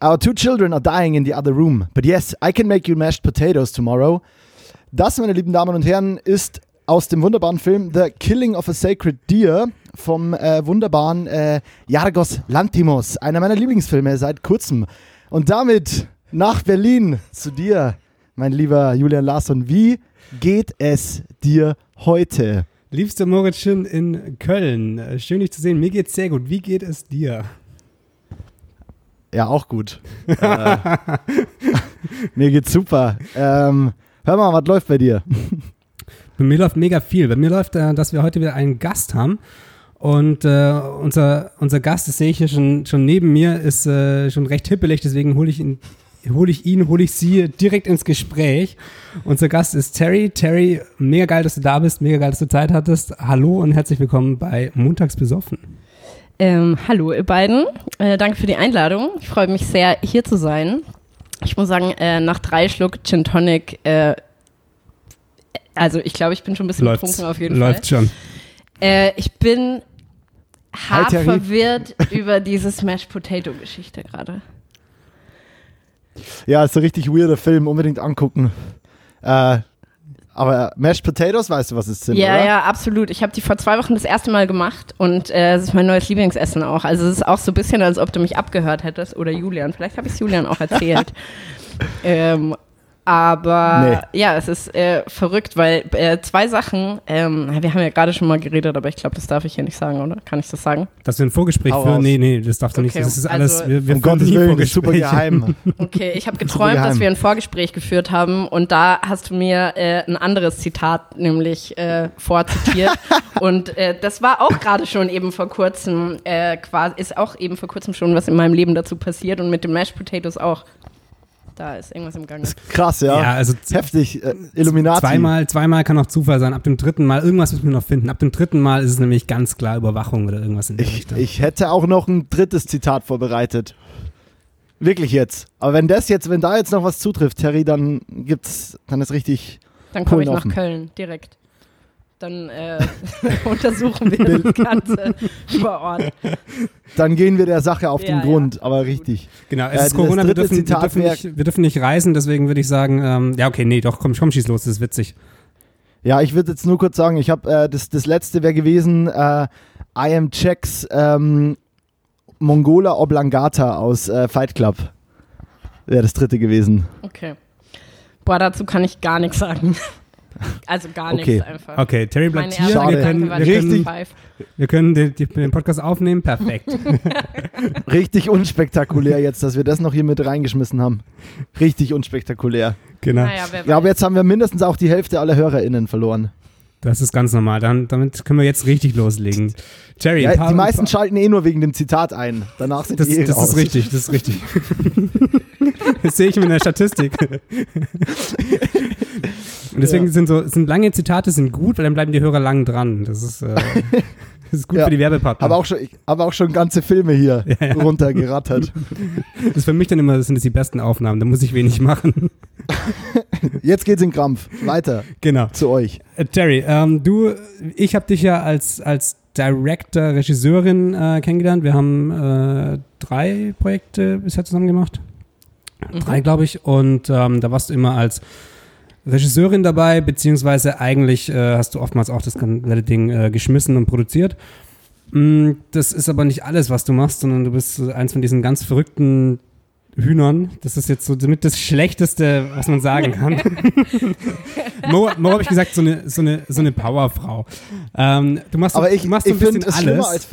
Our two children are dying in the other room. But yes, I can make you mashed potatoes tomorrow. Das, meine lieben Damen und Herren, ist aus dem wunderbaren Film The Killing of a Sacred Deer vom äh, wunderbaren äh, Yargos Lantimos. Einer meiner Lieblingsfilme seit kurzem. Und damit nach Berlin zu dir, mein lieber Julian Larsson. Wie geht es dir heute? Liebster Moritz Schön in Köln, äh, schön dich zu sehen. Mir geht's sehr gut. Wie geht es dir? Ja, auch gut. äh, mir geht's super. Ähm, hör mal, was läuft bei dir? Bei mir läuft mega viel. Bei mir läuft, äh, dass wir heute wieder einen Gast haben. Und äh, unser, unser Gast, das sehe ich hier schon, schon neben mir, ist äh, schon recht hippelig, deswegen hole ich ihn hole ich ihn, hole ich sie direkt ins Gespräch. Unser Gast ist Terry. Terry, mega geil, dass du da bist, mega geil, dass du Zeit hattest. Hallo und herzlich willkommen bei Montags besoffen. Ähm, hallo ihr beiden, äh, danke für die Einladung. Ich freue mich sehr, hier zu sein. Ich muss sagen, äh, nach drei Schluck Gin Tonic, äh, also ich glaube, ich bin schon ein bisschen Läuft's, betrunken auf jeden läuft Fall. schon. Äh, ich bin hart Terry. verwirrt über diese Smashed Potato Geschichte gerade. Ja, ist ein richtig weirder Film, unbedingt angucken. Äh, aber Mashed Potatoes, weißt du, was es sind, Ja, oder? ja, absolut. Ich habe die vor zwei Wochen das erste Mal gemacht und äh, es ist mein neues Lieblingsessen auch. Also es ist auch so ein bisschen, als ob du mich abgehört hättest oder Julian. Vielleicht habe ich es Julian auch erzählt. ähm, aber ja, es ist äh, verrückt, weil äh, zwei Sachen, ähm, wir haben ja gerade schon mal geredet, aber ich glaube, das darf ich hier nicht sagen, oder? Kann ich das sagen? Dass wir ein Vorgespräch Hau führen? raus. Nee, nee, das darfst du nicht. Okay, Das ist also- alles, wir, wir Um Gottes Willen, das ist super geheim. Okay, ich habe geträumt, dass wir ein Vorgespräch geführt haben und da hast du mir äh, ein anderes Zitat nämlich äh, vorzitiert und äh, das war auch gerade schon eben vor kurzem äh, quasi ist auch eben vor kurzem schon was in meinem Leben dazu passiert und mit den Mashed Potatoes auch. Da ist irgendwas im Gange. Krass, ja. Ja, also Heftig. Äh, Illuminati. Zweimal, zweimal kann auch Zufall sein. Ab dem dritten Mal, irgendwas müssen wir noch finden. Ab dem dritten Mal ist es nämlich ganz klar Überwachung oder irgendwas in der Ich, Richtung. ich hätte auch noch ein drittes Zitat vorbereitet. Wirklich jetzt. Aber wenn das jetzt, wenn da jetzt noch was zutrifft, Terry, dann gibt's, dann ist richtig. Dann komme ich nach. Köln direkt. Dann äh, untersuchen wir das Ganze vor Ort. Dann gehen wir der Sache auf Ja, den ja. Grund, aber richtig. Genau, Äh, es ist das Corona, wir dritte dürfen, wir, Zitat dürfen nicht, wir dürfen nicht reisen, deswegen würde ich sagen, ähm, ja, okay, nee, doch, komm, komm, schieß los, das ist witzig. Ja, ich würde jetzt nur kurz sagen, ich habe äh, das, das letzte wäre gewesen, äh, I am Checks ähm, Mongola Oblongata aus äh, Fight Club. Wäre das dritte gewesen. Okay. Boah, dazu kann ich gar nichts sagen. Also gar Okay. nichts einfach. Okay, Terry bleibt hier, wir können, wir Five. wir können den, die- den Podcast aufnehmen, perfekt. Richtig unspektakulär jetzt, dass wir das noch hier mit reingeschmissen haben. Richtig unspektakulär. genau, Naja, Ja, aber jetzt haben wir mindestens auch die Hälfte aller HörerInnen verloren. das ist ganz normal, Dann, damit können wir jetzt richtig loslegen. Terry, Ja, paar- die meisten ein schalten eh nur wegen dem Zitat ein. Danach sind Das, die eh das raus. ist richtig, das ist richtig. das sehe ich in der Statistik. Und deswegen Ja. sind so sind lange Zitate sind gut, weil dann bleiben die Hörer lang dran. Das ist, äh, das ist gut Ja. für die Werbepartner. Aber auch schon, ich habe auch schon ganze Filme hier Ja, ja. runtergerattert. das ist für mich dann immer das sind das die besten Aufnahmen. Da muss ich wenig machen. Jetzt geht's in Krampf. Weiter genau. zu euch. Äh, Terry, ähm, du, ich habe dich ja als als Director, Regisseurin äh, kennengelernt. Wir haben äh, drei Projekte bisher zusammen gemacht. Mhm. drei, glaube ich. Und ähm, da warst du immer als Regisseurin dabei, beziehungsweise eigentlich äh, hast du oftmals auch das ganze Ding äh, geschmissen und produziert. Mm, das ist aber nicht alles, was du machst, sondern du bist so eins von diesen ganz verrückten Hühnern. Das ist jetzt so damit das Schlechteste, was man sagen kann. Mo, Mo habe ich gesagt, so eine, so eine, so eine Powerfrau. Ähm, du machst, so, Aber ich, du machst so ich ein bisschen alles. schlimmer als,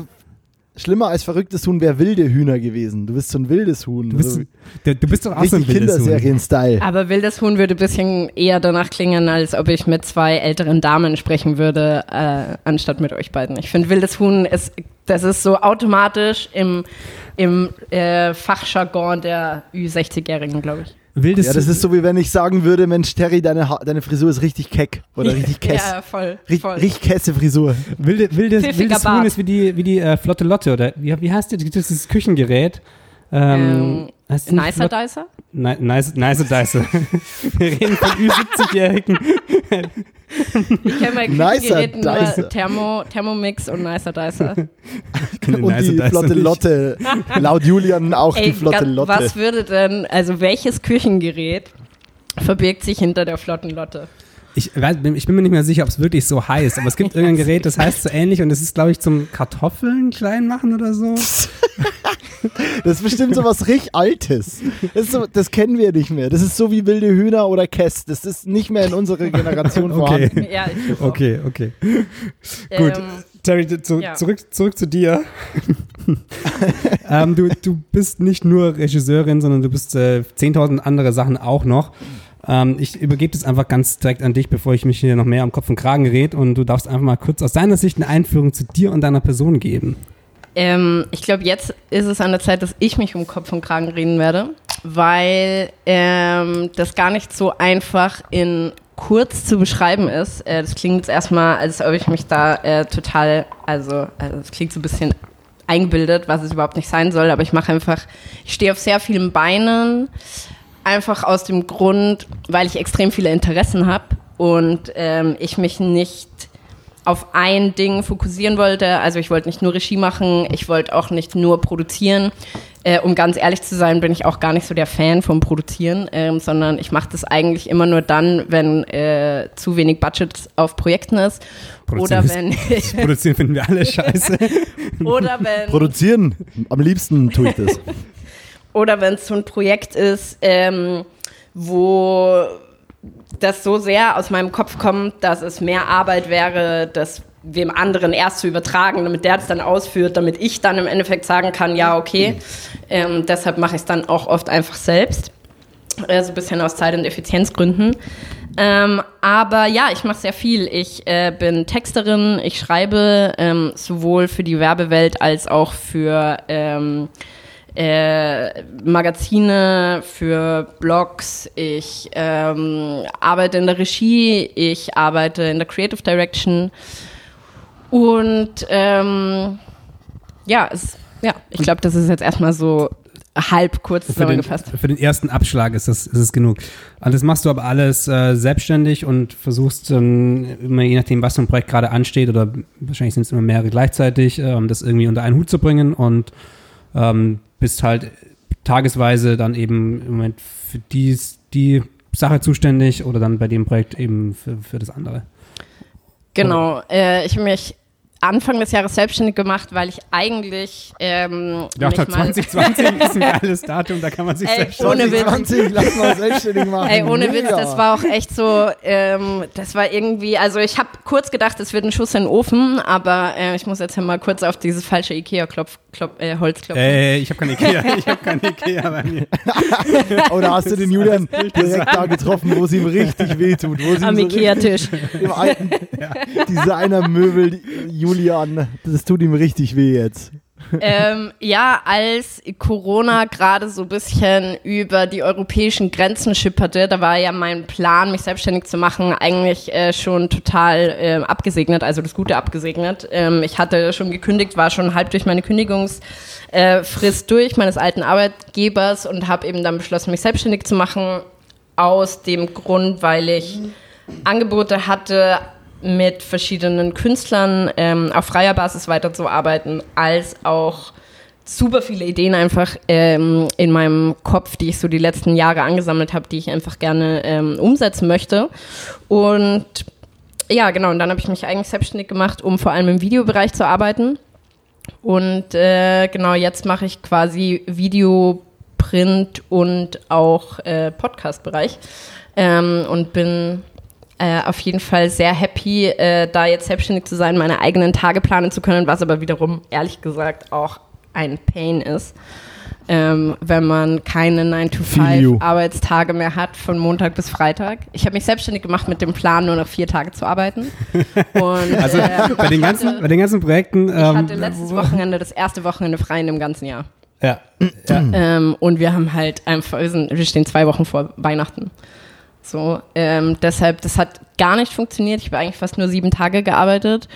schlimmer als verrücktes Huhn wäre wilde Hühner gewesen. Du bist so ein wildes Huhn. du, bist, also, du, du bist doch auch so ein wildes Huhn. Kinderserien-Style. Aber wildes Huhn würde ein bisschen eher danach klingen, als ob ich mit zwei älteren Damen sprechen würde, äh, anstatt mit euch beiden. Ich finde, wildes Huhn ist, das ist so automatisch im, im äh, Fachjargon der Ü60-Jährigen, glaube ich. Wildes Ja, das ist so wie wenn ich sagen würde, Mensch, Terry, deine, Ha- deine Frisur ist richtig keck. Oder richtig kess. Ja, voll. Richt- voll. Richtig kesse Frisur. Wilde, wildes, Pfiffiger wildes. Huhn ist wie die, wie die äh, Flotte Lotte oder wie, wie heißt? Das das Küchengerät. Ähm, Ähm, nicht Nicer Dicer? Ni- Nice, nice Dice. Wir reden von Ü70-Jährigen. Ich kenne bei Küchengeräten Dicer. nur Thermo, Thermomix und Nicer Dicer. Und die flotte Lotte. Laut Julian auch die flotte Lotte. was würde denn, also welches Küchengerät verbirgt sich hinter der flotten Lotte? Ich, weiß- bin- ich bin mir nicht mehr sicher, ob es wirklich so heißt, aber es gibt irgendein Gerät, das heißt so ähnlich und das ist, glaube ich, zum Kartoffeln klein machen oder so. Das ist bestimmt so was richtig Altes. Das, so, das kennen wir nicht mehr. Das ist so wie wilde Hühner oder Käst. Das ist nicht mehr in unserer Generation Okay. vorhanden. Ja, ich glaub auch. Okay, okay. Gut. Ähm, Terry, zu, ja. zurück, zurück zu dir. ähm, du, du bist nicht nur Regisseurin, sondern du bist äh, 10.000 andere Sachen auch noch. Ähm, ich übergebe das einfach ganz direkt an dich, bevor ich mich hier noch mehr am Kopf und Kragen red und du darfst einfach mal kurz aus deiner Sicht eine Einführung zu dir und deiner Person geben. Ähm, ich glaube, jetzt ist es an der Zeit, dass ich mich um Kopf und Kragen reden werde, weil ähm, das gar nicht so einfach in kurz zu beschreiben ist. Äh, das klingt jetzt erstmal, als ob ich mich da äh, total, also also es klingt so ein bisschen eingebildet, was es überhaupt nicht sein soll, aber ich mache einfach, ich stehe auf sehr vielen Beinen, einfach aus dem Grund, weil ich extrem viele Interessen habe und ähm, ich mich nicht auf ein Ding fokussieren wollte. Also ich wollte nicht nur Regie machen, ich wollte auch nicht nur produzieren. Äh, um ganz ehrlich zu sein, bin ich auch gar nicht so der Fan vom Produzieren, ähm, sondern ich mache das eigentlich immer nur dann, wenn äh, zu wenig Budget auf Projekten ist. Oder Produzieren wenn, ist- Produzieren finden wir alle scheiße. oder wenn Produzieren. Am liebsten tue ich das. Oder wenn es so ein Projekt ist, ähm, wo das so sehr aus meinem Kopf kommt, dass es mehr Arbeit wäre, das wem anderen erst zu übertragen, damit der das dann ausführt, damit ich dann im Endeffekt sagen kann, ja, okay. Ähm, deshalb mache ich es dann auch oft einfach selbst. Äh, so ein bisschen aus Zeit- und Effizienzgründen. Ähm, aber ja, ich mache sehr viel. Ich äh, bin Texterin, ich schreibe ähm, sowohl für die Werbewelt als auch für ähm, äh, Magazine, für Blogs. Ich ähm, arbeite in der Regie, ich arbeite in der Creative Direction. Und ähm, ja, es, ja, ich glaube, das ist jetzt erstmal so halb kurz Für zusammengefasst. für den ersten Abschlag ist das, ist es genug. Das machst du aber alles äh, selbstständig und versuchst ähm, immer, je nachdem, was für ein Projekt gerade ansteht, oder wahrscheinlich sind es immer mehrere gleichzeitig, ähm, das irgendwie unter einen Hut zu bringen und ähm, bist halt tagesweise dann eben im Moment für dies, die Sache zuständig oder dann bei dem Projekt eben für, für das andere. Genau, äh, ich habe mich Anfang des Jahres selbstständig gemacht, weil ich eigentlich ähm, mal- 2020 ist ein geiles Datum, da kann man sich Ey, selbstständig ohne Witz. 2020, lass mal selbstständig machen. Ey, ohne Witz, Mega. das war auch echt so, ähm, das war irgendwie, also ich habe kurz gedacht, es wird ein Schuss in den Ofen, aber äh, ich muss jetzt mal kurz auf dieses falsche Ikea-Klopf, Klopf, äh, Holz klopfen. Äh, ich habe keine Ikea, ich habe keine Ikea bei mir. Oder hast du den Julian direkt da getroffen, wo es ihm richtig wehtut? Wo es ihm Am so Ikea-Tisch. Im alten Designer-Möbel, Julian, das tut ihm richtig weh jetzt. ähm, ja, als Corona gerade so ein bisschen über die europäischen Grenzen schipperte, da war ja mein Plan, mich selbstständig zu machen, eigentlich äh, schon total ähm, abgesegnet, also das Gute abgesegnet. Ähm, ich hatte schon gekündigt, war schon halb durch meine Kündigungsfrist äh, durch meines alten Arbeitgebers und habe eben dann beschlossen, mich selbstständig zu machen, aus dem Grund, weil ich Angebote hatte, mit verschiedenen Künstlern ähm, auf freier Basis weiterzuarbeiten, als auch super viele Ideen einfach ähm, in meinem Kopf, die ich so die letzten Jahre angesammelt habe, die ich einfach gerne ähm, umsetzen möchte. Und ja, genau, und dann habe ich mich eigentlich selbstständig gemacht, um vor allem im Videobereich zu arbeiten. Und äh, genau, jetzt mache ich quasi Video, Print und auch äh, Podcast-Bereich. Ähm, und bin äh, auf jeden Fall sehr happy, äh, da jetzt selbstständig zu sein, meine eigenen Tage planen zu können, was aber wiederum ehrlich gesagt auch ein Pain ist. Ähm, wenn man keine Feel you. 9-to-5-Arbeitstage mehr hat, von Montag bis Freitag. Ich habe mich selbstständig gemacht mit dem Plan, nur noch vier Tage zu arbeiten. Und, Also äh, bei den ganzen, bei den ganzen Projekten. ich ähm, hatte letztes Wochenende das erste Wochenende frei in dem ganzen Jahr. Ja. ja. Ähm, und wir haben halt einfach, wir, sind, wir stehen zwei Wochen vor Weihnachten. So, ähm, deshalb, das hat gar nicht funktioniert. Ich habe eigentlich fast nur sieben Tage gearbeitet,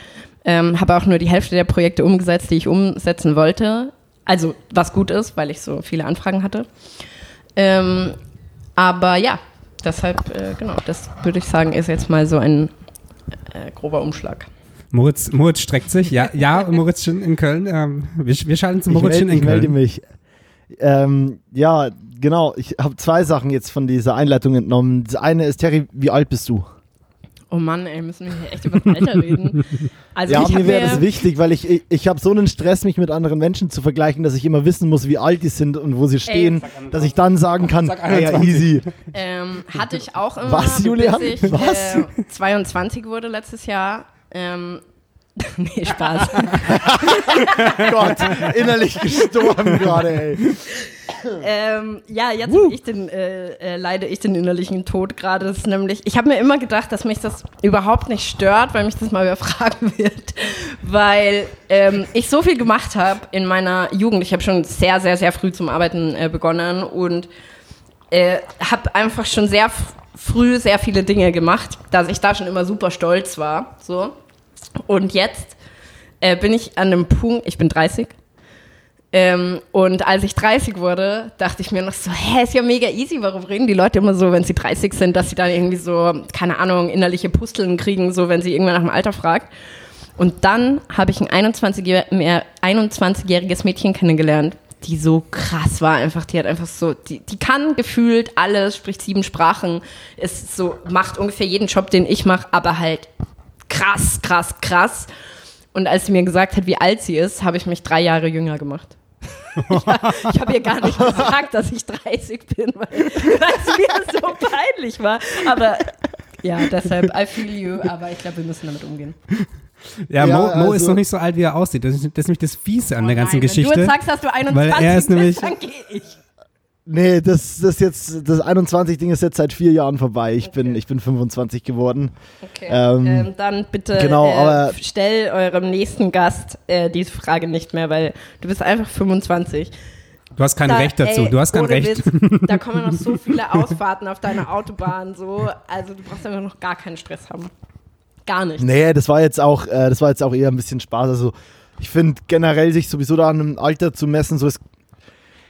ähm, habe auch nur die Hälfte der Projekte umgesetzt, die ich umsetzen wollte. Also, was gut ist, weil ich so viele Anfragen hatte. Ähm, aber ja, deshalb, äh, genau, das würde ich sagen, ist jetzt mal so ein äh, grober Umschlag. Moritz, Moritz streckt sich. Ja, ja Moritz schon in Köln. Ähm, wir, wir schalten zu Moritz ich schon melde, in ich melde Köln. mich. Ähm, ja, genau. Ich habe zwei Sachen jetzt von dieser Einleitung entnommen. Das eine ist, Terry, wie alt bist du? Oh Mann, ey, müssen wir hier echt über das Alter reden? Also ja, mir wäre das wichtig, weil ich, ich, ich habe so einen Stress, mich mit anderen Menschen zu vergleichen, dass ich immer wissen muss, wie alt die sind und wo sie stehen, dass ich dann sagen kann, Sag ja, ja, 21. easy. Ähm, hatte ich auch immer, Was, Julian? bis ich Was? Äh, 22 wurde letztes Jahr. Ähm, nee, Spaß. Gott, innerlich gestorben gerade, ey. Ähm, ja, jetzt hab ich den, äh, äh, leide ich den innerlichen Tod gerade. Das ist nämlich, ich habe mir immer gedacht, dass mich das überhaupt nicht stört, weil mich das mal überfragen wird, weil ähm, ich so viel gemacht habe in meiner Jugend. Ich habe schon sehr, sehr, sehr früh zum Arbeiten äh, begonnen und äh, habe einfach schon sehr früh sehr viele Dinge gemacht, dass ich da schon immer super stolz war. So. Und jetzt äh, bin ich an einem Punkt, ich bin 30. Ähm, und als ich 30 wurde, dachte ich mir noch so, hä, ist ja mega easy, warum reden die Leute immer so, wenn sie 30 sind, dass sie dann irgendwie so, keine Ahnung, innerliche Pusteln kriegen, so wenn sie irgendwann nach dem Alter fragt. Und dann habe ich ein 21-jähr- mehr- 21-jähriges Mädchen kennengelernt, die so krass war einfach. Die hat einfach so, die, die kann gefühlt alles, spricht sieben Sprachen, ist so, macht ungefähr jeden Job, den ich mache, aber halt krass, krass, krass. Und als sie mir gesagt hat, wie alt sie ist, habe ich mich drei Jahre jünger gemacht. Ich ich habe ihr gar nicht gesagt, dass ich 30 bin, weil es mir so peinlich war. Aber ja, deshalb, I feel you, aber ich glaube, wir müssen damit umgehen. Ja, Ja, Mo, Mo ist also- noch nicht so alt, wie er aussieht. Das ist, das ist nämlich das Fiese an der ganzen Oh Nein, Geschichte. Wenn du jetzt sagst, dass du 21 Weil er ist nämlich- bist, dann gehe ich. Nee, das, das jetzt, das 21-Ding ist jetzt seit vier Jahren vorbei. Ich, bin, ich bin 25 geworden. Okay. Ähm, Ähm, dann bitte genau, äh, aber- stell eurem nächsten Gast äh, diese Frage nicht mehr, weil du bist einfach 25. Du hast kein Da- Recht dazu. ey, du hast kein Recht. Witz, da kommen noch so viele Ausfahrten auf deiner Autobahn. So. Also du brauchst einfach noch gar keinen Stress haben. Gar nicht. Nee, das war jetzt auch, äh, das war jetzt auch eher ein bisschen Spaß. Also ich finde generell sich sowieso da an einem Alter zu messen, so ist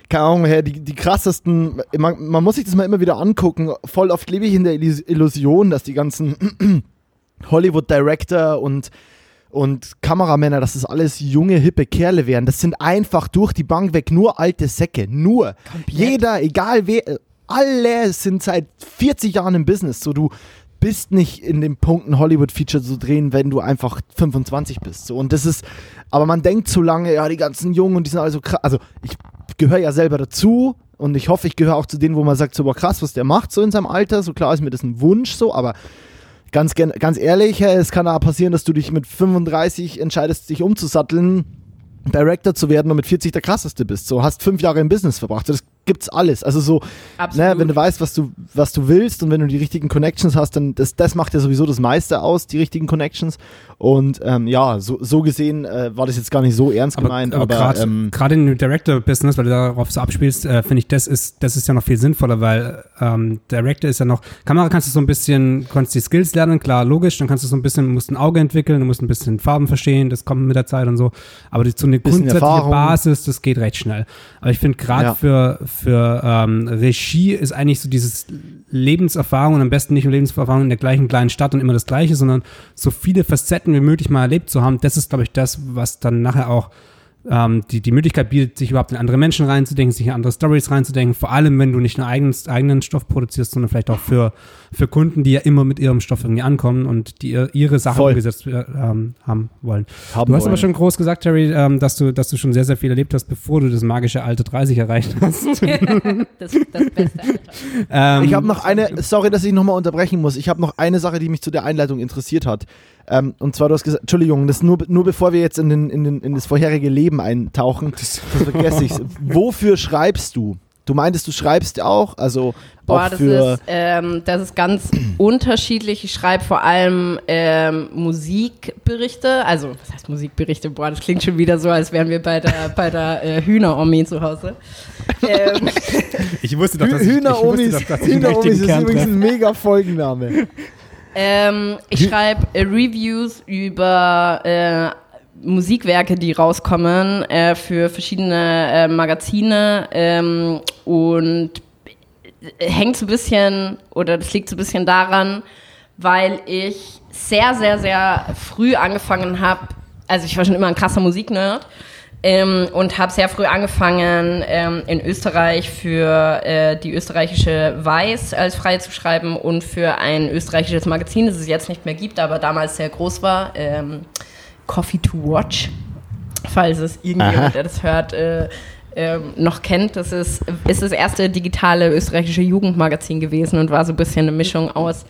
keine Ahnung, her, die, die krassesten, man, man muss sich das mal immer wieder angucken. Voll oft lebe ich in der Illus- Illusion, dass die ganzen Hollywood-Director und, und Kameramänner, dass das alles junge, hippe Kerle wären. Das sind einfach durch die Bank weg nur alte Säcke. Nur. Jeder, egal wer, alle sind seit 40 Jahren im Business. So, du bist nicht in dem Punkt, ein Hollywood-Feature zu drehen, wenn du einfach 25 bist. So, und das ist, aber man denkt zu lange, ja, die ganzen Jungen und die sind alle so krass. Also, ich gehöre ja selber dazu und ich hoffe, ich gehöre auch zu denen, wo man sagt, so, boah, krass, was der macht, so in seinem Alter. So klar ist mir das ein Wunsch, so, aber ganz, ganz ehrlich, es kann auch passieren, dass du dich mit 35 entscheidest, dich umzusatteln, Director zu werden und mit 40 der krasseste bist. So, hast fünf Jahre im Business verbracht. Das gibt's alles. Also so, ne, wenn du weißt, was du, was du willst und wenn du die richtigen Connections hast, dann das, das macht ja sowieso das meiste aus, die richtigen Connections. Und ähm, ja, so, so gesehen äh, war das jetzt gar nicht so ernst gemeint, aber, gerade ähm, in dem Director-Business, weil du darauf so abspielst, äh, finde ich, das ist, das ist ja noch viel sinnvoller, weil ähm, Director ist ja noch, Kamera kannst du so ein bisschen, kannst die Skills lernen, klar, logisch, dann kannst du so ein bisschen, musst ein Auge entwickeln, du musst ein bisschen Farben verstehen, das kommt mit der Zeit und so, aber die, so eine grundsätzliche Erfahrung. Basis, das geht recht schnell. Aber ich finde gerade Ja. für, für ähm, Regie ist eigentlich so dieses Lebenserfahrung und am besten nicht nur Lebenserfahrung in der gleichen kleinen Stadt und immer das Gleiche, sondern so viele Facetten wie möglich mal erlebt zu haben. Das ist, glaube ich, das, was dann nachher auch ähm, die, die Möglichkeit bietet, sich überhaupt in andere Menschen reinzudenken, sich in andere Stories reinzudenken, vor allem, wenn du nicht nur eigenen, eigenen Stoff produzierst, sondern vielleicht auch für, für Kunden, die ja immer mit ihrem Stoff irgendwie ankommen und die ihr- ihre Sachen Voll. umgesetzt äh, ähm, haben wollen. haben Du hast wollen. aber schon groß gesagt, Terry, ähm, dass, du, dass du schon sehr, sehr viel erlebt hast, bevor du das magische alte 30 erreicht hast. das, das beste Alter. ähm, Ich habe noch eine, sorry, dass ich nochmal unterbrechen muss. Ich habe noch eine Sache, die mich zu der Einleitung interessiert hat. Ähm, und zwar, du hast gesagt, Entschuldigung, das nur, nur bevor wir jetzt in, den, in, den, in das vorherige Leben eintauchen, das vergesse ich. Wofür schreibst du? Du meintest, du schreibst auch, also Boah, auch das für. ist, ähm, das ist ganz unterschiedlich. Ich schreibe vor allem ähm, Musikberichte. Also, was heißt Musikberichte? Boah, das klingt schon wieder so, als wären wir bei der, bei der äh, Hühner-Omi zu Hause. ähm, ich wusste doch, dass ich, ich Hühner-Omis wusste doch, dass ich Hühner-Omis richtigen ist übrigens ein mega Folgenname. Ähm, ich schreibe äh, Reviews über äh, Musikwerke, die rauskommen äh, für verschiedene äh, Magazine ähm, und hängt so ein bisschen oder das liegt so ein bisschen daran, weil ich sehr, sehr, sehr früh angefangen habe. Also ich war schon immer ein krasser Musiknerd ähm, und habe sehr früh angefangen, ähm, in Österreich für äh, die österreichische Weiß als Freie zu schreiben und für ein österreichisches Magazin, das es jetzt nicht mehr gibt, aber damals sehr groß war, ähm, Coffee to Watch, falls es irgendjemand, der das hört, äh, ähm, noch kennt. Das ist, ist das erste digitale österreichische Jugendmagazin gewesen und war so ein bisschen eine Mischung aus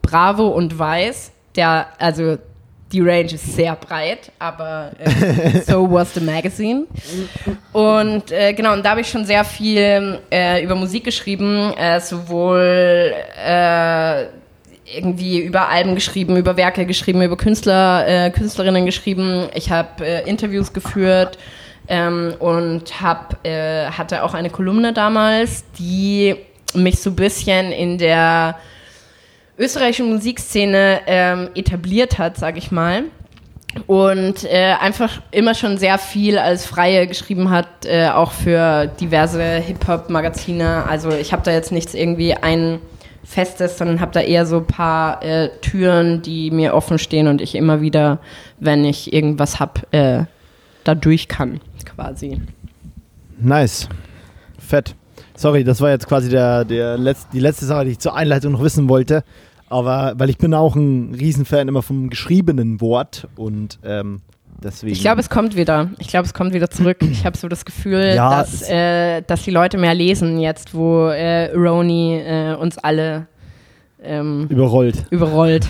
Bravo und Weiß. Der, also die Range ist sehr breit, aber äh, so was the magazine. Und äh, genau, und da habe ich schon sehr viel äh, über Musik geschrieben, äh, sowohl äh, irgendwie über Alben geschrieben, über Werke geschrieben, über Künstler, äh, Künstlerinnen geschrieben. Ich habe Interviews geführt ähm, und hab, hatte auch eine Kolumne damals, die mich so ein bisschen in der österreichische Musikszene ähm, etabliert hat, sage ich mal. Und äh, einfach immer schon sehr viel als Freie geschrieben hat, äh, auch für diverse Hip-Hop-Magazine. Also ich habe da jetzt nichts irgendwie ein Festes, sondern habe da eher so ein paar äh, Türen, die mir offen stehen und ich immer wieder, wenn ich irgendwas habe, äh, da durch kann, quasi. Nice. Fett. Sorry, das war jetzt quasi der, der Letz-, die letzte Sache, die ich zur Einleitung noch wissen wollte. Aber weil ich bin auch ein Riesenfan immer vom geschriebenen Wort und ähm, deswegen. Ich glaube, es kommt wieder. Ich glaube, es kommt wieder zurück. Ich habe so das Gefühl, ja, dass, äh, dass die Leute mehr lesen jetzt, wo äh, Roni äh, uns alle ähm, überrollt. Überrollt.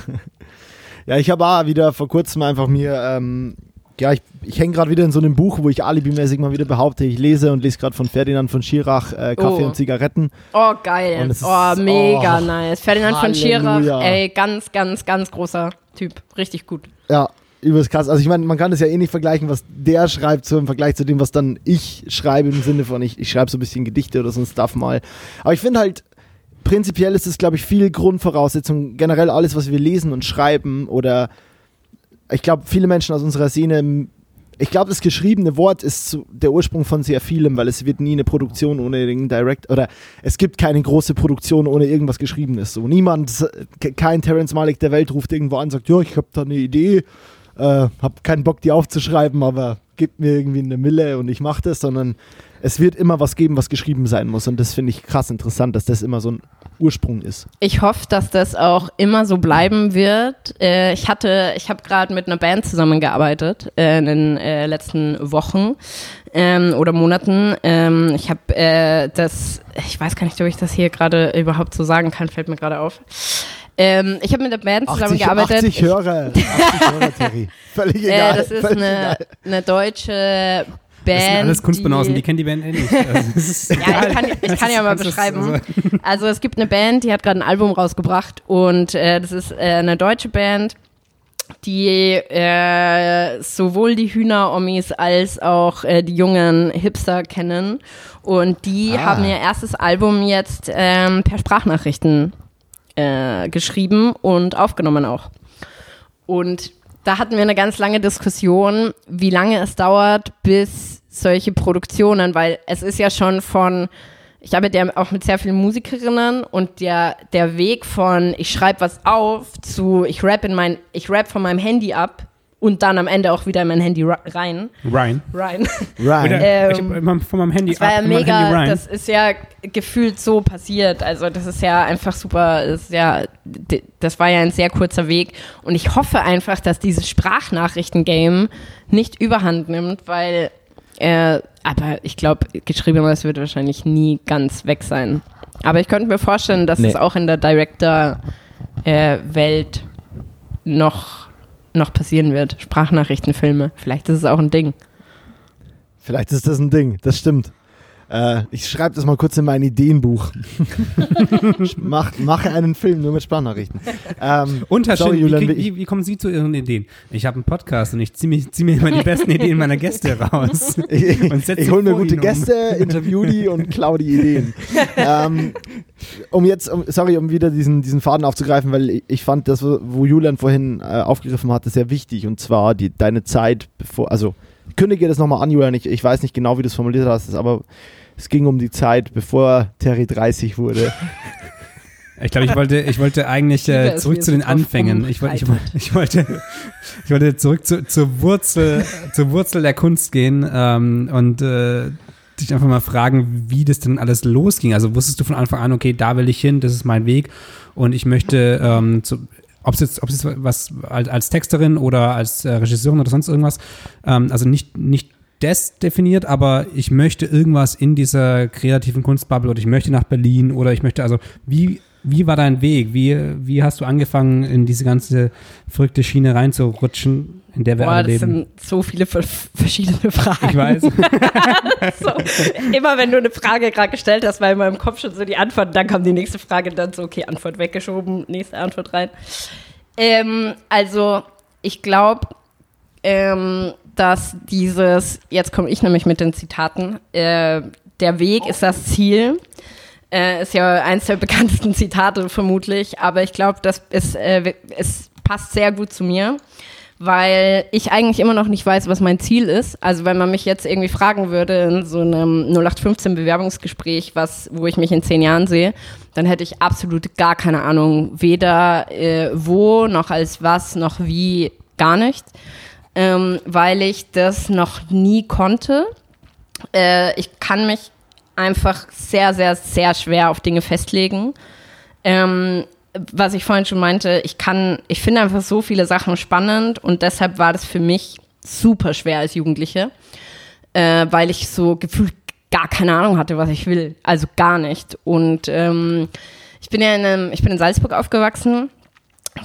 ja, ich habe auch wieder vor kurzem einfach mir ähm, ja, ich, ich hänge gerade wieder in so einem Buch, wo ich alibimäßig mal wieder behaupte, ich lese und lese gerade von Ferdinand von Schirach äh, Kaffee oh. und Zigaretten. Oh, geil. Ist, oh, mega oh, nice. Ferdinand Halleluja. von Schirach, ey, ganz, ganz, ganz großer Typ. Richtig gut. Ja, übelst krass. Also ich meine, man kann das ja eh nicht vergleichen, was der schreibt, so im Vergleich zu dem, was dann ich schreibe, im Sinne von, ich, ich schreibe so ein bisschen Gedichte oder so ein Stuff mal. Aber ich finde halt, prinzipiell ist es, glaube ich, viel Grundvoraussetzung, generell alles, was wir lesen und schreiben oder ich glaube, viele Menschen aus unserer Szene, ich glaube, das geschriebene Wort ist der Ursprung von sehr vielem, weil es wird nie eine Produktion ohne den Direct oder es gibt keine große Produktion ohne irgendwas Geschriebenes. So niemand, kein Terence Malik der Welt ruft irgendwo an, und sagt, ja, ich habe da eine Idee, äh, habe keinen Bock, die aufzuschreiben, aber gibt mir irgendwie eine Mille und ich mache das, sondern es wird immer was geben, was geschrieben sein muss. Und das finde ich krass interessant, dass das immer so ein Ursprung ist. Ich hoffe, dass das auch immer so bleiben wird. Äh, ich hatte, ich habe gerade mit einer Band zusammengearbeitet äh, in den äh, letzten Wochen ähm, oder Monaten. Ähm, ich habe äh, das, ich weiß gar nicht, ob ich das hier gerade überhaupt so sagen kann, fällt mir gerade auf. Ähm, ich habe mit der Band zusammengearbeitet. 80 Hörer, 80 Hörer, Terry. Völlig äh, egal. das ist eine, eine deutsche Band. Das sind alles Kunstbanausen, die, die kennen die Band eh nicht. Also, ja, ich kann, ich kann ja mal beschreiben. Also es gibt eine Band, die hat gerade ein Album rausgebracht und äh, das ist äh, eine deutsche Band, die äh, sowohl die Hühner-Omis als auch äh, die jungen Hipster kennen. Und die ah. haben ihr erstes Album jetzt ähm, per Sprachnachrichten äh, geschrieben und aufgenommen auch. Und da hatten wir eine ganz lange Diskussion, wie lange es dauert, bis solche Produktionen, weil es ist ja schon von, ich arbeite ja auch mit sehr vielen Musikerinnen und der, der Weg von ich schreibe was auf zu ich rap in mein, ich rap von meinem Handy ab und dann am Ende auch wieder in mein Handy rein. Rein. Rein. Rein. ähm, von meinem Handy das war ja mega, das ist ja gefühlt so passiert. Also das ist ja einfach super, das, ja, das war ja ein sehr kurzer Weg. Und ich hoffe einfach, dass dieses Sprachnachrichten-Game nicht überhand nimmt, weil, äh, aber ich glaube, geschriebenes wird wahrscheinlich nie ganz weg sein. Aber ich könnte mir vorstellen, dass nee. es auch in der Director-Welt äh, noch noch passieren wird. Sprachnachrichtenfilme. Vielleicht ist es auch ein Ding. Vielleicht ist das ein Ding, das stimmt. Äh, ich schreibe das mal kurz in mein Ideenbuch. Mach, mache einen Film nur mit Sprachnachrichten. Ähm, und Herr sorry, Julian, wie, wie, wie, kommen Sie zu Ihren Ideen? Ich habe einen Podcast und ich ziehe zieh mir immer die besten Ideen meiner Gäste raus. ich ich hole mir gute Gäste, interview die und klau die Ideen. ähm, um jetzt, um, sorry, um wieder diesen, diesen Faden aufzugreifen, weil ich, ich fand das, wo Julian vorhin äh, aufgegriffen hatte, sehr wichtig und zwar die, deine Zeit, bevor, also kündige das nochmal an, Julian, ich, ich weiß nicht genau, wie du es formuliert hast, aber es ging um die Zeit, bevor Terry 30 wurde. Ich glaube, ich wollte, ich wollte eigentlich äh, zurück zu den Anfängen. Ich, wollte- ich, wollte- ich, wollte, ich wollte zurück zu, zur Wurzel, zur Wurzel der Kunst gehen ähm, und äh, dich einfach mal fragen, wie das denn alles losging. Also wusstest du von Anfang an, okay, da will ich hin, das ist mein Weg und ich möchte, ähm, zu, ob es jetzt, ob es jetzt was als, als Texterin oder als äh, Regisseurin oder sonst irgendwas, ähm, also nicht, nicht das definiert, aber ich möchte irgendwas in dieser kreativen Kunstbubble oder ich möchte nach Berlin oder ich möchte, also wie, wie war dein Weg? Wie, wie hast du angefangen, in diese ganze verrückte Schiene reinzurutschen, in der wir Boah, alle das leben? sind so viele ver- verschiedene Fragen. Ich weiß. so, immer wenn du eine Frage gerade gestellt hast, war in meinem Kopf schon so die Antwort, dann kam die nächste Frage, dann so, okay, Antwort weggeschoben, nächste Antwort rein. Ähm, also, ich glaube, ähm, dass dieses, jetzt komme ich nämlich mit den Zitaten, äh, der Weg ist das Ziel. Äh, ist ja eins der bekanntesten Zitate vermutlich, aber ich glaube, das ist, äh, es passt sehr gut zu mir, weil ich eigentlich immer noch nicht weiß, was mein Ziel ist. Also wenn man mich jetzt irgendwie fragen würde in so einem 0815 Bewerbungsgespräch, was, wo ich mich in zehn Jahren sehe, dann hätte ich absolut gar keine Ahnung, weder äh, wo noch als was noch wie, gar nicht, ähm, weil ich das noch nie konnte. Äh, ich kann mich einfach sehr, sehr, sehr schwer auf Dinge festlegen. Ähm, was ich vorhin schon meinte, ich kann, ich finde einfach so viele Sachen spannend und deshalb war das für mich super schwer als Jugendliche, äh, weil ich so gefühlt gar keine Ahnung hatte, was ich will. Also gar nicht. Und ähm, ich bin ja in, einem, ich bin in Salzburg aufgewachsen,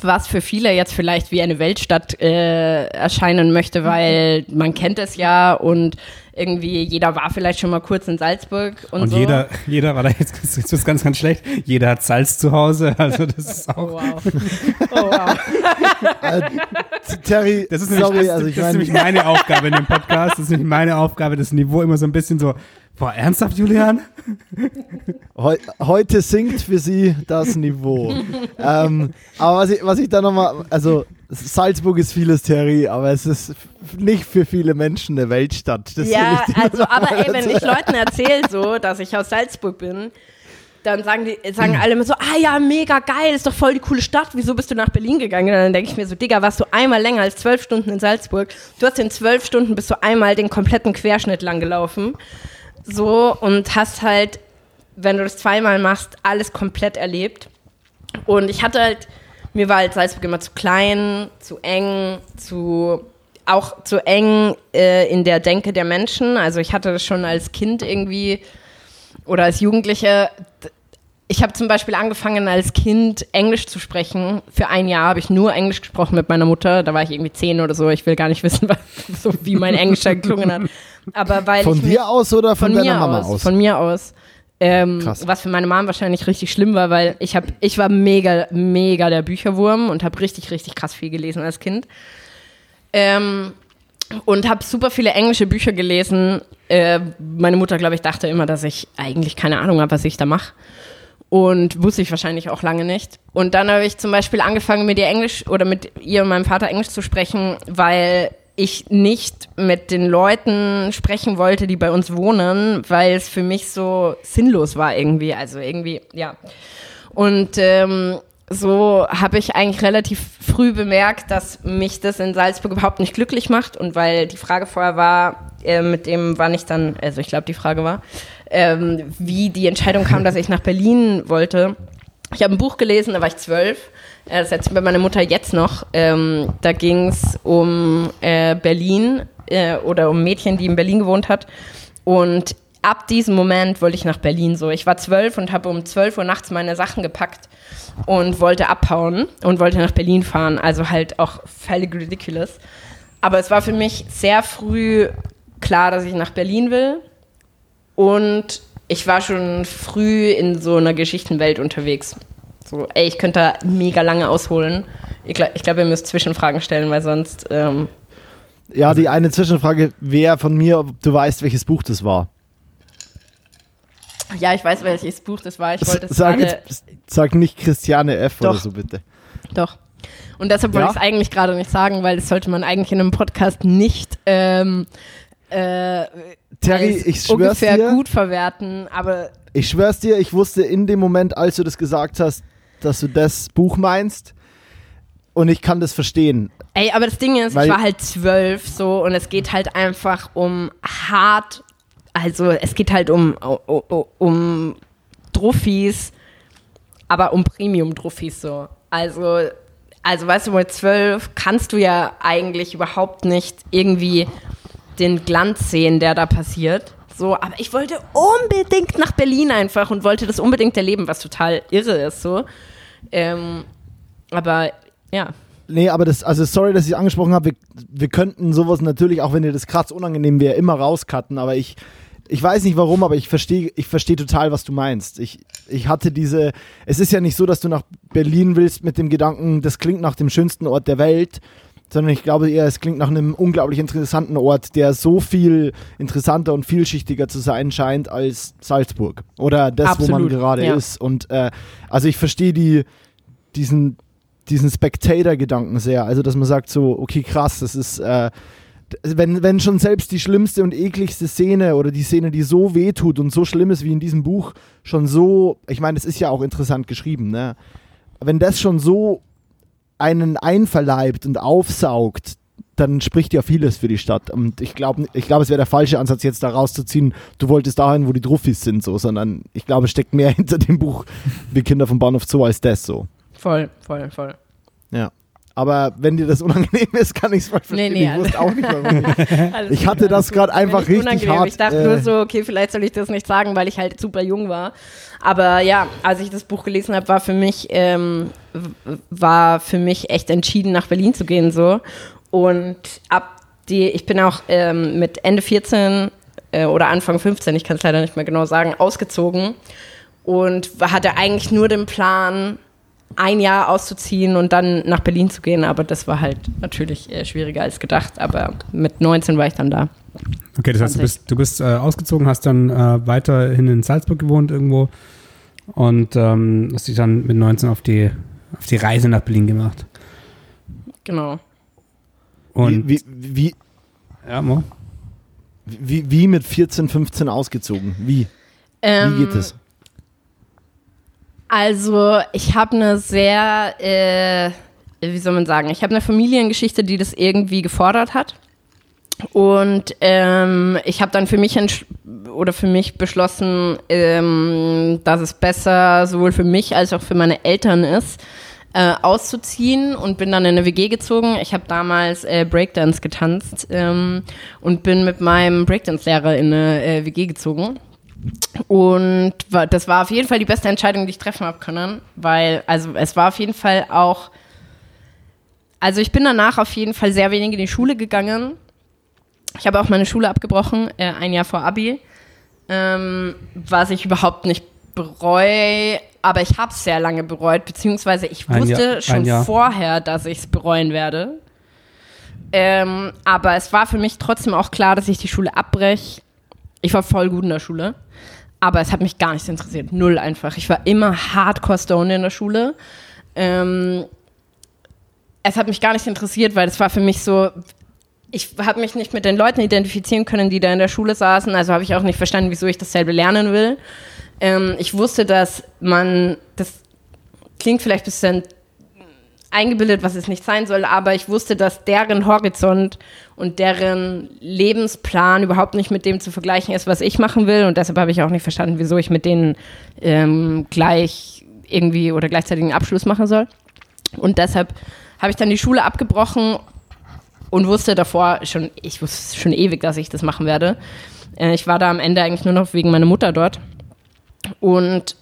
was für viele jetzt vielleicht wie eine Weltstadt äh, erscheinen möchte, weil man kennt es ja und irgendwie jeder war vielleicht schon mal kurz in Salzburg und, Und so. jeder, jeder war da jetzt, jetzt wird's ganz, ganz schlecht. Jeder hat Salz zu Hause, also das ist Oh auch. wow. Oh wow. Äh, Terry, Das ist, nämlich, sorry, das, also ich das ist nämlich meine, meine Aufgabe in dem Podcast. Das ist nämlich meine Aufgabe, das Niveau immer so ein bisschen so, boah, ernsthaft, Julian? heu, heute sinkt für sie das Niveau. ähm, aber was ich, was ich da nochmal, also Salzburg ist vieles, Terry, aber es ist nicht für viele Menschen eine Weltstadt. Das Ja, also, aber ey, wenn ich Leuten erzähle so, dass ich aus Salzburg bin, dann sagen die, sagen alle immer so, ah ja, mega geil, ist doch voll die coole Stadt, wieso bist du nach Berlin gegangen? Und dann denke ich mir so, Digga, warst du einmal länger als zwölf Stunden in Salzburg? Du hast in zwölf Stunden bist du einmal den kompletten Querschnitt lang gelaufen. So, und hast halt, wenn du das zweimal machst, alles komplett erlebt. Und ich hatte halt, mir war halt Salzburg immer zu klein, zu eng, zu auch zu eng äh, in der Denke der Menschen. Also ich hatte das schon als Kind irgendwie oder als Jugendliche. Ich habe zum Beispiel angefangen als Kind Englisch zu sprechen. Für ein Jahr habe ich nur Englisch gesprochen mit meiner Mutter. Da war ich irgendwie zehn oder so. Ich will gar nicht wissen, was, so wie mein Englisch da geklungen hat. Aber weil Von dir aus oder von, von deiner mir Mama aus, aus? Von mir aus. Ähm, Krass. was für meine Mom wahrscheinlich richtig schlimm war, weil ich hab, ich war mega, mega der Bücherwurm und habe richtig, richtig krass viel gelesen als Kind. Ähm, und habe super viele englische Bücher gelesen. Äh, meine Mutter, glaube ich, dachte immer, dass ich eigentlich keine Ahnung habe, was ich da mache. Und wusste ich wahrscheinlich auch lange nicht. Und dann habe ich zum Beispiel angefangen, mit ihr Englisch oder mit ihr und meinem Vater Englisch zu sprechen, weil ich nicht mit den Leuten sprechen wollte, die bei uns wohnen, weil es für mich so sinnlos war irgendwie. Also irgendwie, ja. Und ähm, so habe ich eigentlich relativ früh bemerkt, dass mich das in Salzburg überhaupt nicht glücklich macht. Und weil die Frage vorher war, äh, mit dem, wann ich dann, also ich glaube, die Frage war, ähm, wie die Entscheidung kam, dass ich nach Berlin wollte. Ich habe ein Buch gelesen, da war ich zwölf. Äh, Das erzählt mir meine Mutter jetzt noch. Ähm, da ging es um äh, Berlin äh, oder um Mädchen, die in Berlin gewohnt hat. Und ab diesem Moment wollte ich nach Berlin so. Ich war zwölf und habe um zwölf Uhr nachts meine Sachen gepackt und wollte abhauen und wollte nach Berlin fahren. Also halt auch völlig ridiculous. Aber es war für mich sehr früh klar, dass ich nach Berlin will. Und ich war schon früh in so einer Geschichtenwelt unterwegs. So, ey, ich könnte da mega lange ausholen. Ich glaube, ich glaub, ihr müsst Zwischenfragen stellen, weil sonst. Ähm, Ja, die eine Zwischenfrage wäre von mir, ob du weißt, welches Buch das war. Ja, ich weiß, welches Buch das war. Ich wollte es Sag, jetzt, sag nicht Christiane F. oder Doch. so, bitte. Doch. Und deshalb wollte Ja? ich es eigentlich gerade nicht sagen, weil das sollte man eigentlich in einem Podcast nicht ähm, äh, Terry, ich schwör's ungefähr dir, gut verwerten. Aber ich schwör's dir, ich wusste in dem Moment, als du das gesagt hast, dass du das Buch meinst. Und ich kann das verstehen. ey, aber das Ding ist, Weil- ich war halt zwölf so und es geht halt einfach um hart, also es geht halt um, um, um, um Druffis, aber um Premium-Druffis so. Also, also weißt du, mit zwölf kannst du ja eigentlich überhaupt nicht irgendwie den Glanz sehen, der da passiert. So, aber ich wollte unbedingt nach Berlin einfach und wollte das unbedingt erleben, was total irre ist, so. Ähm, aber ja, Nee, aber das, also sorry, dass ich angesprochen habe, wir, wir könnten sowas natürlich, auch wenn dir das krass unangenehm wäre, immer rauscutten, aber ich, ich weiß nicht warum, aber ich verstehe ich versteh total, was du meinst. Ich, ich hatte diese, es ist ja nicht so, dass du nach Berlin willst mit dem Gedanken, das klingt nach dem schönsten Ort der Welt, sondern ich glaube eher, es klingt nach einem unglaublich interessanten Ort, der so viel interessanter und vielschichtiger zu sein scheint als Salzburg oder das, wo man Absolut, gerade ja. ist. Und äh, also ich verstehe die, diesen, diesen Spectator-Gedanken sehr. Also, dass man sagt so, okay, krass, das ist, äh, wenn, wenn schon selbst die schlimmste und ekligste Szene oder die Szene, die so wehtut und so schlimm ist wie in diesem Buch, schon so, ich meine, es ist ja auch interessant geschrieben, ne? Wenn das schon so einen einverleibt und aufsaugt, dann spricht ja vieles für die Stadt. Und ich glaube, ich glaub, es wäre der falsche Ansatz, jetzt da rauszuziehen, du wolltest dahin, wo die Truffis sind, so, sondern ich glaube, es steckt mehr hinter dem Buch wie Kinder vom Bahnhof Zoo als das so. voll, voll, voll. Ja. Aber wenn dir das unangenehm ist, kann ich es voll verstehen. Nee, nee, ich wusste auch nicht, warum. Ich gut, hatte das gerade einfach richtig unangenehm. hart, Ich dachte äh, nur so, okay, vielleicht soll ich das nicht sagen, weil ich halt super jung war. Aber ja, als ich das Buch gelesen habe, war für mich ähm, war für mich echt entschieden, nach Berlin zu gehen so. Und ab die, ich bin auch ähm, mit Ende 14 äh, oder Anfang 15, ich kann es leider nicht mehr genau sagen, ausgezogen und hatte eigentlich nur den Plan, ein Jahr auszuziehen und dann nach Berlin zu gehen. Aber das war halt natürlich äh, schwieriger als gedacht. Aber mit 19 war ich dann da. Okay, das heißt, du 20. bist, du bist äh, ausgezogen, hast dann äh, weiterhin in Salzburg gewohnt irgendwo und ähm, hast dich dann mit 19 auf die, auf die Reise nach Berlin gemacht. Genau. Und wie, wie, wie, ja, Mo? wie, wie mit 14, 15 ausgezogen? Wie? Wie Ähm, geht es? Also, ich habe eine sehr, äh, wie soll man sagen, ich habe eine Familiengeschichte, die das irgendwie gefordert hat. Und ähm, ich habe dann für mich oder für mich beschlossen, ähm, dass es besser sowohl für mich als auch für meine Eltern ist, äh, auszuziehen und bin dann in eine WG gezogen. Ich habe damals äh, Breakdance getanzt ähm, und bin mit meinem Breakdance-Lehrer in eine äh, WG gezogen. Und das war auf jeden Fall die beste Entscheidung, die ich treffen habe können, weil, also es war auf jeden Fall auch, also ich bin danach auf jeden Fall sehr wenig in die Schule gegangen. Ich habe auch meine Schule abgebrochen, äh, ein Jahr vor Abi, ähm, was ich überhaupt nicht bereue, aber ich habe es sehr lange bereut, beziehungsweise ich Ein wusste Jahr- schon Jahr. vorher, dass ich es bereuen werde. Ähm, aber es war für mich trotzdem auch klar, dass ich die Schule abbreche. Ich war voll gut in der Schule, aber es hat mich gar nicht interessiert. Null einfach. Ich war immer hardcore stoned in der Schule. Ähm, es hat mich gar nicht interessiert, weil es war für mich so, ich habe mich nicht mit den Leuten identifizieren können, die da in der Schule saßen. Also habe ich auch nicht verstanden, wieso ich dasselbe lernen will. Ähm, ich wusste, dass man, das klingt vielleicht ein bisschen eingebildet, was es nicht sein soll, aber ich wusste, dass deren Horizont und deren Lebensplan überhaupt nicht mit dem zu vergleichen ist, was ich machen will. Und deshalb habe ich auch nicht verstanden, wieso ich mit denen ähm, gleich irgendwie oder gleichzeitig einen Abschluss machen soll. Und deshalb habe ich dann die Schule abgebrochen und wusste davor schon, ich wusste schon ewig, dass ich das machen werde. Äh, ich war da am Ende eigentlich nur noch wegen meiner Mutter dort. Und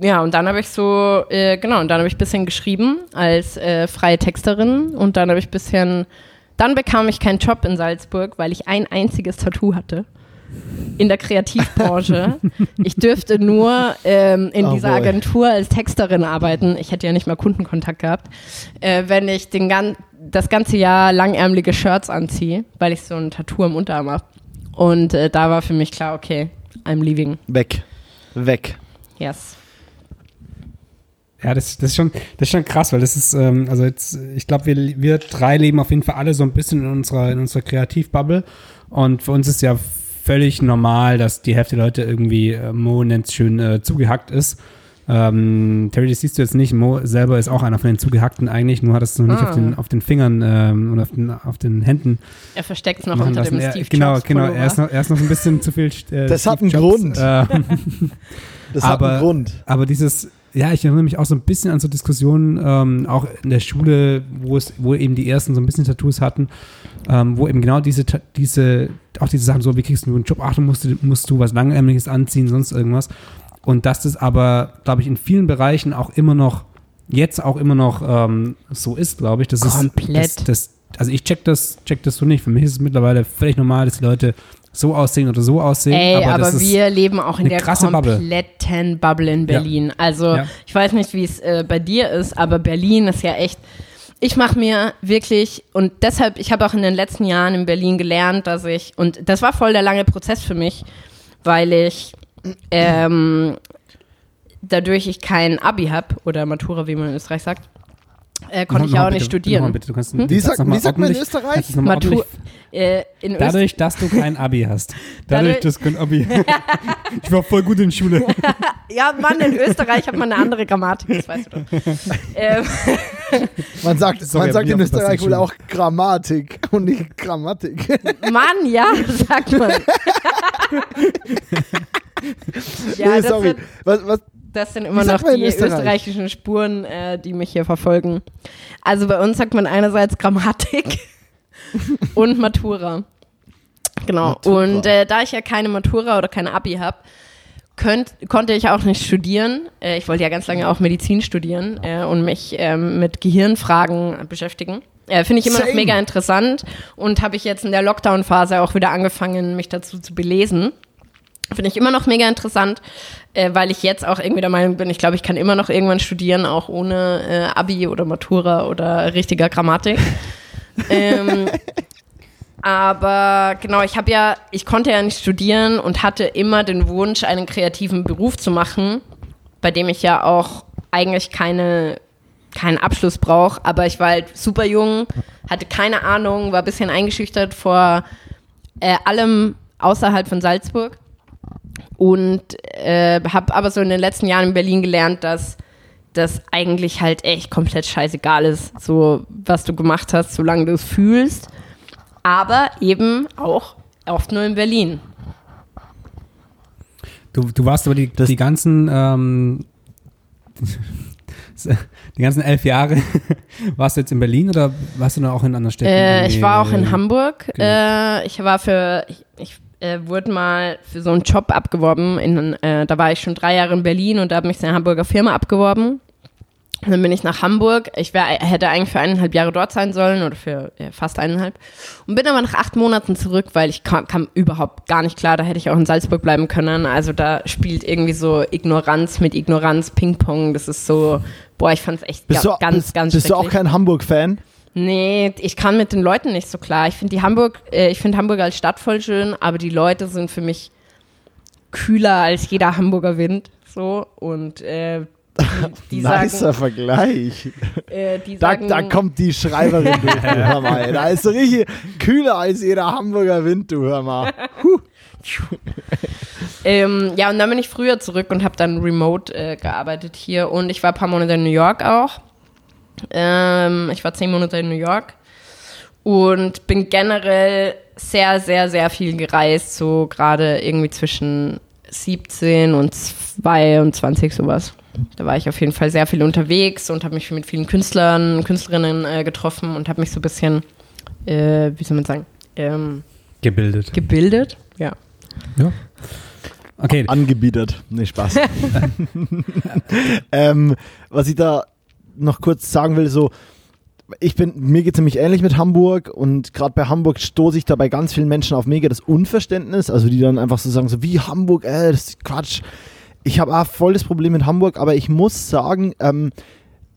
ja, und dann habe ich so, äh, genau, und dann habe ich ein bisschen geschrieben als äh, freie Texterin und dann habe ich ein bisschen, dann bekam ich keinen Job in Salzburg, weil ich ein einziges Tattoo hatte in der Kreativbranche. ich dürfte nur ähm, in Oh dieser boy. Agentur als Texterin arbeiten. Ich hätte ja nicht mal Kundenkontakt gehabt, äh, wenn ich den gan das ganze Jahr langärmelige Shirts anziehe, weil ich so ein Tattoo am Unterarm habe. Und äh, da war für mich klar, okay, I'm leaving. Weg. Weg. Yes. Ja, das, das, ist schon, das ist schon krass, weil das ist, ähm, also jetzt, ich glaube, wir, wir drei leben auf jeden Fall alle so ein bisschen in unserer, in unserer Kreativbubble. Und für uns ist ja völlig normal, dass die Hälfte der Leute irgendwie, äh, Mo nennt es schön, äh, zugehackt ist. Ähm, Terry, das siehst du jetzt nicht. Mo selber ist auch einer von den Zugehackten eigentlich, nur hat es noch nicht Ah. auf, den, auf den Fingern ähm, und auf den, auf den Händen Er versteckt es noch unter lassen. dem Er, Steve genau, Jobs genau. Er Pullover. ist, noch, er ist noch ein bisschen zu viel. Äh, Das hat Steve einen Jobs, Grund. Ähm, Das hat Aber- einen Grund. aber dieses, ja, ich erinnere mich auch so ein bisschen an so Diskussionen, ähm, auch in der Schule, wo es, wo eben die ersten so ein bisschen Tattoos hatten, ähm, wo eben genau diese, diese, auch diese Sachen so, wie kriegst du einen Job, ach, du musst, musst du was Langärmliches anziehen, sonst irgendwas. Und dass das aber, glaube ich, in vielen Bereichen auch immer noch, jetzt auch immer noch ähm, so ist, glaube ich. Das Komplett. Ist, das, das, also ich check das, check das so nicht. Für mich ist es mittlerweile völlig normal, dass die Leute so aussehen oder so aussehen. Ey, aber, das ist, wir leben auch in der krasse Bubble. kompletten Bubble, in Berlin. Also Ja. ich weiß nicht, wie es äh, bei dir ist, aber Berlin ist ja echt. Ich mache mir wirklich und deshalb, ich habe auch in den letzten Jahren in Berlin gelernt, dass ich und das war voll der lange Prozess für mich, weil ich ähm, dadurch ich kein Abi habe oder Matura, wie man in Österreich sagt, äh, konnte ich ja auch bitte, nicht studieren. Bitte, du kannst Wie mal wie sagt man in Österreich? Matur, äh, in. Dadurch, dass du kein Abi hast. Dadurch, dass du kein Abi Ich war voll gut in Schule. Ja, Mann, in Österreich hat man eine andere Grammatik, das weißt du doch. ähm, Man sagt, Sorry, man sagt in Österreich wohl auch Grammatik und nicht Grammatik. Mann, ja, sagt man. ja, Nee, sorry. Was, was, das sind immer noch die Österreich? österreichischen Spuren, äh, die mich hier verfolgen. Also bei uns sagt man einerseits Grammatik und Matura. Genau. Matura. Und äh, da ich ja keine Matura oder keine Abi habe, könnt, konnte ich auch nicht studieren. Äh, ich wollte ja ganz lange auch Medizin studieren äh, und mich ähm, mit Gehirnfragen beschäftigen. Äh, Finde ich immer noch Same. mega interessant und habe ich jetzt in der Lockdown-Phase auch wieder angefangen, mich dazu zu belesen. Finde ich immer noch mega interessant, äh, weil ich jetzt auch irgendwie der Meinung bin, ich glaube, ich kann immer noch irgendwann studieren, auch ohne äh, Abi oder Matura oder richtiger Grammatik. ähm, aber genau, ich habe ja, ich konnte ja nicht studieren und hatte immer den Wunsch, einen kreativen Beruf zu machen, bei dem ich ja auch eigentlich keine, keinen Abschluss brauche. Aber ich war halt super jung, hatte keine Ahnung, war ein bisschen eingeschüchtert vor äh, allem außerhalb von Salzburg und äh, habe aber so in den letzten Jahren in Berlin gelernt, dass das eigentlich halt echt komplett scheißegal ist, so was du gemacht hast, solange du es fühlst. Aber eben auch oft nur in Berlin. Du, du warst aber die, Das- die ganzen ähm, die ganzen elf Jahre warst du jetzt in Berlin oder warst du noch auch in anderen Städten? Äh, ich war auch in äh, Hamburg. Äh, ich war für, ich, ich äh, wurde mal für so einen Job abgeworben. In, äh, da war ich schon drei Jahre in Berlin und da hat mich eine Hamburger Firma abgeworben. Und dann bin ich nach Hamburg. Ich wär, hätte eigentlich für eineinhalb Jahre dort sein sollen oder für äh, fast eineinhalb. Und bin aber nach acht Monaten zurück, weil ich kam, kam überhaupt gar nicht klar. Da hätte ich auch in Salzburg bleiben können. Also da spielt irgendwie so Ignoranz mit Ignoranz Ping-Pong. Das ist so, boah, ich fand es echt bist ga, du, ganz, bist, ganz bist du auch kein Hamburg-Fan? Nee, ich kann mit den Leuten nicht so klar. Ich finde Hamburg, äh, ich finde Hamburg als Stadt voll schön, aber die Leute sind für mich kühler als jeder Hamburger Wind. So und äh, die, die Nicer sagen, Vergleich. äh, Da, sagen, da kommt die Schreiberin durch, du, hör mal. Da ist so richtig kühler als jeder Hamburger Wind, du hör mal. ähm, ja und dann bin ich früher zurück und habe dann remote äh, gearbeitet hier und ich war ein paar Monate in New York auch. Ähm, ich war zehn Monate in New York und bin generell sehr, sehr, sehr viel gereist, so gerade irgendwie zwischen 17 und 22 sowas. Da war ich auf jeden Fall sehr viel unterwegs und habe mich mit vielen Künstlern, Künstlerinnen äh, getroffen und habe mich so ein bisschen, äh, wie soll man sagen, ähm, gebildet. gebildet. Ja. Ja. Okay, Angebietet. Nee, Spaß. ähm, was ich da noch kurz sagen will, so, ich bin, mir geht es nämlich ähnlich mit Hamburg und gerade bei Hamburg stoße ich da bei ganz vielen Menschen auf mega das Unverständnis, also die dann einfach so sagen, so wie Hamburg, äh, das ist Quatsch. Ich habe auch voll das Problem mit Hamburg, aber ich muss sagen, ähm,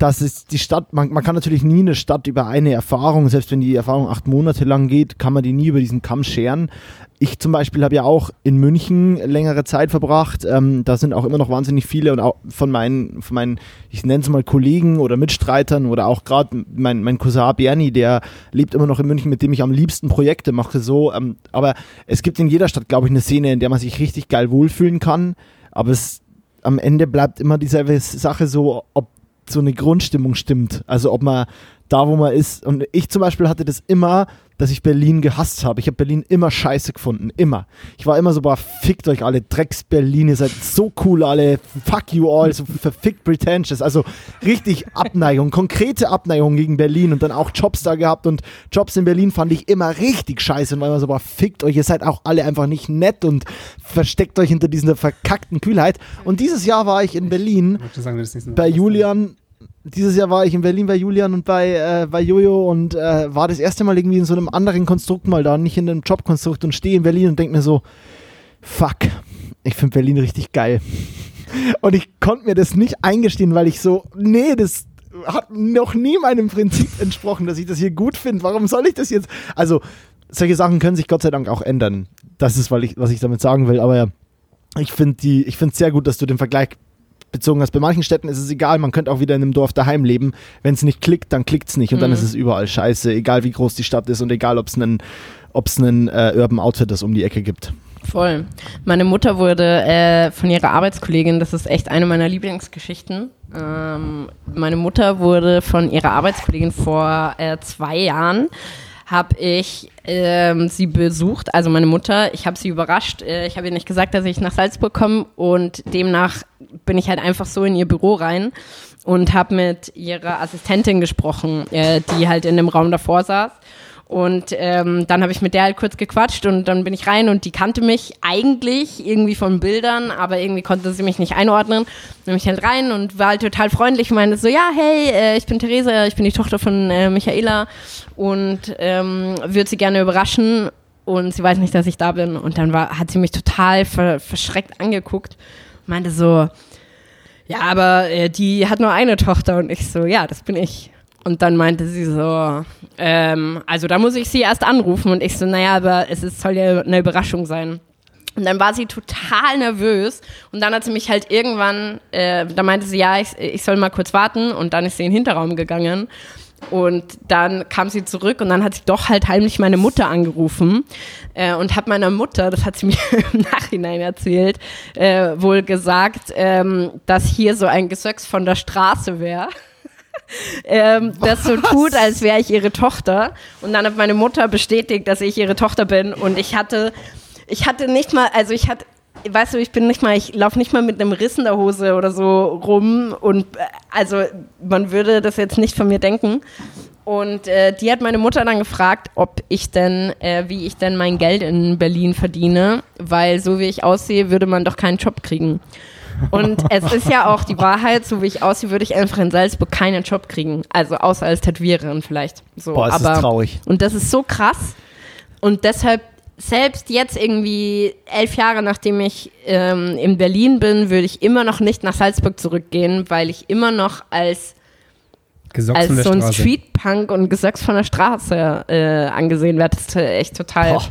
das ist die Stadt, man, man kann natürlich nie eine Stadt über eine Erfahrung, selbst wenn die Erfahrung acht Monate lang geht, kann man die nie über diesen Kamm scheren. Ich zum Beispiel habe ja auch in München längere Zeit verbracht. Ähm, da sind auch immer noch wahnsinnig viele und auch von meinen, von meinen ich nenne es mal Kollegen oder Mitstreitern oder auch gerade mein, mein Cousin Bernie, der lebt immer noch in München, mit dem ich am liebsten Projekte mache. So, ähm, aber es gibt in jeder Stadt, glaube ich, eine Szene, in der man sich richtig geil wohlfühlen kann. Aber es am Ende bleibt immer dieselbe Sache so, ob so eine Grundstimmung stimmt. Also ob man da, wo man ist. Und ich zum Beispiel hatte das immer, dass ich Berlin gehasst habe. Ich habe Berlin immer scheiße gefunden. Immer. Ich war immer so, boah, fickt euch alle, Drecks Berlin, ihr seid so cool alle, fuck you all, so verfickt pretentious. Also richtig Abneigung, konkrete Abneigung gegen Berlin und dann auch Jobs da gehabt und Jobs in Berlin fand ich immer richtig scheiße und war immer so, boah, fickt euch, ihr seid auch alle einfach nicht nett und versteckt euch hinter dieser verkackten Kühlheit. Und dieses Jahr war ich in Berlin Sagen, bei Julian dieses Jahr war ich in Berlin bei Julian und bei, äh, bei Jojo und äh, war das erste Mal irgendwie in so einem anderen Konstrukt mal da, nicht in einem Jobkonstrukt und stehe in Berlin und denke mir so, fuck, ich finde Berlin richtig geil. Und ich konnte mir das nicht eingestehen, weil ich so, nee, das hat noch nie meinem Prinzip entsprochen, dass ich das hier gut finde. Warum soll ich das jetzt? Also, solche Sachen können sich Gott sei Dank auch ändern. Das ist, weil ich, was ich damit sagen will. Aber ich finde es sehr gut, dass du den Vergleich bezogen hast. Bei manchen Städten ist es egal, man könnte auch wieder in einem Dorf daheim leben. Wenn es nicht klickt, dann klickt es nicht und mhm. dann ist es überall scheiße, egal wie groß die Stadt ist und egal, ob es einen, ob's einen äh, Urban Outfitters um die Ecke gibt. Voll. Meine Mutter wurde äh, von ihrer Arbeitskollegin, das ist echt eine meiner Lieblingsgeschichten. Ähm, meine Mutter wurde von ihrer Arbeitskollegin vor äh, zwei Jahren habe ich ähm, sie besucht, also meine Mutter. Ich habe sie überrascht. Äh, ich habe ihr nicht gesagt, dass ich nach Salzburg komme und demnach bin ich halt einfach so in ihr Büro rein und habe mit ihrer Assistentin gesprochen, äh, die halt in dem Raum davor saß. Und ähm, dann habe ich mit der halt kurz gequatscht und dann bin ich rein und die kannte mich eigentlich irgendwie von Bildern, aber irgendwie konnte sie mich nicht einordnen. Dann bin ich halt rein und war halt total freundlich und meinte so, ja, hey, äh, ich bin Theresa, ich bin die Tochter von äh, Michaela und ähm, würde sie gerne überraschen und sie weiß nicht, dass ich da bin. Und dann war, hat sie mich total ver verschreckt angeguckt meinte so, ja, aber äh, die hat nur eine Tochter und ich so, ja, das bin ich. Und dann meinte sie so, ähm, also da muss ich sie erst anrufen. Und ich so, naja, aber es ist, soll ja eine Überraschung sein. Und dann war sie total nervös. Und dann hat sie mich halt irgendwann, äh, da meinte sie, ja, ich, ich soll mal kurz warten. Und dann ist sie in den Hinterraum gegangen. Und dann kam sie zurück und dann hat sie doch halt heimlich meine Mutter angerufen äh, und hat meiner Mutter, das hat sie mir im Nachhinein erzählt, äh, wohl gesagt, ähm, dass hier so ein Gesöcks von der Straße wäre ähm, das so tut, als wäre ich ihre Tochter. Und dann hat meine Mutter bestätigt, dass ich ihre Tochter bin. Und ich hatte, ich hatte nicht mal, also ich hatte, weißt du, ich bin nicht mal, ich laufe nicht mal mit einem Riss in der Hose oder so rum. Und äh, also man würde das jetzt nicht von mir denken. Und äh, die hat meine Mutter dann gefragt, ob ich denn, äh, wie ich denn mein Geld in Berlin verdiene, weil so wie ich aussehe, würde man doch keinen Job kriegen. Und es ist ja auch die Wahrheit, so wie ich aussehe, würde ich einfach in Salzburg keinen Job kriegen. Also außer als Tätowiererin vielleicht. So. Boah, ist Aber, traurig. Und das ist so krass. Und deshalb, selbst jetzt irgendwie elf Jahre nachdem ich ähm, in Berlin bin, würde ich immer noch nicht nach Salzburg zurückgehen, weil ich immer noch als Gesocks als so ein. Streetpunk und Gesöcks von der Straße äh, angesehen werde. Das ist echt total. Boah.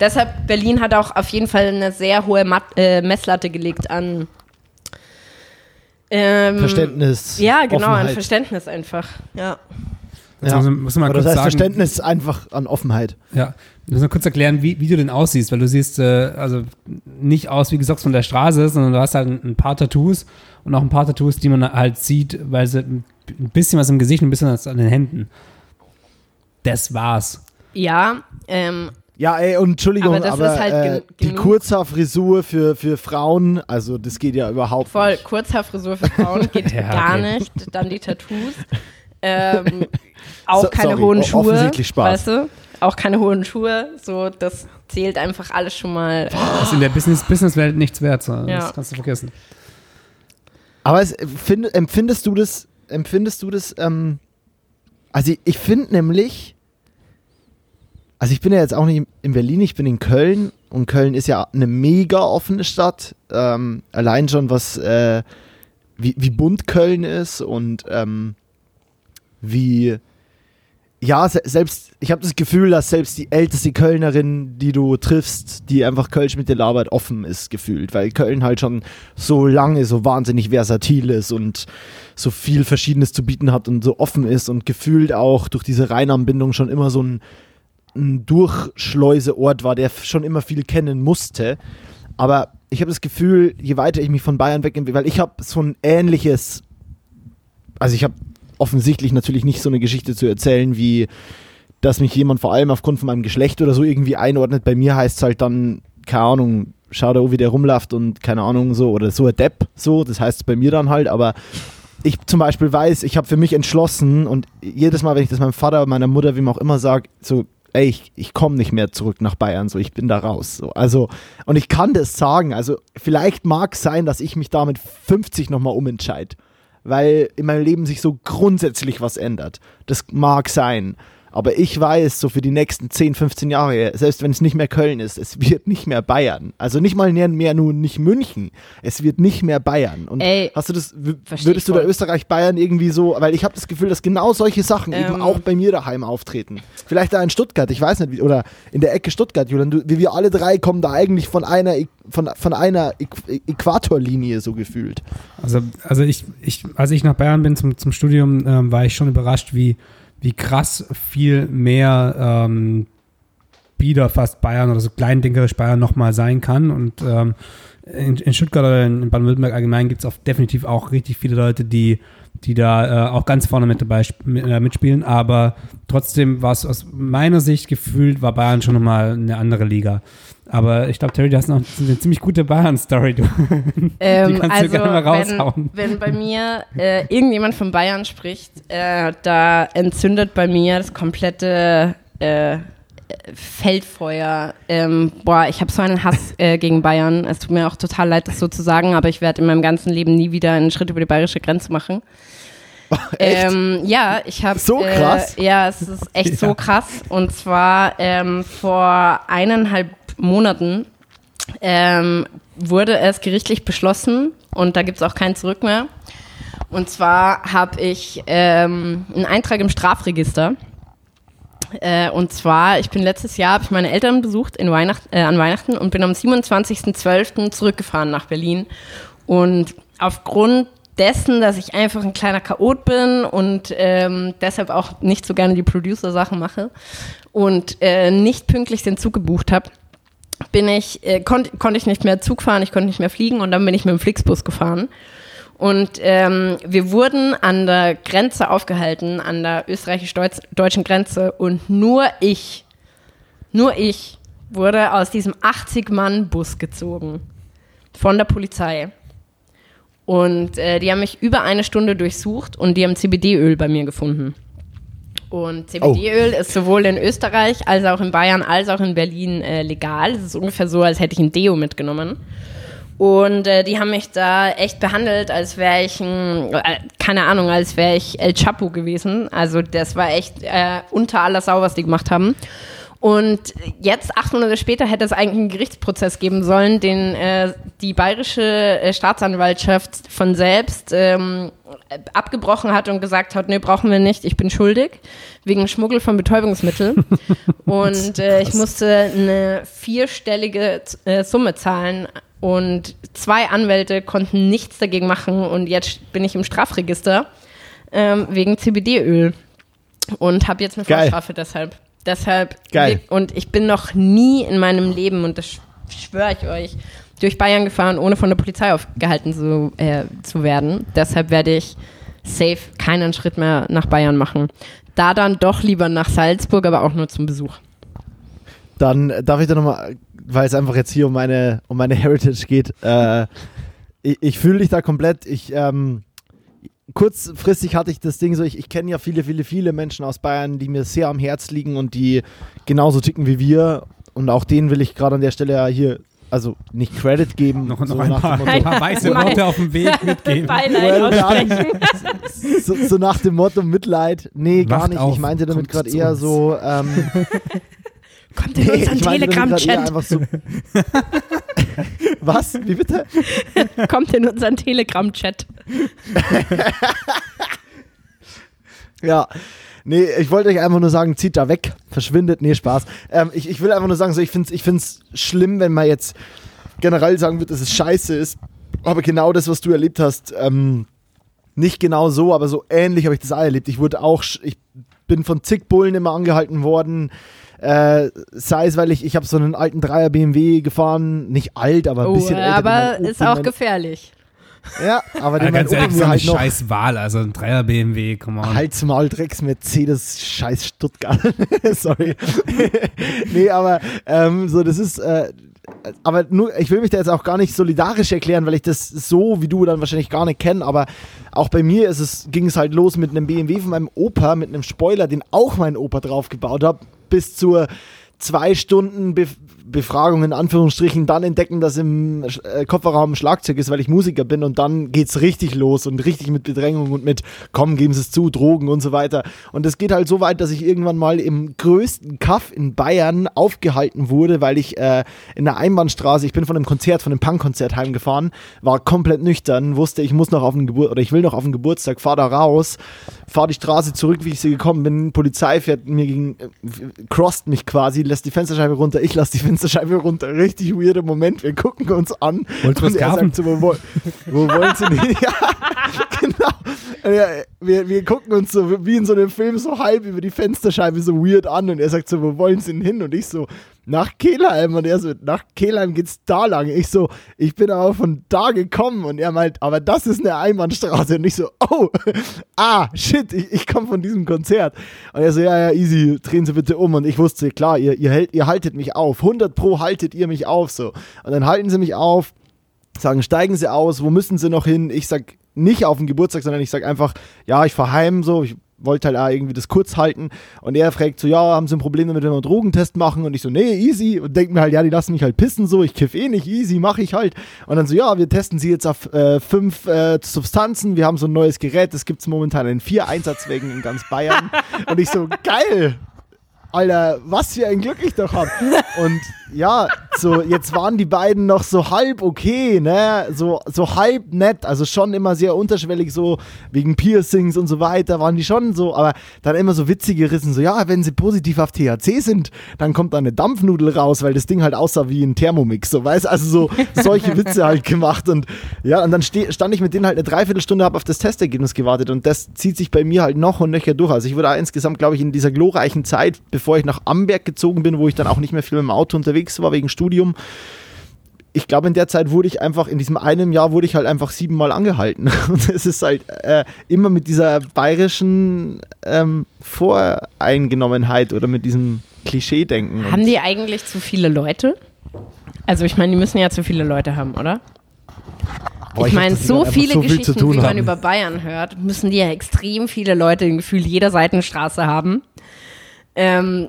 Deshalb, Berlin hat auch auf jeden Fall eine sehr hohe Mat äh, Messlatte gelegt an ähm, Verständnis. Ja, genau, Offenheit. ein Verständnis einfach. Ja. Jetzt muss, man- muss man mal Oder kurz das heißt sagen, Verständnis einfach an Offenheit. Ja, wir müssen mal kurz erklären, wie, wie du denn aussiehst, weil du siehst äh, also nicht aus wie gesagt von der Straße, sondern du hast halt ein, ein paar Tattoos und auch ein paar Tattoos, die man halt sieht, weil sie ein bisschen was im Gesicht und ein bisschen was an den Händen. Das war's. Ja, ähm, Ja, ey, und Entschuldigung, Aber aber, das ist halt äh, die. Kurzhaarfrisur für, für Frauen, also das geht ja überhaupt voll nicht. Kurzhaarfrisur für Frauen geht Ja, gar okay. nicht. Dann die Tattoos. Ähm, auch So- keine sorry, hohen Schuhe. offensichtlich Spaß. Weißt du? Auch keine hohen Schuhe. So, das zählt einfach alles schon mal. Das ist in der Business- Businesswelt nichts wert. So. Ja. Das kannst du vergessen. Aber es, find, empfindest du das, empfindest du das, ähm, also ich, ich finde nämlich, also ich bin ja jetzt auch nicht in Berlin, ich bin in Köln und Köln ist ja eine mega offene Stadt. Ähm, allein schon was, äh, wie, wie bunt Köln ist und ähm, wie ja, se selbst, ich habe das Gefühl, dass selbst die älteste Kölnerin, die du triffst, die einfach Kölsch mit dir labert, offen ist gefühlt, weil Köln halt schon so lange so wahnsinnig versatil ist und so viel Verschiedenes zu bieten hat und so offen ist und gefühlt auch durch diese Rheinanbindung schon immer so ein, ein Durchschleuseort war, der schon immer viel kennen musste. Aber ich habe das Gefühl, je weiter ich mich von Bayern wegentwickle, weil ich habe so ein ähnliches, also ich habe offensichtlich natürlich nicht so eine Geschichte zu erzählen, wie dass mich jemand vor allem aufgrund von meinem Geschlecht oder so irgendwie einordnet. Bei mir heißt es halt dann, keine Ahnung, schau da, wie der rumläuft und keine Ahnung so oder so ein Depp, so, das heißt bei mir dann halt, aber ich zum Beispiel weiß, ich habe für mich entschlossen und jedes Mal, wenn ich das meinem Vater, meiner Mutter, wem auch immer sage, so, ey, ich, ich komme nicht mehr zurück nach Bayern, so, ich bin da raus. So. Also, und ich kann das sagen, also vielleicht mag es sein, dass ich mich da mit 50 nochmal umentscheide weil in meinem Leben sich so grundsätzlich was ändert. Das mag sein. Aber ich weiß, so für die nächsten 10, 15 Jahre, selbst wenn es nicht mehr Köln ist, es wird nicht mehr Bayern. Also nicht mal mehr, mehr nur nicht München. Es wird nicht mehr Bayern. Und Ey, hast du das, würdest du da voll. Österreich-Bayern irgendwie so, weil ich habe das Gefühl, dass genau solche Sachen eben Ähm. auch bei mir daheim auftreten. Vielleicht da in Stuttgart, ich weiß nicht, wie, oder in der Ecke Stuttgart, Julian, du, wie wir alle drei kommen da eigentlich von einer, von, von einer Äqu- Äquatorlinie so gefühlt. Also, also ich, ich, als ich nach Bayern bin zum, zum Studium, ähm, war ich schon überrascht, wie, wie krass viel mehr ähm, Bieder fast Bayern oder so kleindenkerisch Bayern nochmal sein kann. Und ähm, in, in Stuttgart oder in Baden-Württemberg allgemein gibt es definitiv auch richtig viele Leute, die, die da äh, auch ganz vorne mit dabei mit, äh, mitspielen. Aber trotzdem war es aus meiner Sicht gefühlt, war Bayern schon nochmal eine andere Liga. Aber ich glaube, Terry, du hast noch eine ziemlich gute Bayern-Story. Du. Ähm, Die kannst du also, gerne mal raushauen. Wenn, wenn bei mir äh, irgendjemand von Bayern spricht, äh, da entzündet bei mir das komplette äh, Feldfeuer. Ähm, boah, ich habe so einen Hass äh, gegen Bayern. Es tut mir auch total leid, das so zu sagen, aber ich werde in meinem ganzen Leben nie wieder einen Schritt über die bayerische Grenze machen. Echt? Ähm, ja, ich habe. So krass? Äh, ja, es ist echt Ja. so krass. Und zwar ähm, vor eineinhalb Monaten ähm, wurde es gerichtlich beschlossen und da gibt es auch kein Zurück mehr. Und zwar habe ich ähm, einen Eintrag im Strafregister. Äh, und zwar, ich bin letztes Jahr, habe ich meine Eltern besucht in Weihnacht, äh, an Weihnachten und bin am 27.12. zurückgefahren nach Berlin. Und aufgrund dessen, dass ich einfach ein kleiner Chaot bin und ähm, deshalb auch nicht so gerne die Producer-Sachen mache und äh, nicht pünktlich den Zug gebucht habe, bin ich, äh, konnt, konnte ich nicht mehr Zug fahren, ich konnte nicht mehr fliegen und dann bin ich mit dem Flixbus gefahren. Und ähm, wir wurden an der Grenze aufgehalten, an der österreichisch-deutschen Grenze. Und nur ich, nur ich wurde aus diesem 80-Mann-Bus gezogen. Von der Polizei. Und äh, die haben mich über eine Stunde durchsucht und die haben CBD-Öl bei mir gefunden. Und CBD-Öl ist sowohl in Österreich als auch in Bayern als auch in Berlin äh, legal. Es ist ungefähr so, als hätte ich ein Deo mitgenommen. Und äh, die haben mich da echt behandelt, als wäre ich ein, äh, keine Ahnung, als wäre ich El Chapo gewesen. Also das war echt äh, unter aller Sau, was die gemacht haben. Und jetzt, acht Monate später, hätte es eigentlich einen Gerichtsprozess geben sollen, den äh, die bayerische äh, Staatsanwaltschaft von selbst ähm, äh, abgebrochen hat und gesagt hat, nee, brauchen wir nicht, ich bin schuldig, wegen Schmuggel von Betäubungsmitteln. und äh, ich musste eine vierstellige äh, Summe zahlen und zwei Anwälte konnten nichts dagegen machen und jetzt bin ich im Strafregister ähm, wegen CBD-Öl und habe jetzt eine Geil. Vorstrafe deshalb. Deshalb Geil. und ich bin noch nie in meinem Leben und das schwöre ich euch durch Bayern gefahren, ohne von der Polizei aufgehalten zu, äh, zu werden. Deshalb werde ich safe keinen Schritt mehr nach Bayern machen. Da dann doch lieber nach Salzburg, aber auch nur zum Besuch. Dann äh, darf ich da nochmal, weil es einfach jetzt hier um meine, um meine Heritage geht, äh, ich, ich fühle dich da komplett. Ich, ähm, kurzfristig hatte ich das Ding so, ich, ich kenne ja viele, viele, viele Menschen aus Bayern, die mir sehr am Herz liegen und die genauso ticken wie wir. Und auch denen will ich gerade an der Stelle ja hier, also nicht Credit geben. noch, noch so ein, nach paar, dem ein Motto, paar weiße Worte auf dem Weg mitgeben. So, so nach dem Motto Mitleid. Nee, gar Wacht nicht. auf, ich meinte damit gerade eher uns. so, ähm, Kommt in nee, unseren eher Telegram-Chat. Was? Wie bitte? Kommt in unseren Telegram-Chat. Ja. Nee, ich wollte euch einfach nur sagen, zieht da weg, verschwindet. Nee, Spaß. Ähm, ich, ich will einfach nur sagen, so, ich finde es ich find's schlimm, wenn man jetzt generell sagen wird, dass es scheiße ist. Aber genau das, was du erlebt hast, ähm, nicht genau so, aber so ähnlich habe ich das auch erlebt. Ich wurde auch, ich bin von zig Bullen immer angehalten worden. Äh, sei es, weil ich, ich habe so einen alten Dreier BMW gefahren, nicht alt, aber ein Oh, bisschen älter. den aber ist auch gefährlich. Ja, aber Ja, den mein ganz ehrlich, so halt noch scheiß Wahl, also ein Dreier BMW, come on. Halt's Maul, Drecks Mercedes, scheiß Stuttgart. Sorry. nee, aber ähm, so, das ist, äh, aber nur, ich will mich da jetzt auch gar nicht solidarisch erklären, weil ich das so wie du dann wahrscheinlich gar nicht kenne, aber auch bei mir ist es, ging es halt los mit einem BMW von meinem Opa, mit einem Spoiler, den auch mein Opa drauf gebaut hat, bis zur zwei Stunden Be Befragung in Anführungsstrichen, dann entdecken, dass im äh, Kofferraum ein Schlagzeug ist, weil ich Musiker bin und dann geht's richtig los und richtig mit Bedrängung und mit, komm, geben Sie es zu, Drogen und so weiter. Und es geht halt so weit, dass ich irgendwann mal im größten Kaff in Bayern aufgehalten wurde, weil ich äh, in der Einbahnstraße, ich bin von einem Konzert, von einem Punkkonzert heimgefahren, war komplett nüchtern, wusste, ich muss noch auf den Geburt oder ich will noch auf den Geburtstag, fahr da raus, fahr die Straße zurück, wie ich sie gekommen bin, Polizei fährt mir gegen, äh, crosst mich quasi, lässt die Fensterscheibe runter, ich lasse die Fensterscheibe runter, richtig weirder Moment, wir gucken uns an Wolltest du was und er sagt so, wo, wo, wo wollen Sie hin? Ja, genau. Ja, wir, wir gucken uns so wie in so einem Film so halb über die Fensterscheibe so weird an und er sagt so, wo wollen Sie denn hin? Und ich so, nach Kehlheim. Und er so, nach Kehlheim geht's da lang. Ich so, ich bin aber von da gekommen. Und er meint, aber das ist eine Einbahnstraße. Und ich so, oh, ah, shit, ich, ich komme von diesem Konzert. Und er so, ja, ja, easy, drehen Sie bitte um. Und ich wusste, klar, ihr, ihr, ihr haltet mich auf. 100 pro haltet ihr mich auf, so. Und dann halten sie mich auf, sagen, steigen Sie aus, wo müssen Sie noch hin? Ich sag nicht auf den Geburtstag, sondern ich sag einfach, ja, ich fahr heim, so, ich wollte halt auch irgendwie das kurz halten. Und er fragt so, ja, haben Sie ein Problem damit, wenn wir einen Drogentest machen? Und ich so, nee, easy. Und denk mir halt, ja, die lassen mich halt pissen, so, ich kiff eh nicht, easy, mache ich halt. Und dann so, ja, wir testen Sie jetzt auf äh, fünf äh, Substanzen, wir haben so ein neues Gerät, das gibt's momentan in vier Einsatzwegen in ganz Bayern. Und ich so, geil, Alter, was für ein Glück ich doch hab. Und ja, so jetzt waren die beiden noch so halb okay, ne? So, so halb nett, also schon immer sehr unterschwellig, so wegen Piercings und so weiter, waren die schon so, aber dann immer so witzig gerissen, so ja, wenn sie positiv auf THC sind, dann kommt da eine Dampfnudel raus, weil das Ding halt aussah wie ein Thermomix, so weißt also so solche Witze halt gemacht und ja, und dann stand ich mit denen halt eine Dreiviertelstunde, hab auf das Testergebnis gewartet und das zieht sich bei mir halt noch und nöcher durch. Also ich wurde insgesamt, glaube ich, in dieser glorreichen Zeit, bevor ich nach Amberg gezogen bin, wo ich dann auch nicht mehr viel mit dem Auto unterwegs war wegen Studium, ich glaube, in der Zeit wurde ich einfach, in diesem einen Jahr wurde ich halt einfach siebenmal angehalten. Und es ist halt äh, immer mit dieser bayerischen ähm, Voreingenommenheit oder mit diesem Klischee-Denken. Haben die eigentlich zu viele Leute? Also ich meine, die müssen ja zu viele Leute haben, oder? Boah, ich hab, meine, so viele so Geschichten, wie man haben. über Bayern hört, müssen die ja extrem viele Leute im Gefühl jeder Seitenstraße haben. Ähm,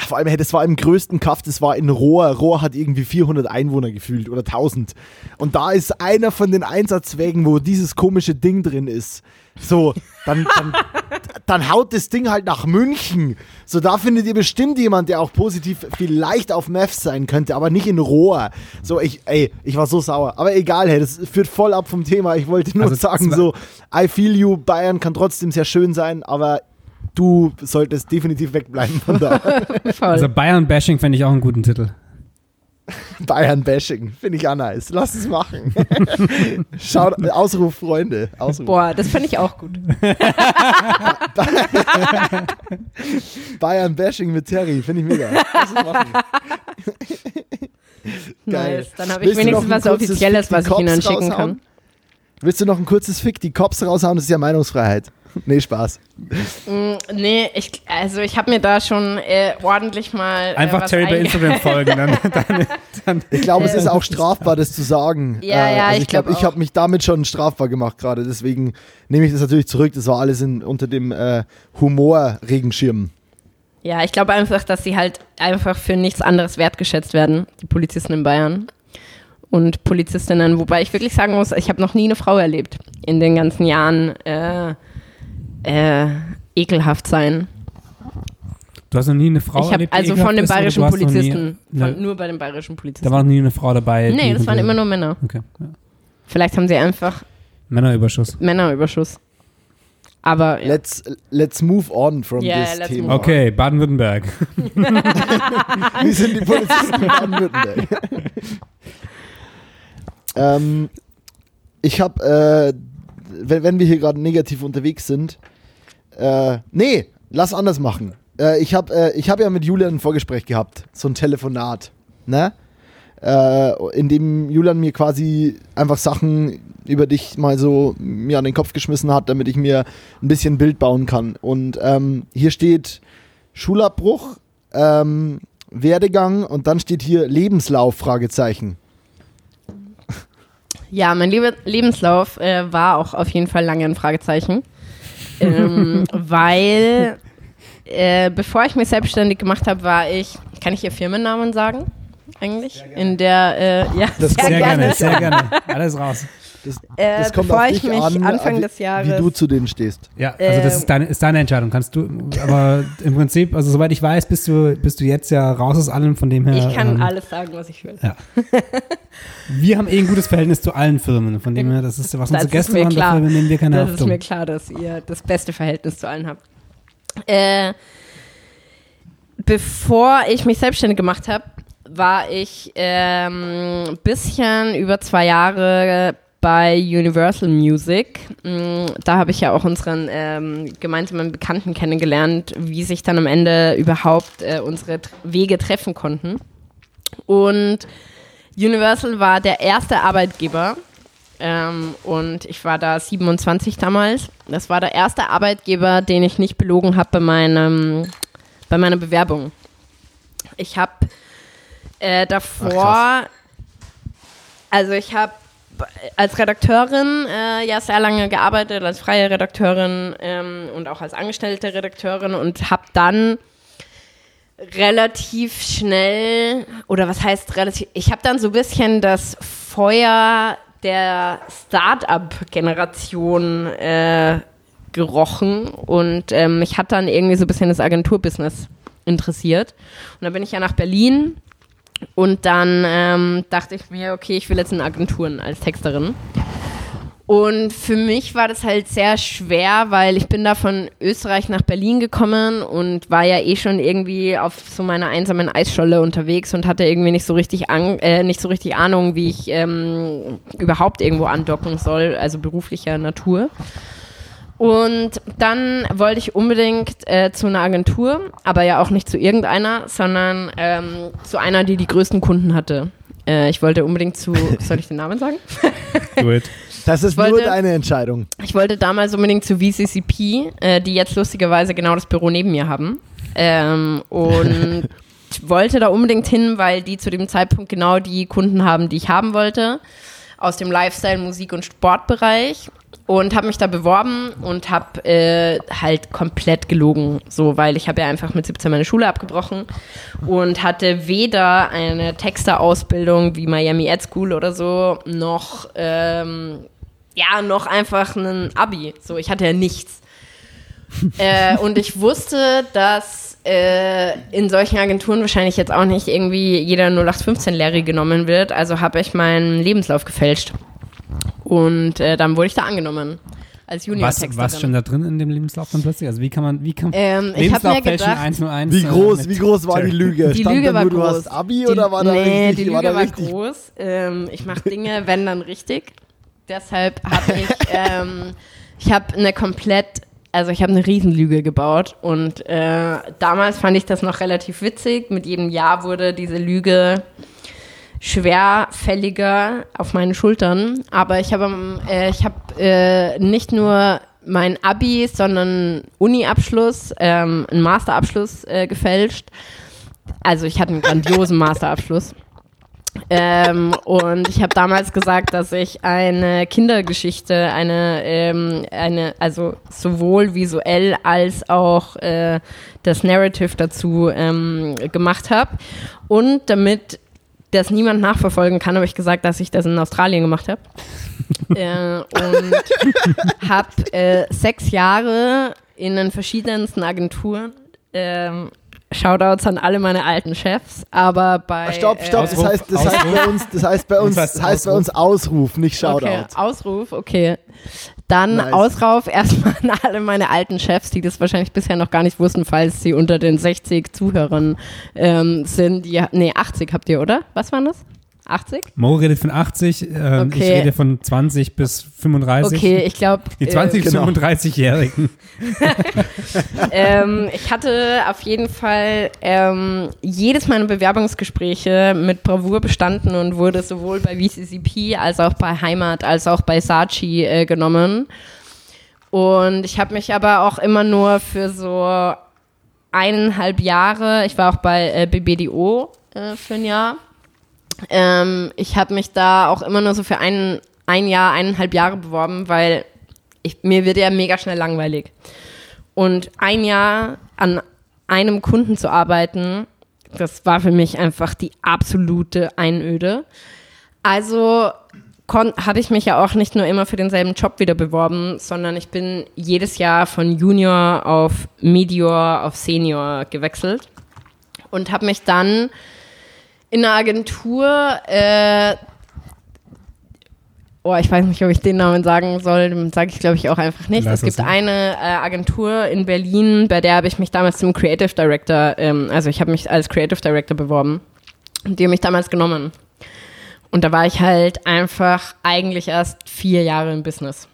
Ja, vor allem, das war im größten Kaff, das war in Rohr. Rohr hat irgendwie 400 Einwohner gefühlt oder 1000. Und da ist einer von den Einsatzwegen, wo dieses komische Ding drin ist. So, dann, dann, dann haut das Ding halt nach München. So, da findet ihr bestimmt jemand, der auch positiv vielleicht auf Meth sein könnte, aber nicht in Rohr. So, ich, ey, ich war so sauer. Aber egal, hey, das führt voll ab vom Thema. Ich wollte nur Also sagen, so, I feel you, Bayern kann trotzdem sehr schön sein, aber du solltest definitiv wegbleiben von da. Also Bayern-Bashing fände ich auch einen guten Titel. Bayern-Bashing. Finde ich auch nice. Lass es machen. Schaut, Ausruf, Freunde. Ausruf. Boah, das fände ich auch gut. Bayern-Bashing mit Terry. Finde ich mega. Lass es machen. Geil. Nice. Dann habe ich Willst wenigstens was Offizielles, was ich Ihnen schicken kann. Willst du noch ein kurzes Fick die Cops raushauen? Das ist ja Meinungsfreiheit. Nee, Spaß. Mm, nee, ich, also ich habe mir da schon äh, ordentlich mal. Einfach äh, was Terry bei Instagram folgen. Dann, dann, dann Ich glaube, es ist auch strafbar, das zu sagen. Äh, Ja, ja, also ich ich glaube, glaub ich habe mich damit schon strafbar gemacht gerade. Deswegen nehme ich das natürlich zurück. Das war alles in, unter dem äh, Humor-Regenschirm. Ja, ich glaube einfach, dass sie halt einfach für nichts anderes wertgeschätzt werden, die Polizisten in Bayern. Und Polizistinnen, wobei ich wirklich sagen muss, ich habe noch nie eine Frau erlebt in den ganzen Jahren äh, ekelhaft sein. du hast noch nie eine Frau ich habe erlebt, also von den ist, bayerischen hast noch nie Polizisten, eine- von, nur bei den bayerischen Da Polizisten. war noch nie eine Frau dabei. Nee, das waren immer nur Männer. Okay. Ja. Vielleicht haben sie einfach Männerüberschuss. Männerüberschuss. Aber ja. Let's, let's move on from Yeah, this Thema. Okay, Baden-Württemberg. Wie sind die Polizisten in Baden-Württemberg? ähm, ich habe, äh, wenn, wenn wir hier gerade negativ unterwegs sind, äh, nee, lass anders machen. Äh, ich habe äh, hab ja mit Julian ein Vorgespräch gehabt, so ein Telefonat, ne? Äh, in dem Julian mir quasi einfach Sachen über dich mal so mir an den Kopf geschmissen hat, damit ich mir ein bisschen Bild bauen kann. Und ähm, hier steht Schulabbruch, ähm, Werdegang und dann steht hier Lebenslauf, Fragezeichen. Ja, mein Lebe Lebenslauf äh, war auch auf jeden Fall lange ein Fragezeichen. Ähm, weil äh, bevor ich mich selbstständig gemacht habe, war ich, kann ich hier Firmennamen sagen? Eigentlich? In der, äh, ja, Das sehr, Sehr gerne. gerne, sehr gerne. Alles raus. Das, Äh, das kommt bevor auf ich dich mich an, Anfang wie, des Jahres- wie du zu denen stehst. Ja, also das Ähm. ist deine, ist deine Entscheidung. Kannst du, aber im Prinzip, also soweit ich weiß, bist du, bist du jetzt ja raus aus allem, von dem her. Ich kann ähm, alles sagen, was ich will. Ja. Wir haben eh ein gutes Verhältnis zu allen Firmen, von dem her, das ist, was Das unsere ist Gäste machen, klar. dafür nehmen wir keine Das ist Haftung. mir klar, dass ihr das beste Verhältnis zu allen habt. Äh, bevor ich mich selbstständig gemacht habe, war ich ähm, bisschen über zwei Jahre bei Universal Music. Mm, Da habe ich ja auch unseren ähm, gemeinsamen Bekannten kennengelernt, wie sich dann am Ende überhaupt äh, unsere Wege treffen konnten. Und Universal war der erste Arbeitgeber, ähm, und ich war da 27 damals. Das war der erste Arbeitgeber, den ich nicht belogen habe bei, meinem, bei meiner Bewerbung. Ich habe äh, davor, Ach, also ich habe als Redakteurin äh, ja sehr lange gearbeitet, als freie Redakteurin ähm, und auch als angestellte Redakteurin und habe dann relativ schnell, oder was heißt relativ, ich habe dann so ein bisschen das Feuer der Start-up-Generation äh, gerochen und ähm, mich hat dann irgendwie so ein bisschen das Agenturbusiness interessiert. Und dann bin ich ja nach Berlin und dann ähm, dachte ich mir, okay, ich will jetzt in Agenturen als Texterin. Und für mich war das halt sehr schwer, weil ich bin da von Österreich nach Berlin gekommen und war ja eh schon irgendwie auf so meiner einsamen Eisscholle unterwegs und hatte irgendwie nicht so richtig, an, äh, nicht so richtig Ahnung, wie ich ähm, überhaupt irgendwo andocken soll, also beruflicher Natur. Und dann wollte ich unbedingt äh, zu einer Agentur, aber ja auch nicht zu irgendeiner, sondern ähm, zu einer, die die größten Kunden hatte. Äh, ich wollte unbedingt zu, soll ich den Namen sagen? It. Das ist wollte- nur deine Entscheidung. Ich wollte damals unbedingt zu VCCP, äh, die jetzt lustigerweise genau das Büro neben mir haben. Ähm, und ich wollte da unbedingt hin, weil die zu dem Zeitpunkt genau die Kunden haben, die ich haben wollte. Aus dem Lifestyle, Musik und Sportbereich. Und habe mich da beworben und habe äh, halt komplett gelogen. So, weil ich habe ja einfach mit 17 meine Schule abgebrochen und hatte weder eine Texterausbildung wie Miami Ad School oder so, noch ähm, ja, noch einfach ein Abi. So, ich hatte ja nichts. äh, und ich wusste, dass äh, in solchen Agenturen wahrscheinlich jetzt auch nicht irgendwie jeder 0815-Lehre genommen wird. Also habe ich meinen Lebenslauf gefälscht. Und äh, dann wurde ich da angenommen. Als Was, Junior-Texterin. was schon da drin in dem Lebenslauf dann plötzlich? Also wie kann man, wie kann Ähm, ich habe Lebenslauf mir fälschen gedacht, 101? Wie äh, groß, wie groß war die Lüge? Die Stand Lüge war nur, du groß. hast Abi die, oder war da nee, richtig? die war Lüge war richtig groß. Ähm, ich mache Dinge, wenn dann richtig. Deshalb habe ich, ähm, ich habe eine komplett, also ich habe eine Riesenlüge gebaut und äh, damals fand ich das noch relativ witzig. Mit jedem Jahr wurde diese Lüge schwerfälliger auf meinen Schultern. Aber ich habe äh, ich habe äh, nicht nur mein Abi, sondern Uni-Abschluss, ähm, einen Masterabschluss äh, gefälscht. Also ich hatte einen grandiosen Masterabschluss. Ähm, und ich habe damals gesagt, dass ich eine Kindergeschichte, eine, ähm, eine, also sowohl visuell als auch äh, das Narrative dazu ähm, gemacht habe. Und damit das niemand nachverfolgen kann, habe ich gesagt, dass ich das in Australien gemacht habe. äh, und habe äh, sechs Jahre in den verschiedensten Agenturen ähm, Shoutouts an alle meine alten Chefs, aber bei Stopp, stopp, das Ausruf, heißt, das heißt Ausruf. bei uns, das heißt bei uns, Das heißt das bei uns Ausruf, nicht Shoutout. Okay, Ausruf, okay. Dann Nice. Ausrauf erstmal an alle meine alten Chefs, die das wahrscheinlich bisher noch gar nicht wussten, falls sie unter den 60 Zuhörern ähm, sind. Die, nee, 80 habt ihr, oder? Was waren das? 80? Mo redet von 80, ähm, ich Okay. rede von 20 bis 35. Okay, ich glaube. Die 20 bis Genau. 35-Jährigen. ähm, ich hatte auf jeden Fall ähm, jedes meiner Bewerbungsgespräche mit Bravour bestanden und wurde sowohl bei VCCP als auch bei Heimat als auch bei Saatchi äh, genommen. Und ich habe mich aber auch immer nur für so eineinhalb Jahre, ich war auch bei äh, BBDO äh, für ein Jahr. Ähm, ich habe mich da auch immer nur so für ein, ein Jahr, eineinhalb Jahre beworben, weil ich, mir wird ja mega schnell langweilig. Und ein Jahr an einem Kunden zu arbeiten, das war für mich einfach die absolute Einöde. Also habe ich mich ja auch nicht nur immer für denselben Job wieder beworben, sondern ich bin jedes Jahr von Junior auf Medior auf Senior gewechselt und habe mich dann in einer Agentur äh, Oh, ich weiß nicht, ob ich den Namen sagen soll. Sage ich, glaube ich, auch einfach nicht. Lass es es gibt sein. eine äh, Agentur in Berlin, bei der habe ich mich damals zum Creative Director, ähm, also ich habe mich als Creative Director beworben. Und die haben mich damals genommen. Und da war ich halt einfach eigentlich erst vier Jahre im Business.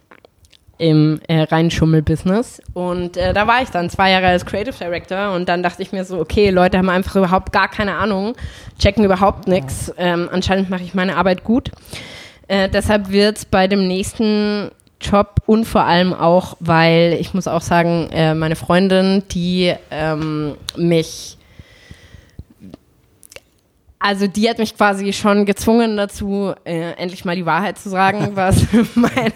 Im äh, Reinschummel-Business. Und äh, da war ich dann zwei Jahre als Creative Director und dann dachte ich mir so, okay, Leute haben einfach überhaupt gar keine Ahnung, checken überhaupt nichts. Ähm, anscheinend mache ich meine Arbeit gut. Äh, deshalb wird es bei dem nächsten Job und vor allem auch, weil ich muss auch sagen, äh, meine Freundin, die ähm, mich, also die hat mich quasi schon gezwungen dazu, äh, endlich mal die Wahrheit zu sagen, was, mein,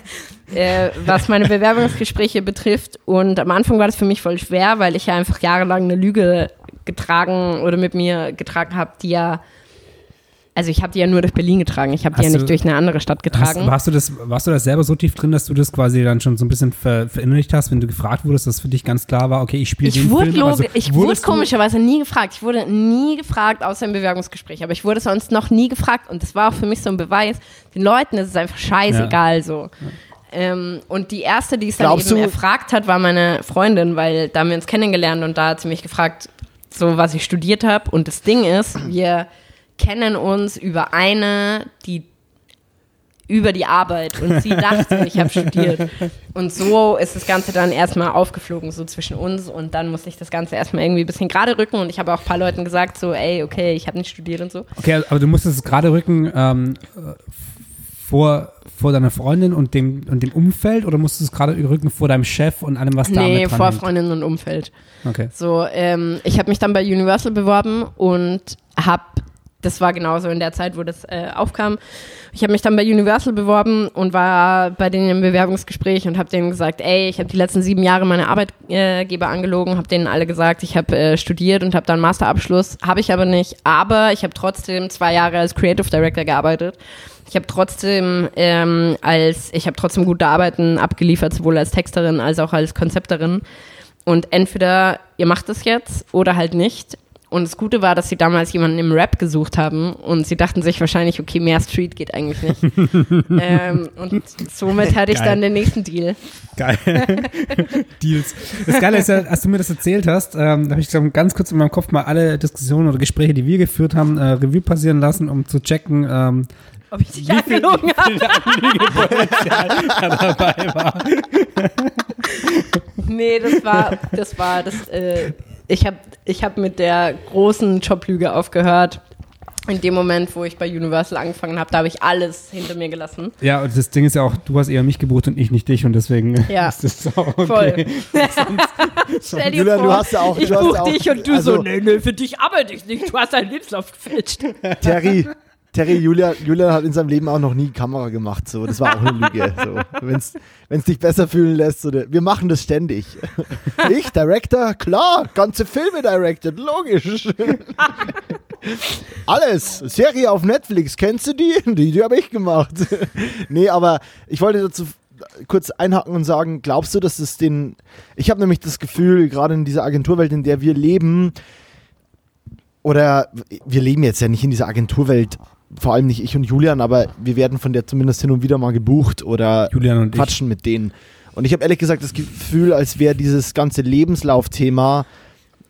äh, was meine Bewerbungsgespräche betrifft. Und am Anfang war das für mich voll schwer, weil ich ja einfach jahrelang eine Lüge getragen oder mit mir getragen habe, die ja also ich habe die ja nur durch Berlin getragen. Ich habe die ja Hast nicht du- durch eine andere Stadt Hast, getragen. warst, du das, warst du das selber so tief drin, dass du das quasi dann schon so ein bisschen ver, verinnerlicht hast, wenn du gefragt wurdest, dass für dich ganz klar war, okay, ich spiele ich den wurde, Film? Also ich wurde komischerweise nie gefragt. Ich wurde nie gefragt, außer im Bewerbungsgespräch. Aber ich wurde sonst noch nie gefragt. Und das war auch für mich so ein Beweis. Den Leuten ist es einfach scheißegal so. Ähm, und die erste, die es dann Glaubst eben du- erfragt hat, war meine Freundin, weil da haben wir uns kennengelernt und da hat sie mich gefragt, so was ich studiert habe. Und das Ding ist, wir kennen uns über eine, die über die Arbeit und sie dachte, ich habe studiert. Und so ist das Ganze dann erstmal aufgeflogen, so zwischen uns und dann musste ich das Ganze erstmal irgendwie ein bisschen gerade rücken und ich habe auch ein paar Leuten gesagt, so, ey, okay, ich habe nicht studiert und so. Okay, aber du musstest es gerade rücken ähm, äh, vor, vor deiner Freundin und dem, und dem Umfeld oder musstest du es gerade rücken vor deinem Chef und allem, was da nee, vor hängt? Freundinnen und Umfeld. Okay. So, ähm, ich habe mich dann bei Universal beworben und habe, das war genauso in der Zeit, wo das äh, aufkam, ich habe mich dann bei Universal beworben und war bei denen im Bewerbungsgespräch und habe denen gesagt, ey, ich habe die letzten sieben Jahre meine Arbeitgeber angelogen, habe denen alle gesagt, ich habe äh, studiert und habe dann Masterabschluss, habe ich aber nicht, aber ich habe trotzdem zwei Jahre als Creative Director gearbeitet. Ich habe trotzdem ähm, als ich habe trotzdem gute Arbeiten abgeliefert, sowohl als Texterin als auch als Konzepterin. Und entweder ihr macht es jetzt oder halt nicht. Und das Gute war, dass sie damals jemanden im Rap gesucht haben und sie dachten sich wahrscheinlich, okay, mehr Street geht eigentlich nicht. ähm, und somit hatte ich Geil. dann den nächsten Deal. Geil. Deals. Das Geile ist ja, als du mir das erzählt hast, ähm, da habe ich so ganz kurz in meinem Kopf mal alle Diskussionen oder Gespräche, die wir geführt haben, äh, Revue passieren lassen, um zu checken, ähm, Ob ich dich angelogen habe? dabei war. Nee, das war, das war, das, äh, ich habe ich hab mit der großen Joblüge aufgehört. In dem Moment, wo ich bei Universal angefangen habe, da habe ich alles hinter mir gelassen. Ja, und das Ding ist ja auch, du hast eher mich gebucht und ich nicht dich und deswegen Ja. ist das auch okay. Voll. Stell dir vor, du hast ja auch- ich du hast buch ja auch- dich und du also- so, nee, nee, für dich arbeite ich nicht, du hast deinen Lebenslauf gefälscht. Terry, Terry, Julian, Julian hat in seinem Leben auch noch nie Kamera gemacht. So. Das war auch eine Lüge. So. Wenn es dich besser fühlen lässt. So. Wir machen das ständig. Ich, Director? Klar, ganze Filme directed, logisch. Alles. Serie auf Netflix, kennst du die? Die, die habe ich gemacht. nee, aber ich wollte dazu kurz einhaken und sagen, glaubst du, dass es den... Ich habe nämlich das Gefühl, gerade in dieser Agenturwelt, in der wir leben, oder wir leben jetzt ja nicht in dieser Agenturwelt, vor allem nicht ich und Julian, aber wir werden von der zumindest hin und wieder mal gebucht oder Julian und ich. quatschen mit denen. Und ich habe ehrlich gesagt das Gefühl, als wäre dieses ganze Lebenslaufthema.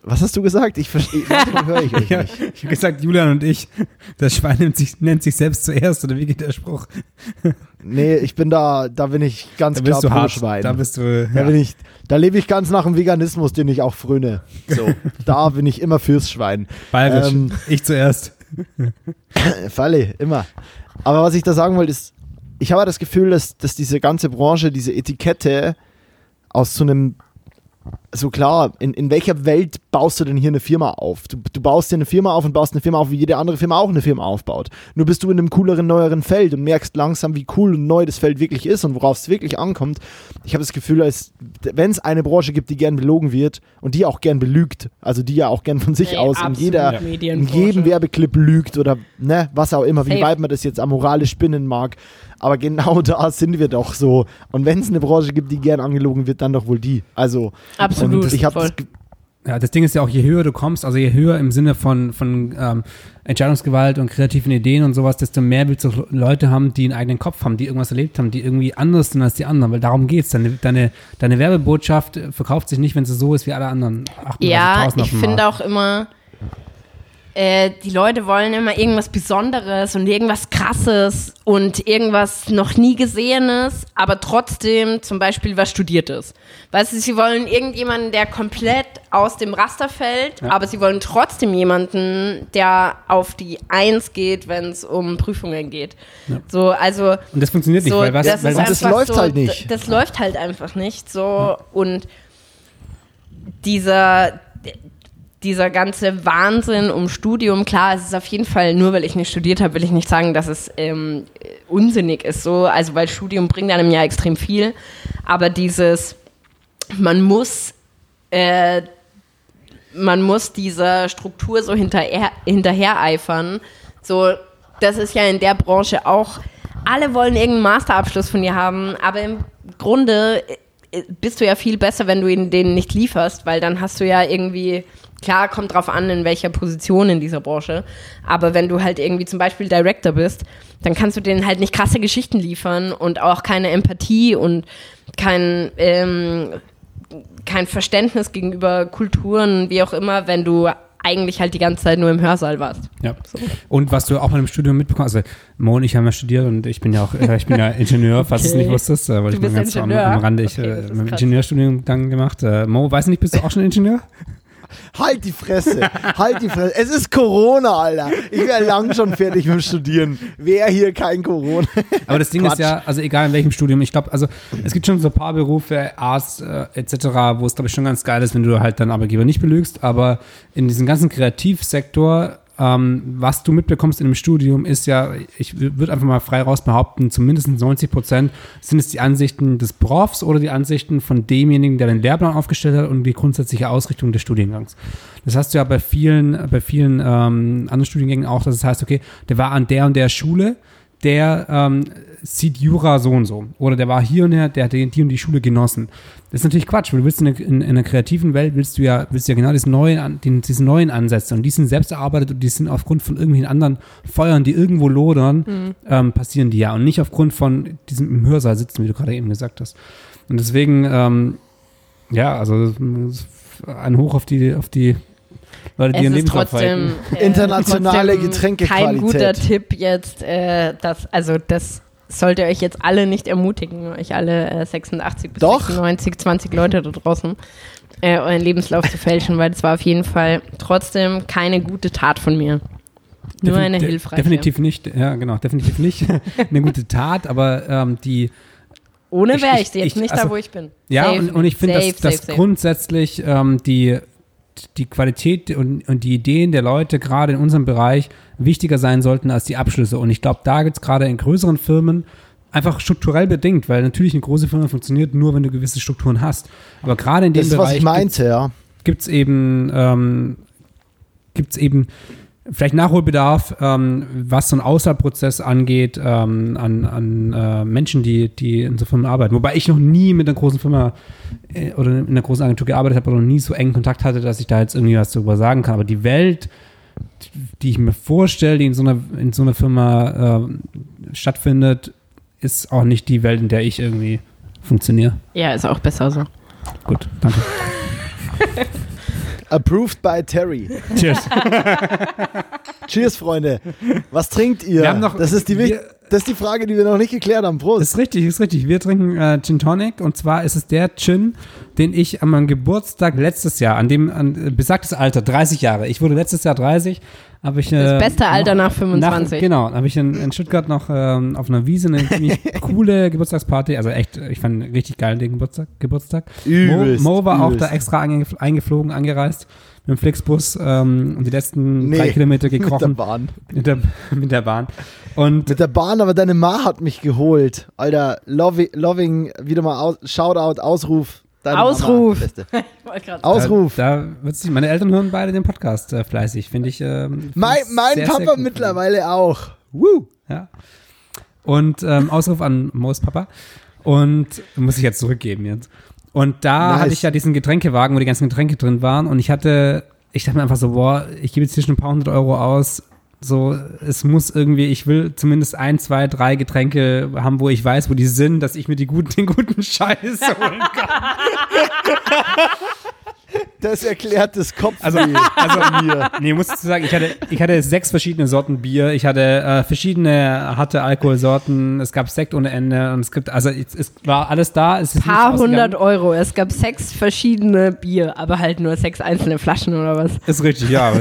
Was hast du gesagt? Ich verstehe, höre ich euch Ja, nicht. ich habe gesagt, Julian und ich. Das Schwein nennt sich, nennt sich selbst zuerst, oder wie geht der Spruch? Nee, ich bin da, da bin ich ganz Da klar pro hart. Schwein. Da bist du. Da, Ja. bin ich, da lebe ich ganz nach dem Veganismus, den ich auch fröne. So, da bin ich immer fürs Schwein. Bayerisch. Ähm, ich zuerst. Falle, immer. Aber was ich da sagen wollte, ist, ich habe das Gefühl, dass, dass diese ganze Branche, diese Etikette aus so einem, so klar, in, in welcher Welt baust du denn hier eine Firma auf? Du, du baust dir eine Firma auf und baust eine Firma auf, wie jede andere Firma auch eine Firma aufbaut. Nur bist du in einem cooleren, neueren Feld und merkst langsam, wie cool und neu das Feld wirklich ist und worauf es wirklich ankommt. Ich habe das Gefühl, als wenn es eine Branche gibt, die gern belogen wird und die auch gern belügt, also die ja auch gern von sich Ey, aus in jeder, in jedem Werbeclip lügt oder ne, was auch immer, wie Safe. weit man das jetzt amoralisch spinnen mag. Aber genau da sind wir doch so. Und wenn es eine Branche gibt, die gern angelogen wird, dann doch wohl die. Also, Absolut, ich habe Ja, das Ding ist ja auch, je höher du kommst, also je höher im Sinne von, von ähm, Entscheidungsgewalt und kreativen Ideen und sowas, desto mehr willst du Leute haben, die einen eigenen Kopf haben, die irgendwas erlebt haben, die irgendwie anders sind als die anderen, weil darum geht's. Deine, deine, deine Werbebotschaft verkauft sich nicht, wenn sie so ist wie alle anderen. 38.000 Ja, ich finde auch immer, äh, die Leute wollen immer irgendwas Besonderes und irgendwas Krasses und irgendwas noch nie Gesehenes, aber trotzdem zum Beispiel was Studiertes. Weißt du, sie wollen irgendjemanden, der komplett aus dem Raster fällt, aber sie wollen trotzdem jemanden, der auf die Eins geht, wenn es um Prüfungen geht. So, also Und das funktioniert nicht, so, weil was, das, weil das läuft so, halt nicht. d- Das läuft halt einfach nicht so und dieser dieser ganze Wahnsinn um Studium, klar, es ist auf jeden Fall, nur weil ich nicht studiert habe, will ich nicht sagen, dass es ähm, unsinnig ist so, also weil Studium bringt einem ja extrem viel, aber dieses, man muss äh, man muss dieser Struktur so hinterher, hinterhereifern. So, das ist ja in der Branche auch. Alle wollen irgendeinen Masterabschluss von dir haben, aber im Grunde äh, bist du ja viel besser, wenn du ihn denen nicht lieferst, weil dann hast du ja irgendwie, klar, kommt drauf an, in welcher Position in dieser Branche, aber wenn du halt irgendwie zum Beispiel Director bist, dann kannst du denen halt nicht krasse Geschichten liefern und auch keine Empathie und kein, ähm, kein Verständnis gegenüber Kulturen, wie auch immer, wenn du eigentlich halt die ganze Zeit nur im Hörsaal warst. Ja. Und was du auch mal im Studium mitbekommst, also Mo und ich haben ja studiert und ich bin ja auch, äh, ich bin ja Ingenieur, falls du es Okay. nicht wusstest, äh, weil Du ich mal bist ganz am, am Rande, ich Okay, äh. Ingenieurstudium dann gemacht. Äh, Mo, weiß nicht, bist du auch schon Ingenieur? Halt die Fresse, halt die Fresse. Es ist Corona, Alter. Ich wäre lang schon fertig mit dem Studieren. Wer hier kein Corona? Aber das Ding Quatsch. ist ja, also egal in welchem Studium, ich glaube, also es gibt schon so ein paar Berufe, Arzt äh, etc., wo es glaube ich schon ganz geil ist, wenn du halt deinen Arbeitgeber nicht belügst, aber in diesem ganzen Kreativsektor, ähm, was du mitbekommst in dem Studium, ist ja, ich würde einfach mal frei raus behaupten, zumindest 90 Prozent sind es die Ansichten des Profs oder die Ansichten von demjenigen, der den Lehrplan aufgestellt hat und die grundsätzliche Ausrichtung des Studiengangs. Das hast du ja bei vielen, bei vielen ähm, anderen Studiengängen auch, dass es heißt, okay, der war an der und der Schule, der ähm, sieht Jura so und so. Oder der war hier und der, der hat die, und die Schule genossen. Das ist natürlich Quatsch, weil du willst in, der- in, in einer kreativen Welt willst du ja, willst du ja genau diesen neuen, den, diesen neuen Ansätze und die sind selbst erarbeitet und die sind aufgrund von irgendwelchen anderen Feuern, die irgendwo lodern, ähm, passieren die ja und nicht aufgrund von diesem im Hörsaal sitzen, wie du gerade eben gesagt hast. Und deswegen, ähm, ja, also ein Hoch auf die, auf die Leute, die Es ihren ist trotzdem äh, Internationale trotzdem Getränkequalität. Kein guter Tipp jetzt, äh, das, also das sollte euch jetzt alle nicht ermutigen, euch alle äh, 86 bis Doch. 96, 20 Leute da draußen, äh, euren Lebenslauf zu fälschen, weil das war auf jeden Fall trotzdem keine gute Tat von mir. Nur Defin- eine hilfreiche. Definitiv nicht, ja, genau, definitiv nicht. Eine gute Tat, aber ähm, die, Ohne wäre ich- ich, jetzt ich- nicht also- da, wo ich bin. ja, Safe und, und ich finde, dass, dass grundsätzlich ähm, die, die Qualität und, und die Ideen der Leute gerade in unserem Bereich wichtiger sein sollten als die Abschlüsse. Und ich glaube, da gibt es gerade in größeren Firmen einfach strukturell bedingt, weil natürlich eine große Firma funktioniert nur, wenn du gewisse Strukturen hast. Aber gerade in dem Das ist, was Bereich ich meinte, ja. gibt es eben, ähm, gibt's eben vielleicht Nachholbedarf, ähm, was so einen Auswahlprozess angeht, ähm, an, an äh, Menschen, die, die in so Firmen arbeiten. Wobei ich noch nie mit einer großen Firma äh, oder in einer großen Agentur gearbeitet habe oder noch nie so engen Kontakt hatte, dass ich da jetzt irgendwie was darüber sagen kann. Aber die Welt die ich mir vorstelle, die in so einer, in so einer Firma äh, stattfindet, ist auch nicht die Welt, in der ich irgendwie funktioniere. Ja, ist auch besser so. Gut, danke. Approved by Terry. Cheers. Cheers, Freunde. Was trinkt ihr? Wir haben noch- das, ist die, wir- das ist die Frage, die wir noch nicht geklärt haben. Prost. Ist richtig, ist richtig. Wir trinken äh, Gin Tonic und zwar ist es der Gin, den ich an meinem Geburtstag letztes Jahr, an dem an, äh, besagtes Alter, 30 Jahre. Ich wurde letztes Jahr 30, habe ich äh, Das beste Alter noch- nach 25. Nach, genau, habe ich in, in Stuttgart noch ähm, auf einer Wiese eine ziemlich coole Geburtstagsparty, also echt, ich fand richtig geil den Geburtstag. Geburtstag. Übelst, Mo, Mo war auch übelst. da extra einge eingeflogen, angereist mit dem Flixbus ähm, und die letzten Nee, drei Kilometer Mit der gekrochen Bahn. mit der, mit der Bahn. Und Mit der Bahn, aber deine Ma hat mich geholt. Alter, loving, loving wieder mal aus, Shoutout, Ausruf. Deine Ausruf. Mama, Beste. Ich wollte gerade Ausruf. Da, da wird sich, meine Eltern hören beide den Podcast äh, fleißig, finde ich. Ähm, mein mein sehr, Papa sehr gut. mittlerweile auch. Woo. Ja. Und ähm, Ausruf an Moos Papa. Und muss ich jetzt zurückgeben jetzt. Und da Nice. hatte ich ja diesen Getränkewagen, wo die ganzen Getränke drin waren. Und ich hatte, ich dachte mir einfach so, boah, ich gebe jetzt hier schon ein paar hundert Euro aus. So, es muss irgendwie, ich will zumindest ein, zwei, drei Getränke haben, wo ich weiß, wo die sind, dass ich mir die guten, den guten Scheiß holen kann. Das erklärt das Kopf. Also, also mir. Nee, muss ich sagen, ich hatte, ich hatte sechs verschiedene Sorten Bier, ich hatte äh, verschiedene harte Alkoholsorten, es gab Sekt ohne Ende und es gibt, also es, es war alles da. Es ist paar hundert. Euro. Es gab sechs verschiedene Bier, aber halt nur sechs einzelne Flaschen oder was. Ist richtig, ja,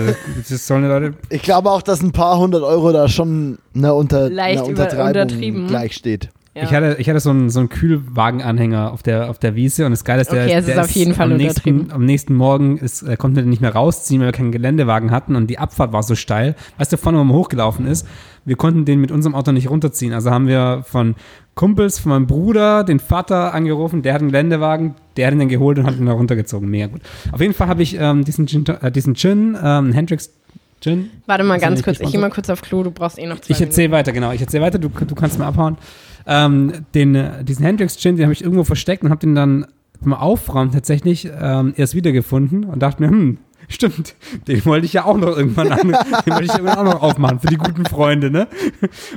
das sollen Leute. Ich glaube auch, dass ein paar hundert Euro da schon eine, Unter, Leicht eine über- Untertreibung untertrieben. gleich steht. Ja. Ich hatte, ich hatte so einen, so einen Kühlwagenanhänger auf der, auf der Wiese und das Geile ist, der, Okay, der ist auf jeden Fall am nächsten, am nächsten Morgen ist, äh, konnten wir den nicht mehr rausziehen, weil wir keinen Geländewagen hatten und die Abfahrt war so steil. Weißt du, vorne, wo man hochgelaufen ist, wir konnten den mit unserem Auto nicht runterziehen. Also haben wir von Kumpels, von meinem Bruder, den Vater angerufen, der hat einen Geländewagen, der hat ihn dann geholt und hat ihn da runtergezogen. Mega gut. Auf jeden Fall habe ich ähm, diesen Gin, äh, diesen Gin ähm, Hendrix Gin, Warte mal Ist ganz kurz, ich gehe mal kurz auf Klo, du brauchst eh noch zwei ich erzähle weiter, genau. Ich erzähle weiter, du, du kannst mal abhauen. Ähm, den, äh, diesen Hendrix Gin, den habe ich irgendwo versteckt und habe den dann beim Aufräumen tatsächlich ähm, erst wiedergefunden und dachte mir, hm, stimmt, den wollte ich ja auch noch irgendwann an, den wollte ich irgendwann auch noch aufmachen für die guten Freunde, ne?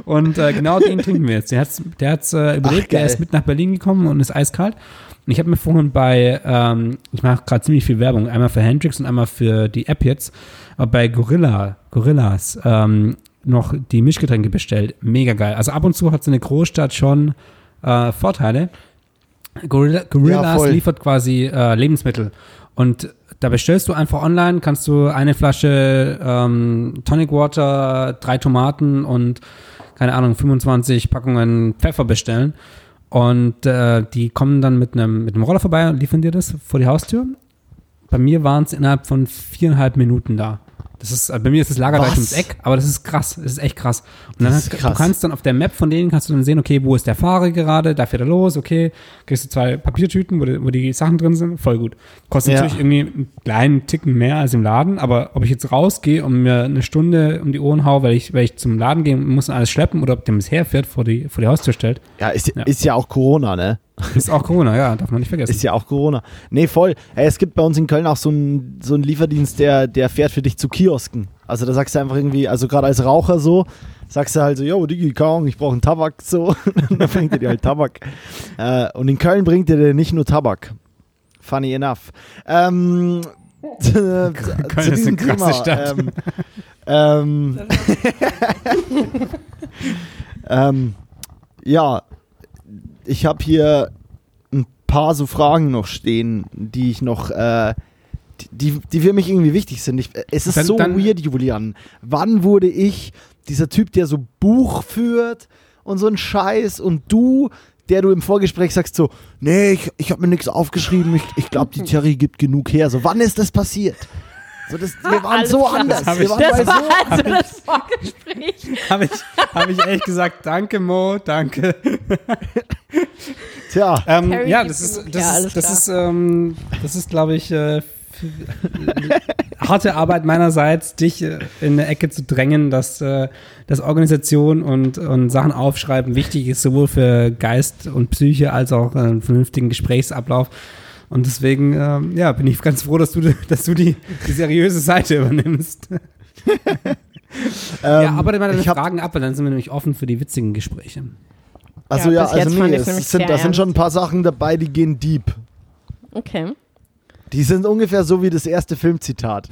Und äh, genau den trinken wir jetzt. Der hat's, der hat's äh, überlebt, der geil. ist mit nach Berlin gekommen und ist eiskalt. Und ich habe mir vorhin bei, ähm, ich mache gerade ziemlich viel Werbung, einmal für Hendrix und einmal für die App jetzt, aber bei Gorilla, Gorillas, ähm, noch die Mischgetränke bestellt. Mega geil. Also ab und zu hat so eine Großstadt schon äh, Vorteile. Gorilla, Ja, Gorillas voll. liefert quasi äh, Lebensmittel. Und da bestellst du einfach online, kannst du eine Flasche ähm, Tonic Water, drei Tomaten und keine Ahnung, 25 Packungen Pfeffer bestellen. Und äh, die kommen dann mit einem mit einem Roller vorbei und liefern dir das vor die Haustür. Bei mir waren es innerhalb von viereinhalb Minuten da. Das ist, äh, bei mir ist das Lager gleich ums Eck, aber das ist krass, das ist echt krass. Und dann hast, krass. du kannst dann auf der Map von denen kannst du dann sehen, okay, wo ist der Fahrer gerade, da fährt er los, okay, kriegst du zwei Papiertüten, wo die, wo die Sachen drin sind, voll gut. Kostet Ja. natürlich irgendwie einen kleinen Ticken mehr als im Laden, aber ob ich jetzt rausgehe und mir eine Stunde um die Ohren hau, weil ich, weil ich zum Laden gehe und muss alles schleppen oder ob dem es herfährt, vor die, vor die Haustür stellt, Ja ist, Ja. ist ja auch Corona, ne? Ist auch Corona, ja, darf man nicht vergessen. Ist ja auch Corona. Nee, voll. Ey, es gibt bei uns in Köln auch so einen so einen Lieferdienst, der, der fährt für dich zu Kiosken. Also da sagst du einfach irgendwie, also gerade als Raucher so, sagst du halt so, yo, Digi, kaum, ich brauche einen Tabak, so. dann bringt er dir halt Tabak. Äh, und in Köln bringt er dir nicht nur Tabak. Funny enough. Ähm, zu, zu ist eine krasse Thema. Stadt. Ähm, ähm, ähm, ja, ich habe hier ein paar so Fragen noch stehen, die ich noch, äh, die, die für mich irgendwie wichtig sind. Ich, es ist Dann- so dann- weird, Julian. Wann wurde ich dieser Typ, der so Buch führt und so ein Scheiß und du, der du im Vorgespräch sagst so, nee, ich, ich habe mir nichts aufgeschrieben, ich, ich glaube, die Thierry gibt genug her. So, wann ist das passiert? So, das, wir waren Alles so klar. anders. Das hab Wir ich- waren Das bei war so also das Vorgespräch. Habe ich, hab ich echt gesagt, danke Mo, danke. Tja, Ähm, ja, das ist, das Ja, ist, das klar. ist, ähm, das ist, glaube ich, äh, harte Arbeit meinerseits, dich äh, in eine Ecke zu drängen, dass, äh, dass Organisation und, und Sachen aufschreiben wichtig ist, sowohl für Geist und Psyche als auch äh, einen vernünftigen Gesprächsablauf. Und deswegen, ähm, ja, bin ich ganz froh, dass du, dass du die, die seriöse Seite übernimmst. ja, aber meine ich hab- Fragen ab, weil dann sind wir nämlich offen für die witzigen Gespräche. Also Ja, ja, also nee, es sind, da sind schon ein paar Sachen dabei, die gehen deep. Okay. Die sind ungefähr so wie das erste Filmzitat.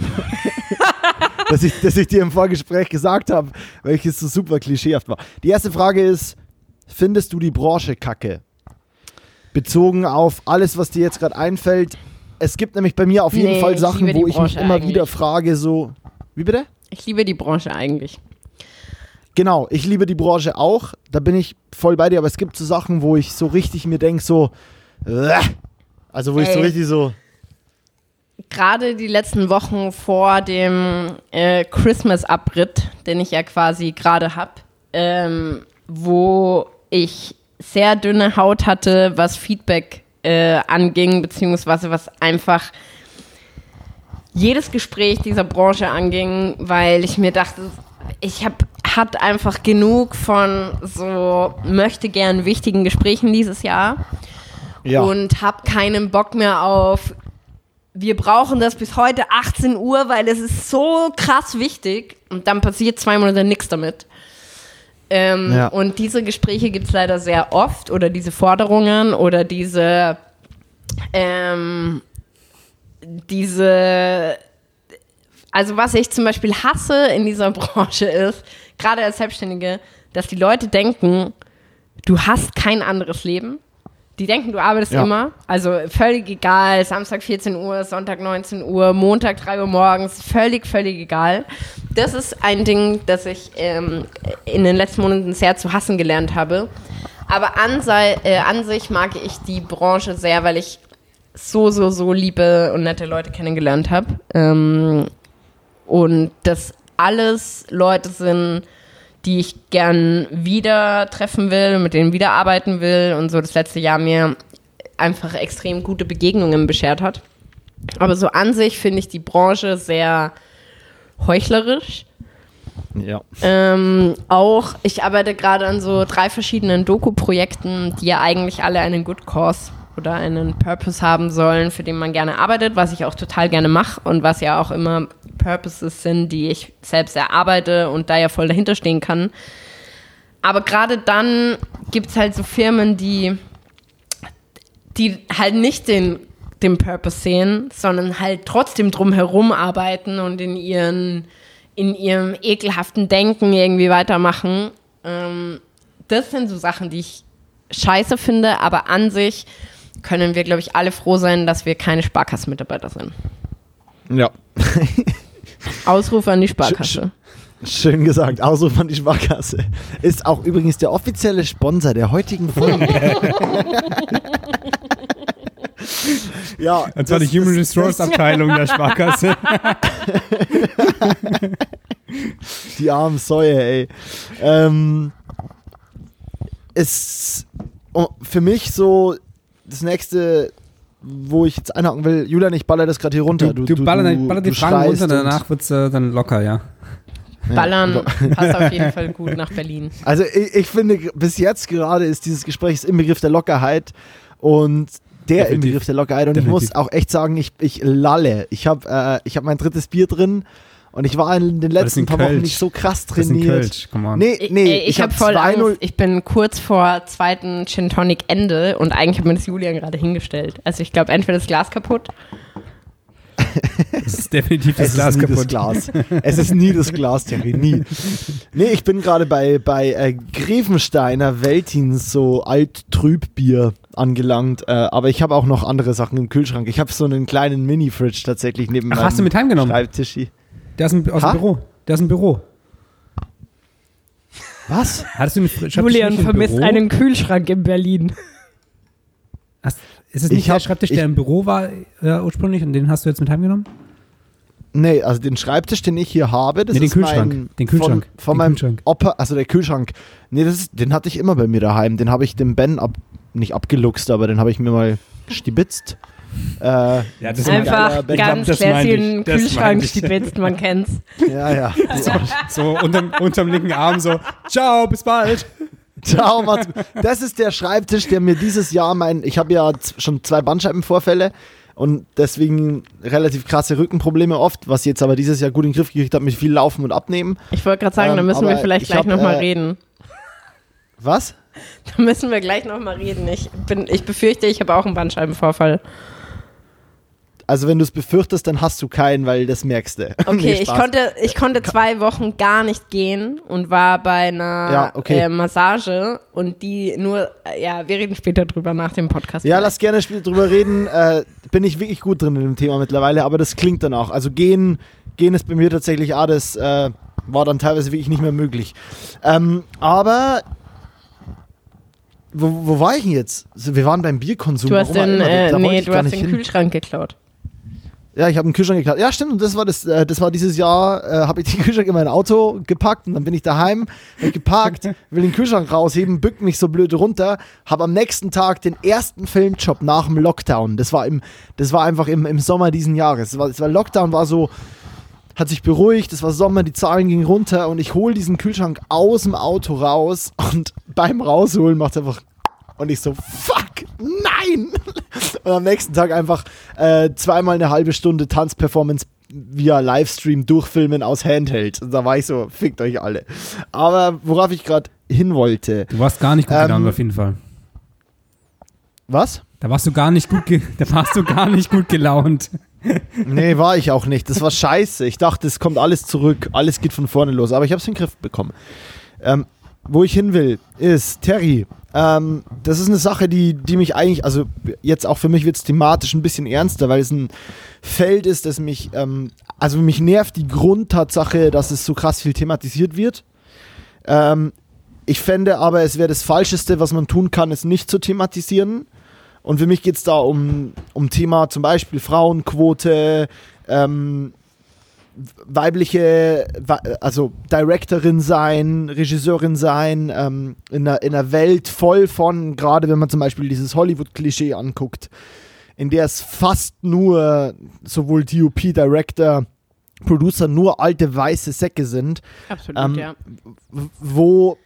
das, ich, das ich dir im Vorgespräch gesagt habe, welches so super klischeehaft war. Die erste Frage ist: Findest du die Branche kacke? Bezogen auf alles, was dir jetzt gerade einfällt. Es gibt nämlich bei mir auf jeden Nee, Fall Sachen, wo ich mich immer eigentlich. wieder frage: so, wie bitte? Ich liebe die Branche eigentlich. Genau, ich liebe die Branche auch. Da bin ich voll bei dir, aber es gibt so Sachen, wo ich so richtig mir denke, so, äh, also wo ich so Ey. richtig so, Gerade die letzten Wochen vor dem äh, Christmas-Abritt, den ich ja quasi gerade habe, ähm, wo ich sehr dünne Haut hatte, was Feedback äh, anging, beziehungsweise was einfach jedes Gespräch dieser Branche anging, weil ich mir dachte, ich habe hat einfach genug von so möchte gern wichtigen Gesprächen dieses Jahr ja. und habe keinen Bock mehr auf wir brauchen das bis heute 18 Uhr, weil es ist so krass wichtig und dann passiert zwei Monate nichts damit. Ähm, Ja. Und diese Gespräche gibt es leider sehr oft oder diese Forderungen oder diese ähm, diese also was ich zum Beispiel hasse in dieser Branche ist, gerade als Selbstständige, dass die Leute denken, du hast kein anderes Leben. Die denken, du arbeitest Ja. immer. Also völlig egal, Samstag 14 Uhr, Sonntag 19 Uhr, Montag 3 Uhr morgens, völlig, völlig egal. Das ist ein Ding, das ich ähm, in den letzten Monaten sehr zu hassen gelernt habe. Aber an, sei, äh, an sich mag ich die Branche sehr, weil ich so, so, so liebe und nette Leute kennengelernt habe. Ähm, und das alles Leute sind, die ich gern wieder treffen will, mit denen wieder arbeiten will und so das letzte Jahr mir einfach extrem gute Begegnungen beschert hat. Aber so an sich finde ich die Branche sehr heuchlerisch. ja. Ähm, auch, ich arbeite gerade an so drei verschiedenen Doku-Projekten, die ja eigentlich alle einen Good Cause oder einen Purpose haben sollen, für den man gerne arbeitet, was ich auch total gerne mache und was ja auch immer Purposes sind, die ich selbst erarbeite und da ja voll dahinter stehen kann. Aber gerade dann gibt es halt so Firmen, die, die halt nicht den, den Purpose sehen, sondern halt trotzdem drumherum arbeiten und in ihren in ihrem ekelhaften Denken irgendwie weitermachen. Ähm, das sind so Sachen, die ich scheiße finde, aber an sich können wir, glaube ich, alle froh sein, dass wir keine Sparkassenmitarbeiter sind. Ja. Ausruf an die Sparkasse. Schön gesagt. Ausruf an die Sparkasse. Ist auch übrigens der offizielle Sponsor der heutigen Folge. ja. Und zwar das- die Human Resource Abteilung der Sparkasse. Die armen Säue, ey. Ähm, ist oh, für mich so das nächste, wo ich jetzt einhaken will. Julian, ich baller das gerade hier runter. Du, du, baller, baller die du Fragen runter, und- danach wird es äh, dann locker, ja. Ballern passt auf jeden Fall gut nach Berlin. Also ich, ich finde, bis jetzt gerade ist dieses Gespräch im Begriff der Lockerheit und der Definitiv. im Begriff der Lockerheit. Und Definitiv. ich muss auch echt sagen, ich, ich lalle. Ich habe äh, ich hab mein drittes Bier drin und ich war in den das ist letzten paar Wochen nicht so krass Das ist trainiert. Kölsch, come on. Nee, Ich, nee, ey, ich, habe hab voll 2-0 Angst. Ich bin kurz vor zweiten Gin Tonic Ende und eigentlich hat mir das Julian gerade hingestellt. Also ich glaube, entweder das Glas kaputt. Das ist definitiv das Es Glas ist nie das kaputt. Glas. Es ist nie das Glas, Terry, nie. Nee, ich bin gerade bei, bei äh, Grevensteiner Veltins so Alt-Trübbier angelangt, äh, aber ich habe auch noch andere Sachen im Kühlschrank. Ich habe so einen kleinen Mini-Fridge tatsächlich neben Ach, meinem hast du mit heimgenommen? Schreibtisch hier. Der ist ein, aus Ha? dem Büro. Der ist ein Büro. Was? Hattest du einen Julian vermisst Büro? einen Kühlschrank in Berlin. Hast, ist es nicht Ich der hab- Schreibtisch, der im Büro war äh, ursprünglich und den hast du jetzt mit heimgenommen? Nee, also den Schreibtisch, den ich hier habe, das Nee, den ist Kühlschrank. mein Den Kühlschrank. von, von Den meinem Kühlschrank. Opa, also der Kühlschrank. Nee, das ist, den hatte ich immer bei mir daheim. Den habe ich dem Ben ab, nicht abgeluchst, aber den habe ich mir mal stibitzt. Äh, Ja, das Einfach Ben- ganz den das Kühlschrank stibitzt, man kennt's. ja, ja. So unterm, unterm linken Arm so, ciao, bis bald. Ciao, Mats. Das ist der Schreibtisch, der mir dieses Jahr mein, ich habe ja schon zwei Bandscheibenvorfälle und deswegen relativ krasse Rückenprobleme oft, was jetzt aber dieses Jahr gut in den Griff gekriegt hat mit viel Laufen und Abnehmen. Ich wollte gerade sagen, Ähm, da müssen wir vielleicht ich gleich nochmal äh, reden. Was? Da müssen wir gleich nochmal reden. Ich, bin, ich befürchte, ich habe auch einen Bandscheibenvorfall. Also wenn du es befürchtest, dann hast du keinen, weil das merkst du. Okay, Nee, ich, konnte, ich konnte zwei Wochen gar nicht gehen und war bei einer Ja, okay. äh, Massage und die nur, äh, ja, wir reden später drüber nach dem Podcast. Ja, lass gerne später drüber reden. Äh, bin ich wirklich gut drin in dem Thema mittlerweile, aber das klingt dann auch. Also gehen, gehen ist bei mir tatsächlich auch, das äh, war dann teilweise wirklich nicht mehr möglich. Ähm, aber wo, wo war ich denn jetzt? Wir waren beim Bierkonsum. Du hast warum den, äh, nee, du hast den hin. Kühlschrank geklaut. Ja, ich habe einen Kühlschrank geklaut. Ja, stimmt. Und das war das, äh, das war dieses Jahr, äh, habe ich den Kühlschrank in mein Auto gepackt und dann bin ich daheim, hab geparkt, will den Kühlschrank rausheben, bück mich so blöd runter, habe am nächsten Tag den ersten Filmjob nach dem Lockdown. Das war im, das war einfach im, im Sommer diesen Jahres. Das war, das war Lockdown war so, hat sich beruhigt, es war Sommer, die Zahlen gingen runter und ich hole diesen Kühlschrank aus dem Auto raus und beim Rausholen macht einfach und ich so, fuck, nein! Und am nächsten Tag einfach äh, zweimal eine halbe Stunde Tanzperformance via Livestream durchfilmen aus Handheld. Und da war ich so, fickt euch alle. Aber worauf ich gerade hin wollte. Du warst gar nicht gut Ähm, gelaunt auf jeden Fall. Was? Da warst du gar nicht gut, da warst du gar nicht gut gelaunt. Nee, war ich auch nicht. Das war scheiße. Ich dachte, es kommt alles zurück. Alles geht von vorne los. Aber ich habe es in den Griff bekommen. Ähm, wo ich hin will, ist, Terry, ähm, das ist eine Sache, die, die mich eigentlich, also jetzt auch für mich wird es thematisch ein bisschen ernster, weil es ein Feld ist, das mich, ähm, also mich nervt die Grundtatsache, dass es so krass viel thematisiert wird. Ähm, ich fände aber, es wäre das Falscheste, was man tun kann, es nicht zu thematisieren. Und für mich geht es da um, um Thema zum Beispiel Frauenquote, ähm, weibliche, also Directorin sein, Regisseurin sein, ähm, in, einer, in einer Welt voll von, gerade wenn man zum Beispiel dieses Hollywood-Klischee anguckt, in der es fast nur sowohl DOP, Director, Producer nur alte weiße Säcke sind, Absolut, Ähm, ja. wo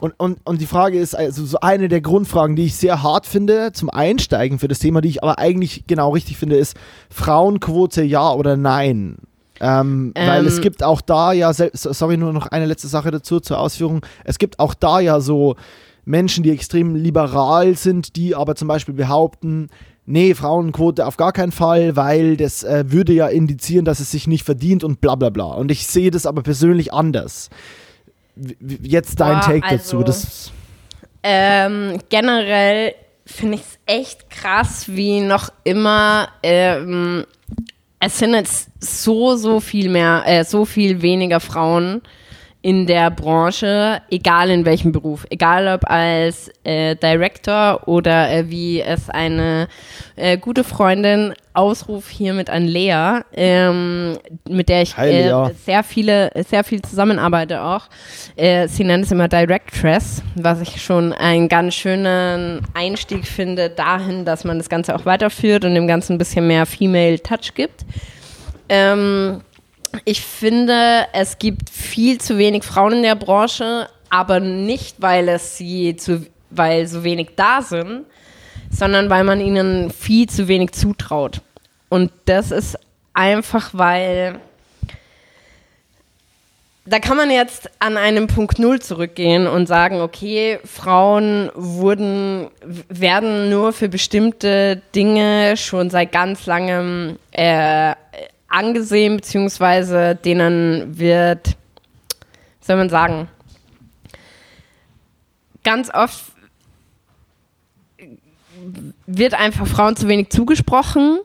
und, und, und die Frage ist also so eine der Grundfragen, die ich sehr hart finde zum Einsteigen für das Thema, die ich aber eigentlich genau richtig finde, ist Frauenquote ja oder nein? Ähm, weil Ähm. es gibt auch da ja, sorry, nur noch eine letzte Sache dazu zur Ausführung. Es gibt auch da ja so Menschen, die extrem liberal sind, die aber zum Beispiel behaupten, nee, Frauenquote auf gar keinen Fall, weil das äh, würde ja indizieren, dass es sich nicht verdient und bla bla bla. Und ich sehe das aber persönlich anders. W- Jetzt dein Boah, Take also- dazu. Das, Ähm, generell finde ich es echt krass, wie noch immer ähm, es sind jetzt so, so viel mehr, äh, so viel weniger Frauen in der Branche, egal in welchem Beruf, egal ob als äh, Director oder äh, wie es eine äh, gute Freundin Ausruf hiermit an Lea, ähm, mit der ich äh, sehr viele, sehr viel zusammenarbeite auch. Äh, sie nennt es immer Directress, was ich schon einen ganz schönen Einstieg finde dahin, dass man das Ganze auch weiterführt und dem Ganzen ein bisschen mehr Female Touch gibt. Ähm, ich finde, es gibt viel zu wenig Frauen in der Branche, aber nicht, weil es sie zu, weil so wenig da sind, sondern weil man ihnen viel zu wenig zutraut. Und das ist einfach, weil da kann man jetzt an einem Punkt Null zurückgehen und sagen, okay, Frauen wurden, werden nur für bestimmte Dinge schon seit ganz langem äh, angesehen, beziehungsweise denen wird, soll man sagen, ganz oft wird einfach Frauen zu wenig zugesprochen.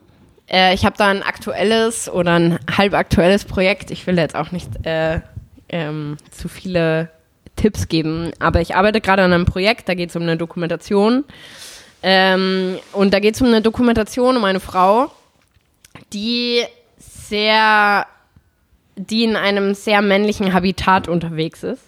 Äh, ich habe da ein aktuelles oder ein halbaktuelles Projekt. Ich will jetzt auch nicht äh, ähm, zu viele Tipps geben, aber ich arbeite gerade an einem Projekt, da geht es um eine Dokumentation. Ähm, und da geht es um eine Dokumentation um eine Frau, die sehr, die in einem sehr männlichen Habitat unterwegs ist.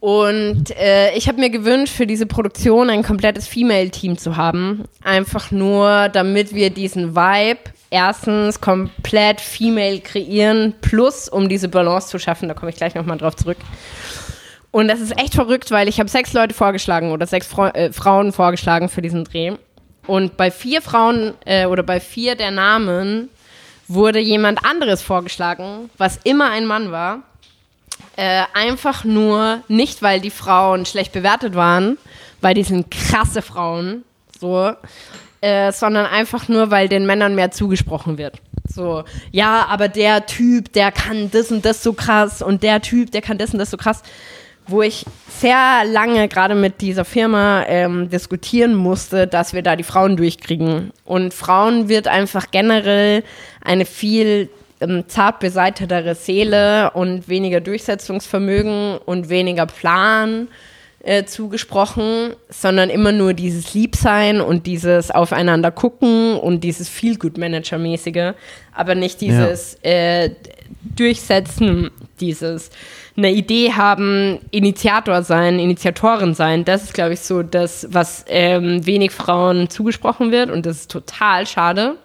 Und äh, ich habe mir gewünscht, für diese Produktion ein komplettes Female-Team zu haben. Einfach nur, damit wir diesen Vibe erstens komplett female kreieren, plus um diese Balance zu schaffen. Da komme ich gleich nochmal drauf zurück. Und das ist echt verrückt, weil ich habe sechs Leute vorgeschlagen oder sechs Frau äh, Frauen vorgeschlagen für diesen Dreh. Und bei vier Frauen äh, oder bei vier der Namen wurde jemand anderes vorgeschlagen, was immer ein Mann war. Äh, einfach nur, nicht weil die Frauen schlecht bewertet waren, weil die sind krasse Frauen, so, äh, sondern einfach nur, weil den Männern mehr zugesprochen wird. So, ja, aber der Typ, der kann das und das so krass und der Typ, der kann das und das so krass wo ich sehr lange gerade mit dieser Firma ähm, diskutieren musste, dass wir da die Frauen durchkriegen. Und Frauen wird einfach generell eine viel ähm, zart beseitetere Seele und weniger Durchsetzungsvermögen und weniger Plan äh, zugesprochen, sondern immer nur dieses Liebsein und dieses Aufeinander gucken und dieses Feel-Good-Manager-mäßige, aber nicht dieses ja. äh, Durchsetzen, dieses eine Idee haben, Initiator sein, Initiatorin sein. Das ist, glaube ich, so das, was ähm, wenig Frauen zugesprochen wird und das ist total schade.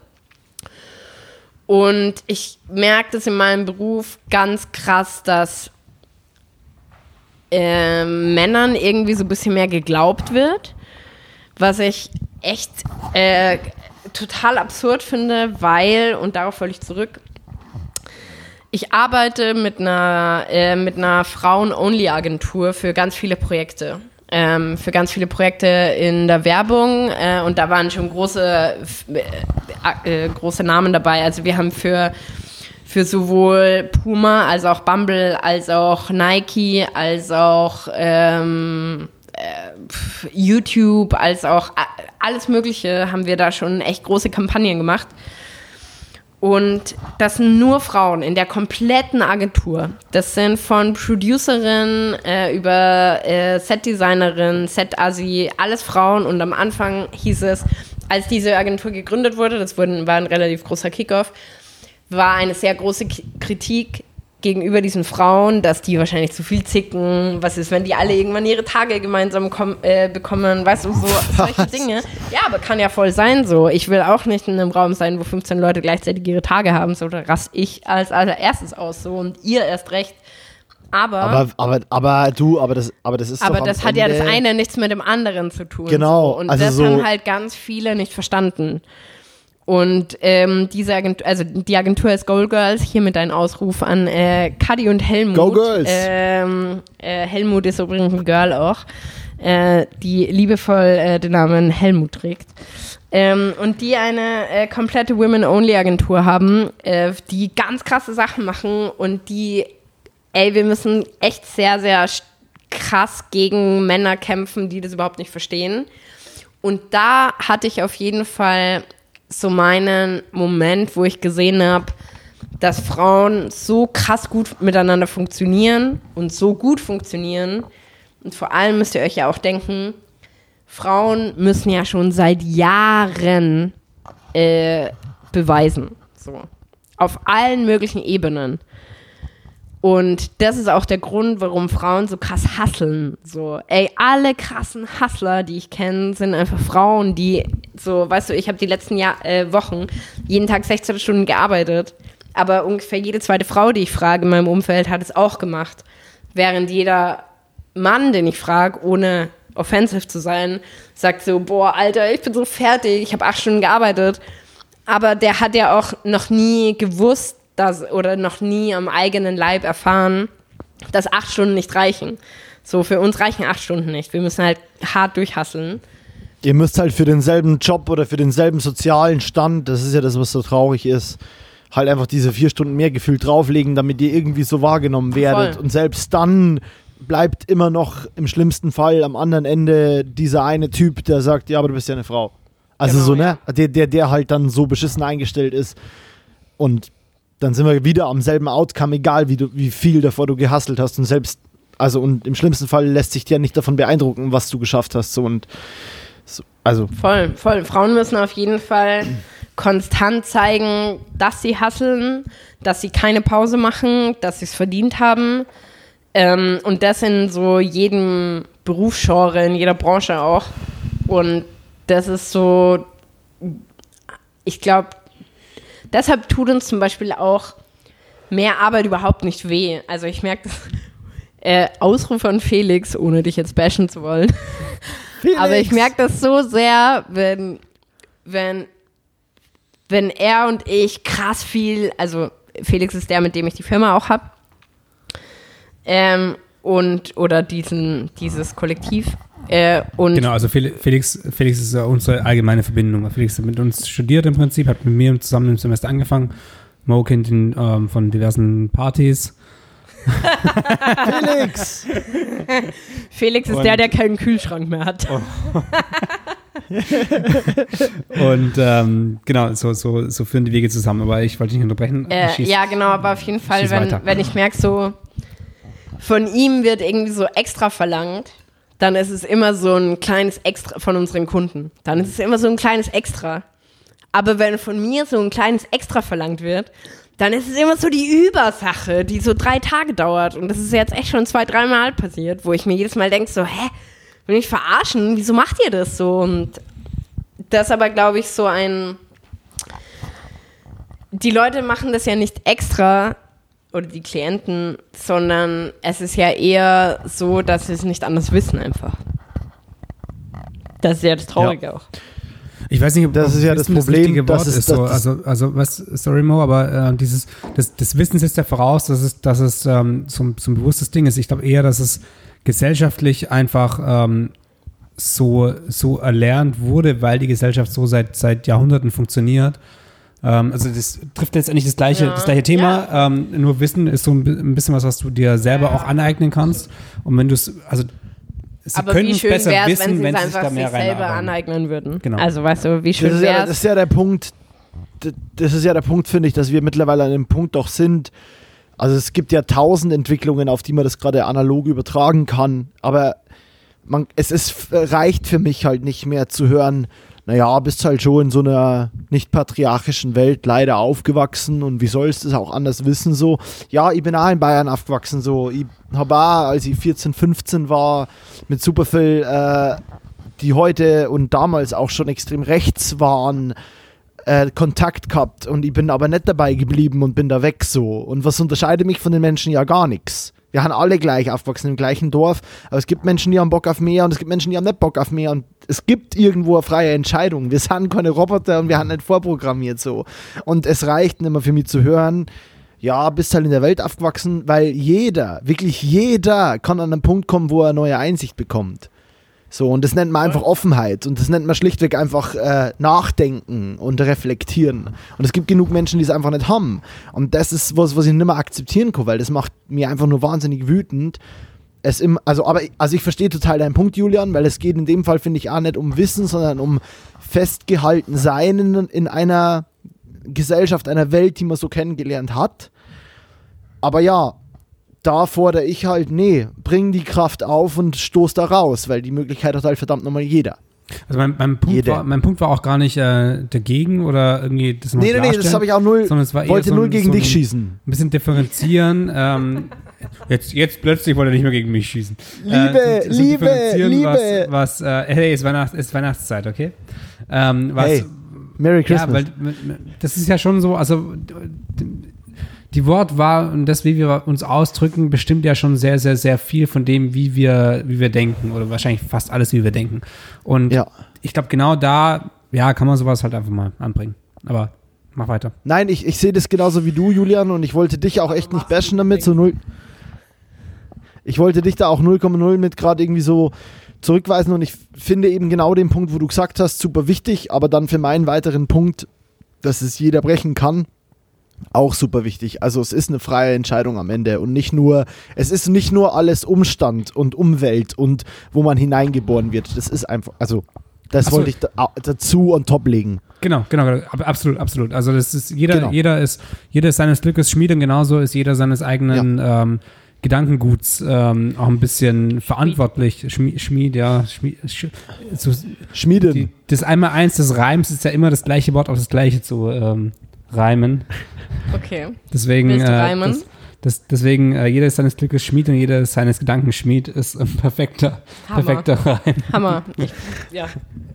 Und ich merke das in meinem Beruf ganz krass, dass äh, Männern irgendwie so ein bisschen mehr geglaubt wird, was ich echt äh, total absurd finde, weil, und darauf wollte ich zurück, ich arbeite mit einer, äh, mit einer Frauen-Only-Agentur für ganz viele Projekte. Ähm, für ganz viele Projekte in der Werbung äh, und da waren schon große, äh, äh, große Namen dabei. Also wir haben für, für sowohl Puma als auch Bumble, als auch Nike, als auch ähm, äh, YouTube, als auch alles Mögliche haben wir da schon echt große Kampagnen gemacht. Und das sind nur Frauen in der kompletten Agentur. Das sind von Producerin äh, über äh, Setdesignerin, Set-Asi, alles Frauen. Und am Anfang hieß es, als diese Agentur gegründet wurde, das war ein relativ großer Kickoff, war eine sehr große Kritik gegenüber diesen Frauen, dass die wahrscheinlich zu viel zicken. Was ist, wenn die alle irgendwann ihre Tage gemeinsam äh, bekommen? Weißt du, so solche Dinge. Ja, aber kann ja voll sein so. Ich will auch nicht in einem Raum sein, wo 15 Leute gleichzeitig ihre Tage haben. So, da rast ich als allererstes aus so und ihr erst recht. Aber, aber, aber, aber du, aber das, aber das ist Aber das hat Ende ja das eine nichts mit dem anderen zu tun. Genau. So. Und also das so haben halt ganz viele nicht verstanden. Und ähm, diese Agentur, also die Agentur ist Goal Girls, hier mit einem Ausruf an äh, Cuddy und Helmut. Go Girls! Ähm, äh, Helmut ist übrigens ein Girl auch, äh, die liebevoll äh, den Namen Helmut trägt. Ähm, und die eine äh, komplette Women-Only-Agentur haben, äh, die ganz krasse Sachen machen und die, ey, wir müssen echt sehr, sehr krass gegen Männer kämpfen, die das überhaupt nicht verstehen. Und da hatte ich auf jeden Fall so meinen Moment, wo ich gesehen habe, dass Frauen so krass gut miteinander funktionieren und so gut funktionieren. Und vor allem müsst ihr euch ja auch denken, Frauen müssen ja schon seit Jahren äh, beweisen. So. Auf allen möglichen Ebenen. Und das ist auch der Grund, warum Frauen so krass hasseln. So, ey, alle krassen Hustler, die ich kenne, sind einfach Frauen, die so, weißt du, ich habe die letzten Jahr, äh, Wochen jeden Tag 16 Stunden gearbeitet, aber ungefähr jede zweite Frau, die ich frage in meinem Umfeld, hat es auch gemacht. Während jeder Mann, den ich frage, ohne offensive zu sein, sagt so, boah, Alter, ich bin so fertig, ich habe acht Stunden gearbeitet. Aber der hat ja auch noch nie gewusst, dass, oder noch nie am eigenen Leib erfahren, dass acht Stunden nicht reichen. So, für uns reichen acht Stunden nicht. Wir müssen halt hart durchhasseln. Ihr müsst halt für denselben Job oder für denselben sozialen Stand, das ist ja das, was so traurig ist, halt einfach diese vier Stunden mehr Gefühl drauflegen, damit ihr irgendwie so wahrgenommen werdet. Voll. Und selbst dann bleibt immer noch im schlimmsten Fall am anderen Ende dieser eine Typ, der sagt, ja, aber du bist ja eine Frau. Also genau, so, ne? Ja. Der, der, der halt dann so beschissen eingestellt ist. Und dann sind wir wieder am selben Outcome, egal wie, du, wie viel davor du gehasselt hast. Und selbst, also und im schlimmsten Fall lässt sich dir nicht davon beeindrucken, was du geschafft hast. So und so, also. Voll, voll. Frauen müssen auf jeden Fall konstant zeigen, dass sie hasseln, dass sie keine Pause machen, dass sie es verdient haben. Ähm, und das in so jedem Berufsgenre, in jeder Branche auch. Und das ist so, ich glaube, Deshalb tut uns zum Beispiel auch mehr Arbeit überhaupt nicht weh. Also ich merke das. Äh, Ausruf von Felix, ohne dich jetzt bashen zu wollen. Felix. Aber ich merke das so sehr, wenn wenn, wenn er und ich krass viel, also Felix ist der, mit dem ich die Firma auch habe, ähm, und oder diesen, dieses Kollektiv. Äh, und Genau, also Fel- Felix, Felix ist unsere allgemeine Verbindung. Felix hat mit uns studiert im Prinzip, hat mit mir zusammen im Semester angefangen. Mo kennt ihn ähm, von diversen Partys. Felix! Felix ist und- der, der keinen Kühlschrank mehr hat. Und ähm, genau, so, so, so führen die Wege zusammen. Aber ich wollte dich nicht unterbrechen. Äh, Schieß. ja, genau, aber auf jeden Fall, wenn, weiter. wenn ich merke, so von ihm wird irgendwie so extra verlangt, dann ist es immer so ein kleines Extra von unseren Kunden. Dann ist es immer so ein kleines Extra. Aber wenn von mir so ein kleines Extra verlangt wird, dann ist es immer so die Übersache, die so drei Tage dauert. Und das ist jetzt echt schon zwei, dreimal passiert, wo ich mir jedes Mal denke, so, hä, will ich verarschen? Wieso macht ihr das so? Und das ist aber, glaube ich, so ein. Die Leute machen das ja nicht extra oder die Klienten, sondern es ist ja eher so, dass sie es nicht anders wissen einfach. Das ist ja das Traurige auch. Ich weiß nicht, ob Das ob ist ja das Problem, dass Wort es- ist. So. das- Also, also was, sorry Mo, aber äh, dieses, das, das Wissen setzt ja voraus, dass es, dass es ähm, so, ein- so ein bewusstes Ding ist. Ich glaube eher, dass es gesellschaftlich einfach ähm, so, so erlernt wurde, weil die Gesellschaft so seit, seit Jahrhunderten funktioniert. Ähm, also das trifft letztendlich das gleiche, Ja. das gleiche Thema. Ähm, nur Wissen ist so ein, bi- ein bisschen was, was du dir selber auch aneignen kannst. Und wenn du es, also sie Aber wie es schön besser wäre es, wissen, wenn sie wenn es einfach da mehr sich selber aneignen würden. Genau. Also, weißt du, wie schön Das ist, ja, wäre das es? ist ja der Punkt, das ist ja der Punkt, finde ich, dass wir mittlerweile an dem Punkt doch sind. Also es gibt ja tausend Entwicklungen, auf die man das gerade analog übertragen kann, aber man, es ist, reicht für mich halt nicht mehr zu hören, naja, bist halt schon in so einer nicht patriarchischen Welt leider aufgewachsen und wie sollst du es auch anders wissen so. Ja, ich bin auch in Bayern aufgewachsen so. Ich habe auch, als ich 14, 15 war, mit super viel, äh, die heute und damals auch schon extrem rechts waren, äh, Kontakt gehabt und ich bin aber nicht dabei geblieben und bin da weg so. Und was unterscheidet mich von den Menschen? Ja, gar nichts. Wir haben alle gleich aufgewachsen im gleichen Dorf, aber es gibt Menschen, die haben Bock auf mehr und es gibt Menschen, die haben nicht Bock auf mehr und es gibt irgendwo eine freie Entscheidung. Wir sind keine Roboter und wir haben nicht vorprogrammiert so. Und es reicht nicht mehr für mich zu hören, ja, bist halt in der Welt aufgewachsen, weil jeder, wirklich jeder kann an einen Punkt kommen, wo er neue Einsicht bekommt. So, und das nennt man einfach Offenheit und das nennt man schlichtweg einfach äh, Nachdenken und Reflektieren. Und es gibt genug Menschen, die es einfach nicht haben. Und das ist was, was ich nicht mehr akzeptieren kann, weil das macht mir einfach nur wahnsinnig wütend. Es im, also, aber also ich verstehe total deinen Punkt, Julian, weil es geht in dem Fall, finde ich, auch nicht um Wissen, sondern um festgehalten sein in, in einer Gesellschaft, einer Welt, die man so kennengelernt hat. Aber ja, da fordere ich halt, nee, bring die Kraft auf und stoß da raus, weil die Möglichkeit hat halt verdammt nochmal jeder. Also mein, mein, Punkt war, mein Punkt war auch gar nicht äh, dagegen oder irgendwie das Nee, nee, nee, das habe ich auch null, sondern es war wollte so null ein, gegen so dich ein, schießen. Ein bisschen differenzieren. ähm, jetzt, jetzt plötzlich wollte er nicht mehr gegen mich schießen. Liebe, Äh, so- Liebe, Liebe. Was, was äh, hey, es es ist Weihnachtszeit, okay? Ähm, was, Hey, Merry ja, Christmas. weil m- m- das ist ja schon so, also die Wortwahl und das, wie wir uns ausdrücken, bestimmt ja schon sehr, sehr, sehr viel von dem, wie wir, wie wir denken oder wahrscheinlich fast alles, wie wir denken. Und ja. ich glaube, genau da, ja, kann man sowas halt einfach mal anbringen. Aber mach weiter. Nein, ich, ich sehe das genauso wie du, Julian, und ich wollte dich auch echt nicht bashen damit, so null. Ich wollte dich da auch 0,0 mit gerade irgendwie so zurückweisen und ich finde eben genau den Punkt, wo du gesagt hast, super wichtig, aber dann für meinen weiteren Punkt, dass es jeder brechen kann, auch super wichtig. Also es ist eine freie Entscheidung am Ende und nicht nur, es ist nicht nur alles Umstand und Umwelt und wo man hineingeboren wird. Das ist einfach, also das so. wollte ich da, dazu on top legen. Genau, genau, genau. Absolut, absolut. Also das ist jeder, Genau. jeder ist, jeder ist seines Glückes Schmied und genauso ist jeder seines eigenen ähm, Gedankenguts ähm, auch ein bisschen verantwortlich. Schmied, Schmied ja, Schmied, sch, so, Schmieden. die, das einmal eins des Reims ist ja immer das gleiche Wort auf das gleiche zu ähm, reimen. Okay. Deswegen, Willst du äh, reimen? das, das, deswegen äh, jeder ist seines Glückes Schmied und jeder ist seines Gedankens Schmied ist ein perfekter, Hammer. perfekter Reim. Hammer. Ich, ja,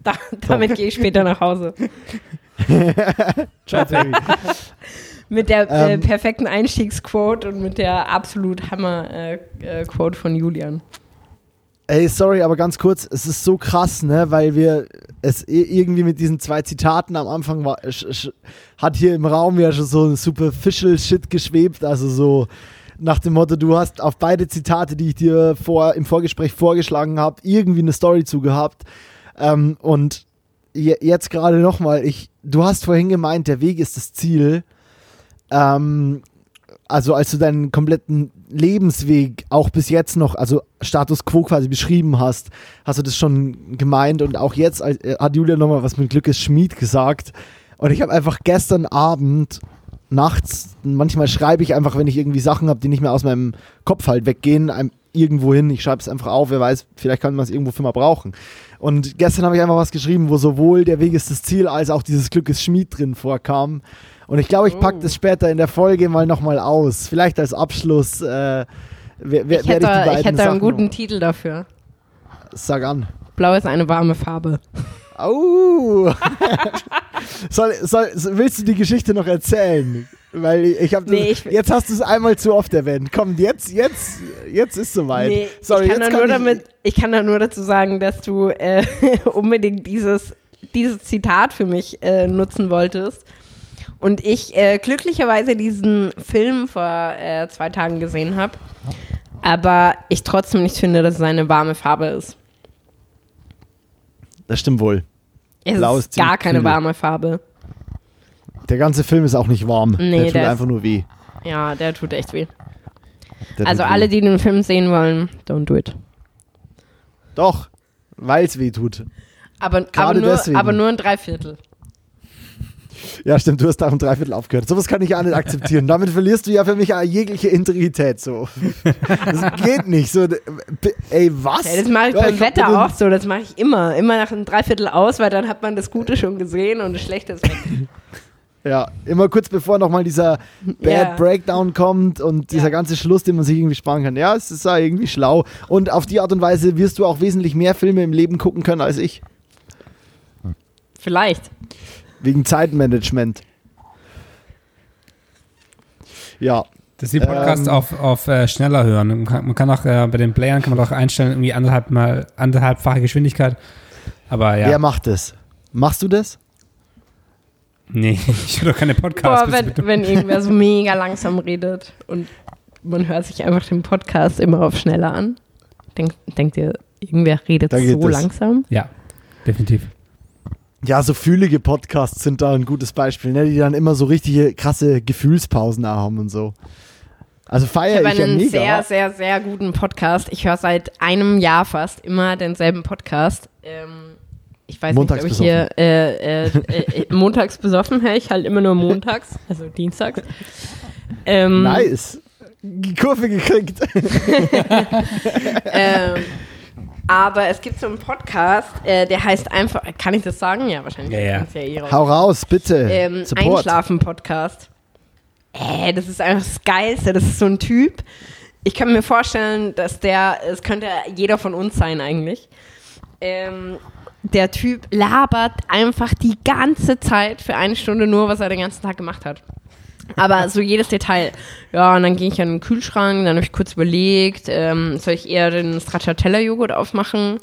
da, damit gehe ich später nach Hause. Mit der äh, Ähm. perfekten Einstiegsquote und mit der absolut Hammer-Quote von Julian. Ey, sorry, aber ganz kurz, es ist so krass, ne, weil wir es irgendwie mit diesen zwei Zitaten am Anfang war, hat hier im Raum ja schon so ein superficial Shit geschwebt, also so nach dem Motto, du hast auf beide Zitate, die ich dir vor, im Vorgespräch vorgeschlagen habe, irgendwie eine Story zugehabt. Ähm, und jetzt gerade nochmal, du hast vorhin gemeint, der Weg ist das Ziel. Ähm, also als du deinen kompletten Lebensweg auch bis jetzt noch, also Status Quo quasi beschrieben hast, hast du das schon gemeint und auch jetzt äh, hat Julia nochmal was mit Glückes Schmied gesagt und ich habe einfach gestern Abend nachts, manchmal schreibe ich einfach, wenn ich irgendwie Sachen habe, die nicht mehr aus meinem Kopf halt weggehen, irgendwo hin, ich schreibe es einfach auf, wer weiß, vielleicht kann man es irgendwo für mal brauchen. Und gestern habe ich einfach was geschrieben, wo sowohl der Weg ist das Ziel als auch dieses Glückes Schmied drin vorkam. Und ich glaube, ich packe oh. das später in der Folge mal nochmal aus. Vielleicht als Abschluss. Äh, wer, wer, ich hätte, ich, ich hätte einen guten noch. Titel dafür. Sag an. Blau ist eine warme Farbe. Oh! soll, soll, willst du die Geschichte noch erzählen? Weil ich habe nee, jetzt hast du es einmal zu oft erwähnt. Komm, jetzt, jetzt, jetzt ist soweit. Nee, Sorry, ich, kann da nur ich, damit, ich kann da nur dazu sagen, dass du äh, unbedingt dieses, dieses Zitat für mich äh, nutzen wolltest. Und ich äh, glücklicherweise diesen Film vor äh, zwei Tagen gesehen habe, aber ich trotzdem nicht finde, dass es eine warme Farbe ist. Das stimmt wohl. Es Blau ist gar keine kühl. warme Farbe. Der ganze Film ist auch nicht warm. Nee, der tut der einfach nur weh. Ja, der tut echt weh. Der also alle, weh. die den Film sehen wollen, don't do it. Doch, weil es weh tut. Aber, aber, nur, aber nur ein Dreiviertel. Ja, stimmt, du hast da um Dreiviertel aufgehört. Sowas kann ich ja nicht akzeptieren. Damit verlierst du ja für mich jegliche Integrität. So. Das geht nicht. So, ey, was? Ja, das mache ich ja, beim ich Wetter auch so. Das mache ich immer. Immer nach einem Dreiviertel aus, weil dann hat man das Gute schon gesehen und das Schlechte ist weg. Ja, immer kurz bevor nochmal dieser Bad yeah. Breakdown kommt und dieser ja. ganze Schluss, den man sich irgendwie sparen kann. Ja, es ist ja irgendwie schlau. Und auf die Art und Weise wirst du auch wesentlich mehr Filme im Leben gucken können als ich. Vielleicht. Wegen Zeitmanagement. Ja. Dass die Podcasts ähm, auf, auf äh, schneller hören. Man kann, man kann auch äh, bei den Playern kann man auch einstellen, irgendwie anderthalb mal anderthalbfache Geschwindigkeit. Aber ja. Wer macht das? Machst du das? Nee, ich höre doch keine Podcasts. Boah, wenn, wenn irgendwer so mega langsam redet und man hört sich einfach den Podcast immer auf schneller an. Denk, denkt ihr, irgendwer redet so langsam? Ja, definitiv. Ja, so fühlige Podcasts sind da ein gutes Beispiel, ne? die dann immer so richtige krasse Gefühlspausen haben und so. Also feiere ich, ich ja einen mega. sehr, sehr, sehr guten Podcast. Ich höre seit einem Jahr fast immer denselben Podcast. Ähm, ich weiß montags nicht, ob ich hier äh, äh, äh, montags besoffen höre. Ich halt immer nur montags, also dienstags. Ähm, nice. Die Kurve gekriegt. ähm, aber es gibt so einen Podcast, äh, der heißt einfach, kann ich das sagen? Ja, wahrscheinlich. Ja, ja. ja eh Hau raus, bitte. Ähm, Einschlafen-Podcast. Äh, das ist einfach das Geilste. Das ist so ein Typ. Ich kann mir vorstellen, dass der, es könnte jeder von uns sein eigentlich. Ähm, der Typ labert einfach die ganze Zeit für eine Stunde nur, was er den ganzen Tag gemacht hat. Aber so jedes Detail. Ja, und dann gehe ich an den Kühlschrank, dann habe ich kurz überlegt, ähm, soll ich eher den Stracciatella-Joghurt aufmachen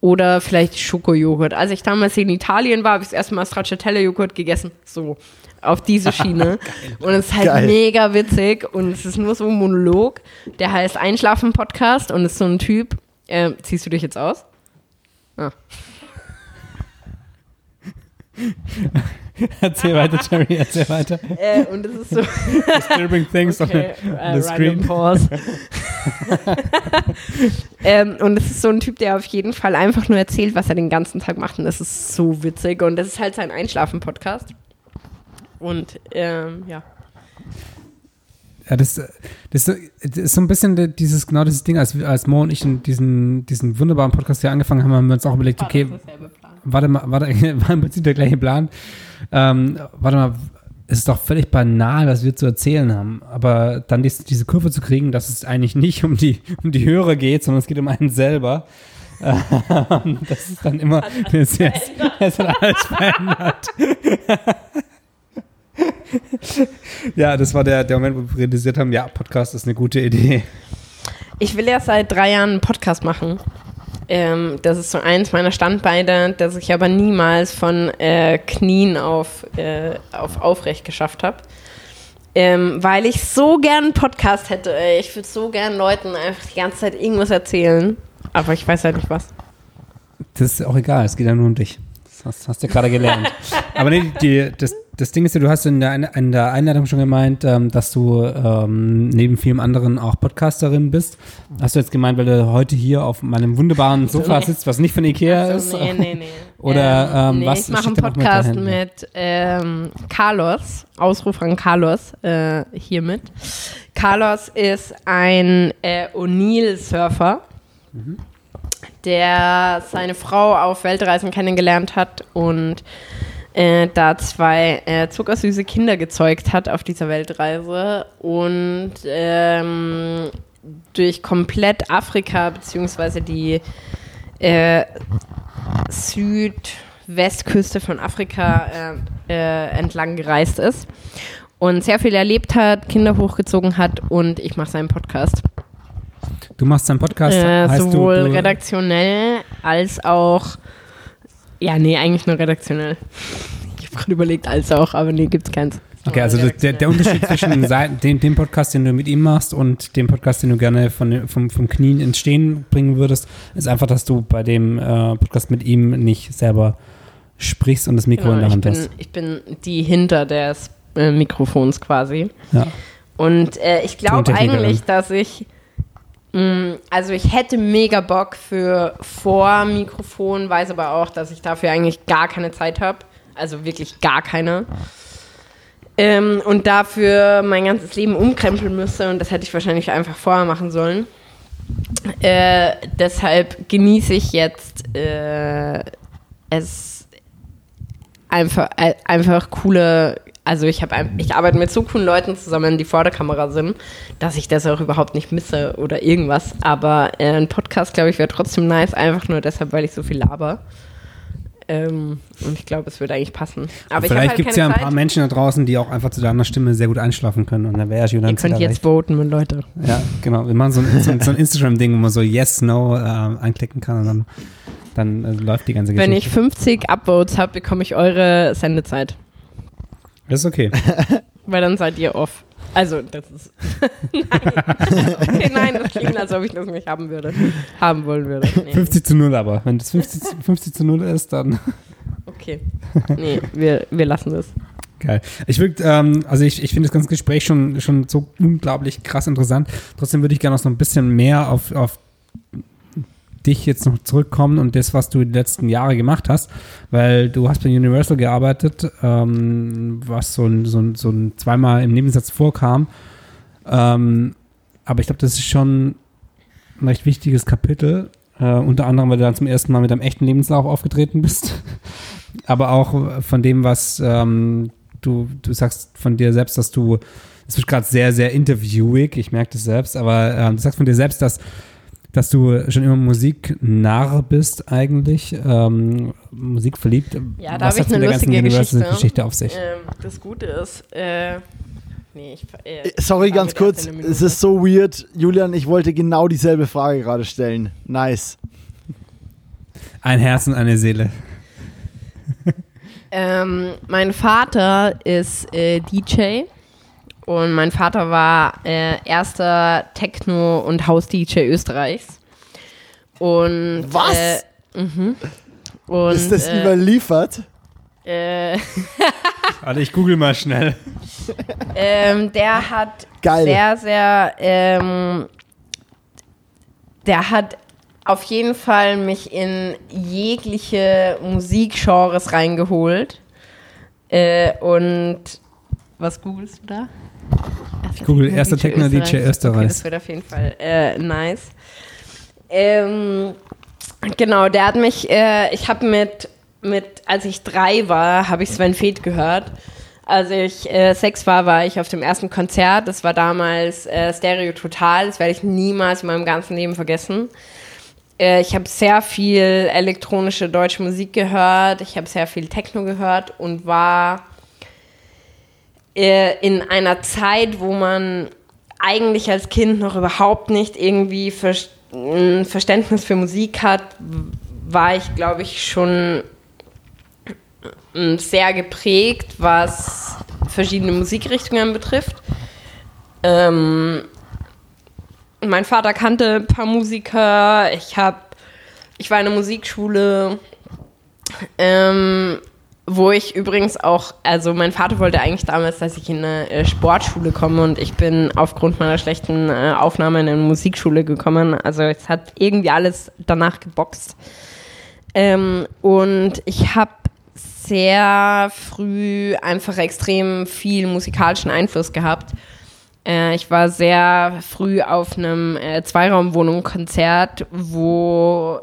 oder vielleicht Schokojoghurt. Als ich damals in Italien war, habe ich das erste Mal Stracciatella-Joghurt gegessen. So, auf diese Schiene. und es ist halt Geil. mega witzig und es ist nur so ein Monolog. Der heißt Einschlafen-Podcast und ist so ein Typ. Äh, ziehst du dich jetzt aus? Ah. erzähl weiter, Jerry, erzähl weiter. Äh, und das ist so. Disturbing things okay, on, the, on the screen. Pause. ähm, und es ist so ein Typ, der auf jeden Fall einfach nur erzählt, was er den ganzen Tag macht. Und das ist so witzig. Und das ist halt sein Einschlafen-Podcast. Und ähm, ja. Ja, das, das, das, ist so ein bisschen dieses, genau dieses Ding, als, als Mo und ich diesen, diesen wunderbaren Podcast hier angefangen haben, haben wir uns auch überlegt, okay, warte mal, warte, war im Prinzip der gleiche Plan. Ähm, warte mal, es ist doch völlig banal, was wir zu erzählen haben. Aber dann dies, diese Kurve zu kriegen, dass es eigentlich nicht um die, um die Hörer geht, sondern es geht um einen selber. Ähm, das ist dann immer es, es hat alles verändert. ja, das war der, der Moment, wo wir realisiert haben, ja, Podcast ist eine gute Idee. Ich will ja seit drei Jahren einen Podcast machen. Ähm, das ist so eins meiner Standbeine, das ich aber niemals von äh, Knien auf, äh, auf aufrecht geschafft habe. Ähm, weil ich so gern einen Podcast hätte. Ey. Ich würde so gern Leuten einfach die ganze Zeit irgendwas erzählen. Aber ich weiß halt nicht was. Das ist auch egal, es geht ja nur um dich. Das hast, hast du ja gerade gelernt. Aber nee, die, das, das Ding ist ja, du hast in der, in der Einleitung schon gemeint, ähm, dass du ähm, neben vielem anderen auch Podcasterin bist. Hast du jetzt gemeint, weil du heute hier auf meinem wunderbaren Sofa nee. sitzt, was nicht von Ikea Ach ist? nee, nee, nee. Oder, ähm, nee, was Ich mache einen mit Podcast dahinter? mit, ähm, Carlos, Ausruf an Carlos äh, hiermit. Carlos ist ein äh, O'Neill-Surfer, Mhm. der seine Frau auf Weltreisen kennengelernt hat und äh, da zwei äh, zuckersüße Kinder gezeugt hat auf dieser Weltreise und ähm, durch komplett Afrika beziehungsweise die äh, Südwestküste von Afrika äh, äh, entlang gereist ist und sehr viel erlebt hat, Kinder hochgezogen hat und ich mache seinen Podcast. Du machst deinen Podcast, sowohl du, du redaktionell als auch. Ja, nee, eigentlich nur redaktionell. Ich habe gerade überlegt, als auch, aber nee, gibt's keins. Okay, also der, der Unterschied zwischen dem, dem Podcast, den du mit ihm machst und dem Podcast, den du gerne von, vom, vom Knien ins Stehen bringen würdest, ist einfach, dass du bei dem äh, Podcast mit ihm nicht selber sprichst und das Mikro in Genau, der ich, Hand bin, hast. ich bin die hinter des äh, Mikrofons quasi. Ja. Und äh, ich glaube eigentlich, dass ich. Mh, Also ich hätte mega Bock für Vor-Mikrofon, weiß aber auch, dass ich dafür eigentlich gar keine Zeit habe. Also wirklich gar keine. Ähm, und dafür mein ganzes Leben umkrempeln müsste und das hätte ich wahrscheinlich einfach vorher machen sollen. Äh, deshalb genieße ich jetzt äh, es einfach, äh, einfach coole, also ich habe ich arbeite mit so coolen Leuten zusammen, die vor der Kamera sind, dass ich das auch überhaupt nicht misse oder irgendwas. Aber äh, ein Podcast, glaube ich, wäre trotzdem nice, einfach nur deshalb, weil ich so viel laber. Ähm, und ich glaube, es würde eigentlich passen. Aber Vielleicht halt gibt es ja ein Zeit. paar Menschen da draußen, die auch einfach zu deiner Stimme sehr gut einschlafen können und dann wäre Julian Ihr könnt jetzt voten, mit Leute. Ja, genau. Wir machen so ein, so ein, so ein Instagram-Ding, wo man so Yes, No äh, anklicken kann und dann, dann äh, läuft die ganze Geschichte. Wenn ich 50 Upvotes habe, bekomme ich eure Sendezeit. Das ist okay. Weil dann seid ihr off. Also, das ist. nein. Okay, nein, das klingt, als ob ich das nicht haben würde. Haben wollen würde. Nee. 50 zu 0 aber. Wenn das 50, zu- 50 zu 0 ist, dann Okay. Nee, wir, wir lassen das. Geil. Ich würde, ähm, also ich, ich finde das ganze Gespräch schon, schon so unglaublich krass interessant. Trotzdem würde ich gerne noch so ein bisschen mehr auf, auf dich jetzt noch zurückkommen und das, was du die letzten Jahre gemacht hast, weil du hast bei Universal gearbeitet, ähm, was so ein, so, ein, so ein zweimal im Nebensatz vorkam. Ähm, aber ich glaube, das ist schon ein recht wichtiges Kapitel. Äh, unter anderem, weil du dann zum ersten Mal mit deinem echten Lebenslauf aufgetreten bist. aber auch von dem, was ähm, du, du sagst von dir selbst, dass du, es wird gerade sehr, sehr interviewig, ich merke das selbst, aber ähm, du sagst von dir selbst, dass, dass du schon immer Musiknarr bist eigentlich, ähm, Musik verliebt. Ja, da was habe ich eine der ganzen lustige Geschichte. Geschichte auf sich? Ähm, das Gute ist, äh, nee, ich. Äh, Sorry, ich war ganz kurz. Es ist so weird. Julian, ich wollte genau dieselbe Frage gerade stellen. Nice. Ein Herz und eine Seele. Ähm, mein Vater ist äh, DJ und mein Vater war äh, erster Techno- und House-DJ Österreichs. Und, Was? Äh, mhm. und, ist das äh, überliefert? äh, Warte, ich google mal schnell. ähm, der hat Geil. sehr, sehr, ähm, der hat auf jeden Fall mich in jegliche Musikgenres reingeholt. Äh, und was googelst du da? Ich google erster Techno-DJ Okay, Österreichs. das wird auf jeden Fall äh, nice. Ähm, genau, der hat mich, äh, ich habe mit, mit, als ich drei war, habe ich Sven Feth gehört. Als ich äh, sechs war, war ich auf dem ersten Konzert. Das war damals äh, Stereo Total. Das werde ich niemals in meinem ganzen Leben vergessen. Äh, ich habe sehr viel elektronische deutsche Musik gehört. Ich habe sehr viel Techno gehört und war in einer Zeit, wo man eigentlich als Kind noch überhaupt nicht irgendwie ein Verständnis für Musik hat, war ich, glaube ich, schon mm, sehr geprägt, was verschiedene Musikrichtungen betrifft. Ähm, mein Vater kannte ein paar Musiker. Ich habe, ich war in der Musikschule, ähm, wo ich übrigens auch, also mein Vater wollte eigentlich damals, dass ich in eine äh, Sportschule komme und ich bin aufgrund meiner schlechten äh, Aufnahme in eine Musikschule gekommen. Also es hat irgendwie alles danach geboxt. Ähm, und ich habe sehr früh einfach extrem viel musikalischen Einfluss gehabt. Äh, ich war sehr früh auf einem äh, Zweiraumwohnung-Konzert, wo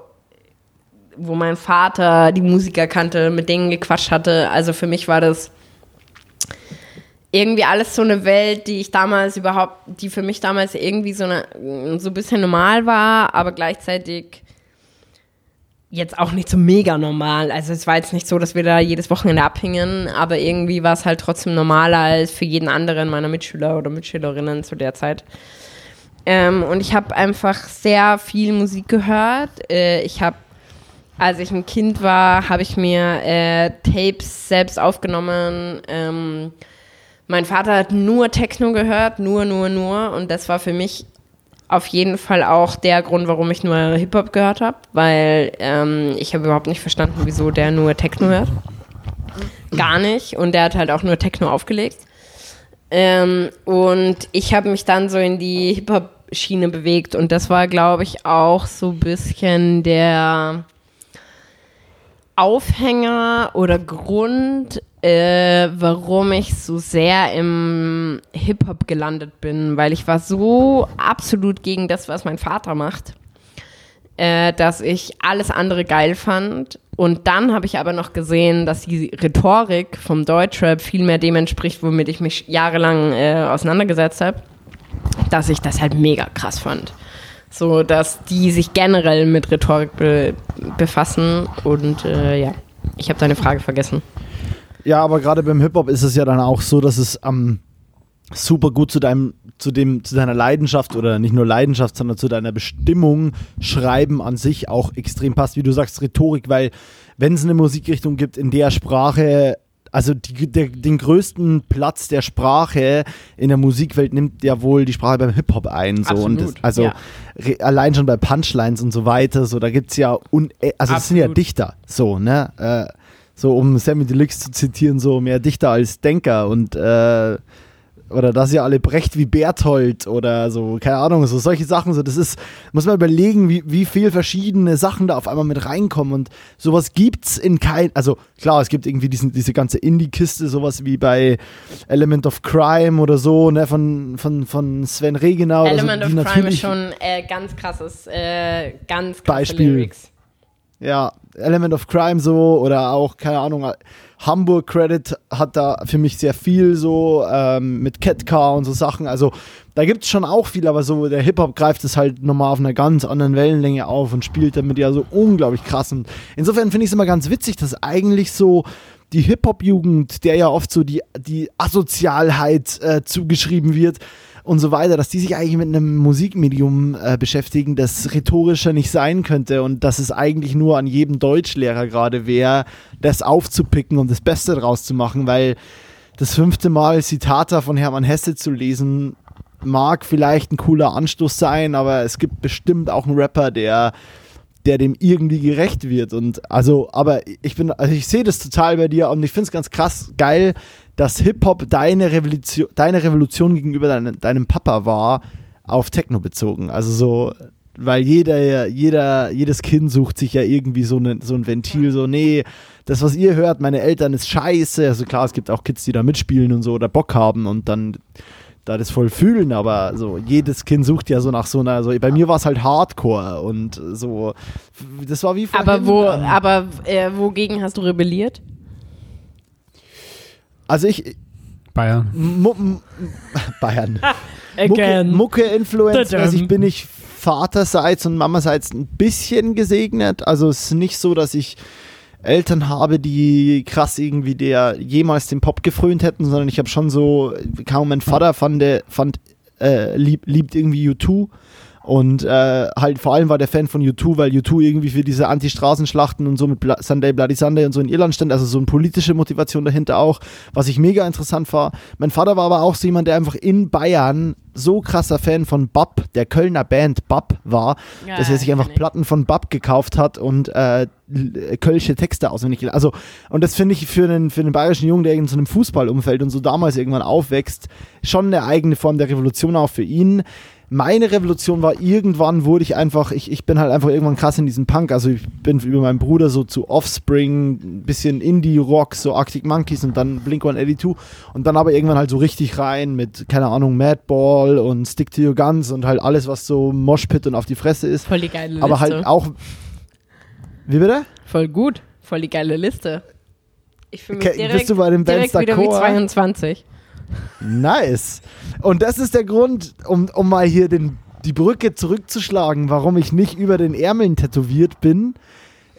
wo mein Vater die Musiker kannte, mit denen gequatscht hatte. Also für mich war das irgendwie alles so eine Welt, die ich damals überhaupt, die für mich damals irgendwie so, eine, so ein bisschen normal war, aber gleichzeitig jetzt auch nicht so mega normal. Also es war jetzt nicht so, dass wir da jedes Wochenende abhingen, aber irgendwie war es halt trotzdem normaler als für jeden anderen meiner Mitschüler oder Mitschülerinnen zu der Zeit. Ähm, und ich habe einfach sehr viel Musik gehört. Äh, ich habe als ich ein Kind war, habe ich mir äh, Tapes selbst aufgenommen. Ähm, mein Vater hat nur Techno gehört, nur, nur, nur. Und das war für mich auf jeden Fall auch der Grund, warum ich nur Hip-Hop gehört habe, weil ähm, ich habe überhaupt nicht verstanden, wieso der nur Techno hört. Gar nicht. Und der hat halt auch nur Techno aufgelegt. Ähm, und ich habe mich dann so in die Hip-Hop-Schiene bewegt. Und das war, glaube ich, auch so ein bisschen der Aufhänger oder Grund, äh, warum ich so sehr im Hip-Hop gelandet bin, weil ich war so absolut gegen das, was mein Vater macht, äh, dass ich alles andere geil fand. Und dann habe ich aber noch gesehen, dass die Rhetorik vom Deutschrap viel mehr dem entspricht, womit ich mich jahrelang äh, auseinandergesetzt habe, dass ich das halt mega krass fand. So, dass die sich generell mit Rhetorik be befassen. Und äh, ja, ich habe deine Frage vergessen. Ja, aber gerade beim Hip-Hop ist es ja dann auch so, dass es am ähm, super gut zu deinem, zu dem, zu deiner Leidenschaft oder nicht nur Leidenschaft, sondern zu deiner Bestimmung Schreiben an sich auch extrem passt, wie du sagst, Rhetorik, weil wenn es eine Musikrichtung gibt, in der Sprache also die, der, den größten Platz der Sprache in der Musikwelt nimmt ja wohl die Sprache beim Hip-Hop ein. So. Und das, also ja. allein schon bei Punchlines und so weiter, so da gibt es ja, un äh, also das sind ja Dichter, so, ne? Äh, so um Sammy Deluxe zu zitieren, so mehr Dichter als Denker und äh, oder dass ihr alle brecht wie Berthold oder so, keine Ahnung, so solche Sachen. So, das ist, muss man überlegen, wie, wie viel verschiedene Sachen da auf einmal mit reinkommen. Und sowas gibt's in kein, also klar, es gibt irgendwie diesen, diese ganze Indie-Kiste, sowas wie bei Element of Crime oder so, ne, von, von, von Sven Regenau. Element so, of Crime ist schon äh, ganz krasses, äh, ganz krasse Beispiel. Lyrics. Ja, Element of Crime so oder auch, keine Ahnung, Hamburg Credit hat da für mich sehr viel so ähm, mit Catcar und so Sachen. Also da gibt es schon auch viel, aber so der Hip-Hop greift es halt nochmal auf einer ganz anderen Wellenlänge auf und spielt damit ja so unglaublich krass. Und insofern finde ich es immer ganz witzig, dass eigentlich so die Hip-Hop-Jugend, der ja oft so die, die Asozialheit äh, zugeschrieben wird, und so weiter, dass die sich eigentlich mit einem Musikmedium äh, beschäftigen, das rhetorischer nicht sein könnte und dass es eigentlich nur an jedem Deutschlehrer gerade wäre, das aufzupicken und das Beste draus zu machen, weil das fünfte Mal Zitata von Hermann Hesse zu lesen, mag vielleicht ein cooler Anstoß sein, aber es gibt bestimmt auch einen Rapper, der der dem irgendwie gerecht wird und also aber ich bin also ich sehe das total bei dir und ich finde es ganz krass geil, dass Hip-Hop deine Revolution, deine Revolution gegenüber dein, deinem Papa war, auf Techno bezogen. Also so, weil jeder, jeder, jedes Kind sucht sich ja irgendwie so, ne, so ein Ventil, so, nee, das, was ihr hört, meine Eltern ist scheiße. Also klar, es gibt auch Kids, die da mitspielen und so oder Bock haben und dann da das voll fühlen, aber so jedes Kind sucht ja so nach so einer, so bei mir war es halt Hardcore und so, das war wie vorhin, Aber wo, aber äh, wogegen hast du rebelliert? Also ich. Bayern. M Bayern. Mucke-Influencer. also ich bin nicht vaterseits und mamaseits ein bisschen gesegnet. Also es ist nicht so, dass ich Eltern habe, die krass irgendwie der jemals den Pop gefrönt hätten, sondern ich habe schon so, kaum mein Vater fand, fand äh, lieb, liebt irgendwie U2 Und äh, halt vor allem war der Fan von U2, weil U2 irgendwie für diese Anti-Straßenschlachten und so mit Bla Sunday Bloody Sunday und so in Irland stand, also so eine politische Motivation dahinter auch, was ich mega interessant war. Mein Vater war aber auch so jemand, der einfach in Bayern so krasser Fan von Bab, der Kölner Band Bab war, Ja, dass er sich einfach. Platten von Bab gekauft hat und äh, kölsche Texte auswendig gelernt. Also, und das finde ich für einen, für einen bayerischen Jungen, der in so einem Fußballumfeld und so damals irgendwann aufwächst, schon eine eigene Form der Revolution auch für ihn. Meine Revolution war irgendwann, wurde ich einfach, ich, ich bin halt einfach irgendwann krass in diesen Punk. Also ich bin über meinen Bruder so zu Offspring, ein bisschen Indie-Rock, so Arctic Monkeys und dann Blink-182 und dann aber irgendwann halt so richtig rein mit, keine Ahnung, Madball und Stick to Your Guns und halt alles, was so Moshpit und auf die Fresse ist. Voll die geile Liste. Aber halt auch. Wie bitte? Voll gut. Voll die geile Liste. Ich fühle mich Okay, direkt, bist du bei den Bands wieder wie d'accord? 22. Nice. Und das ist der Grund, um, um mal hier den, die Brücke zurückzuschlagen, warum ich nicht über den Ärmeln tätowiert bin.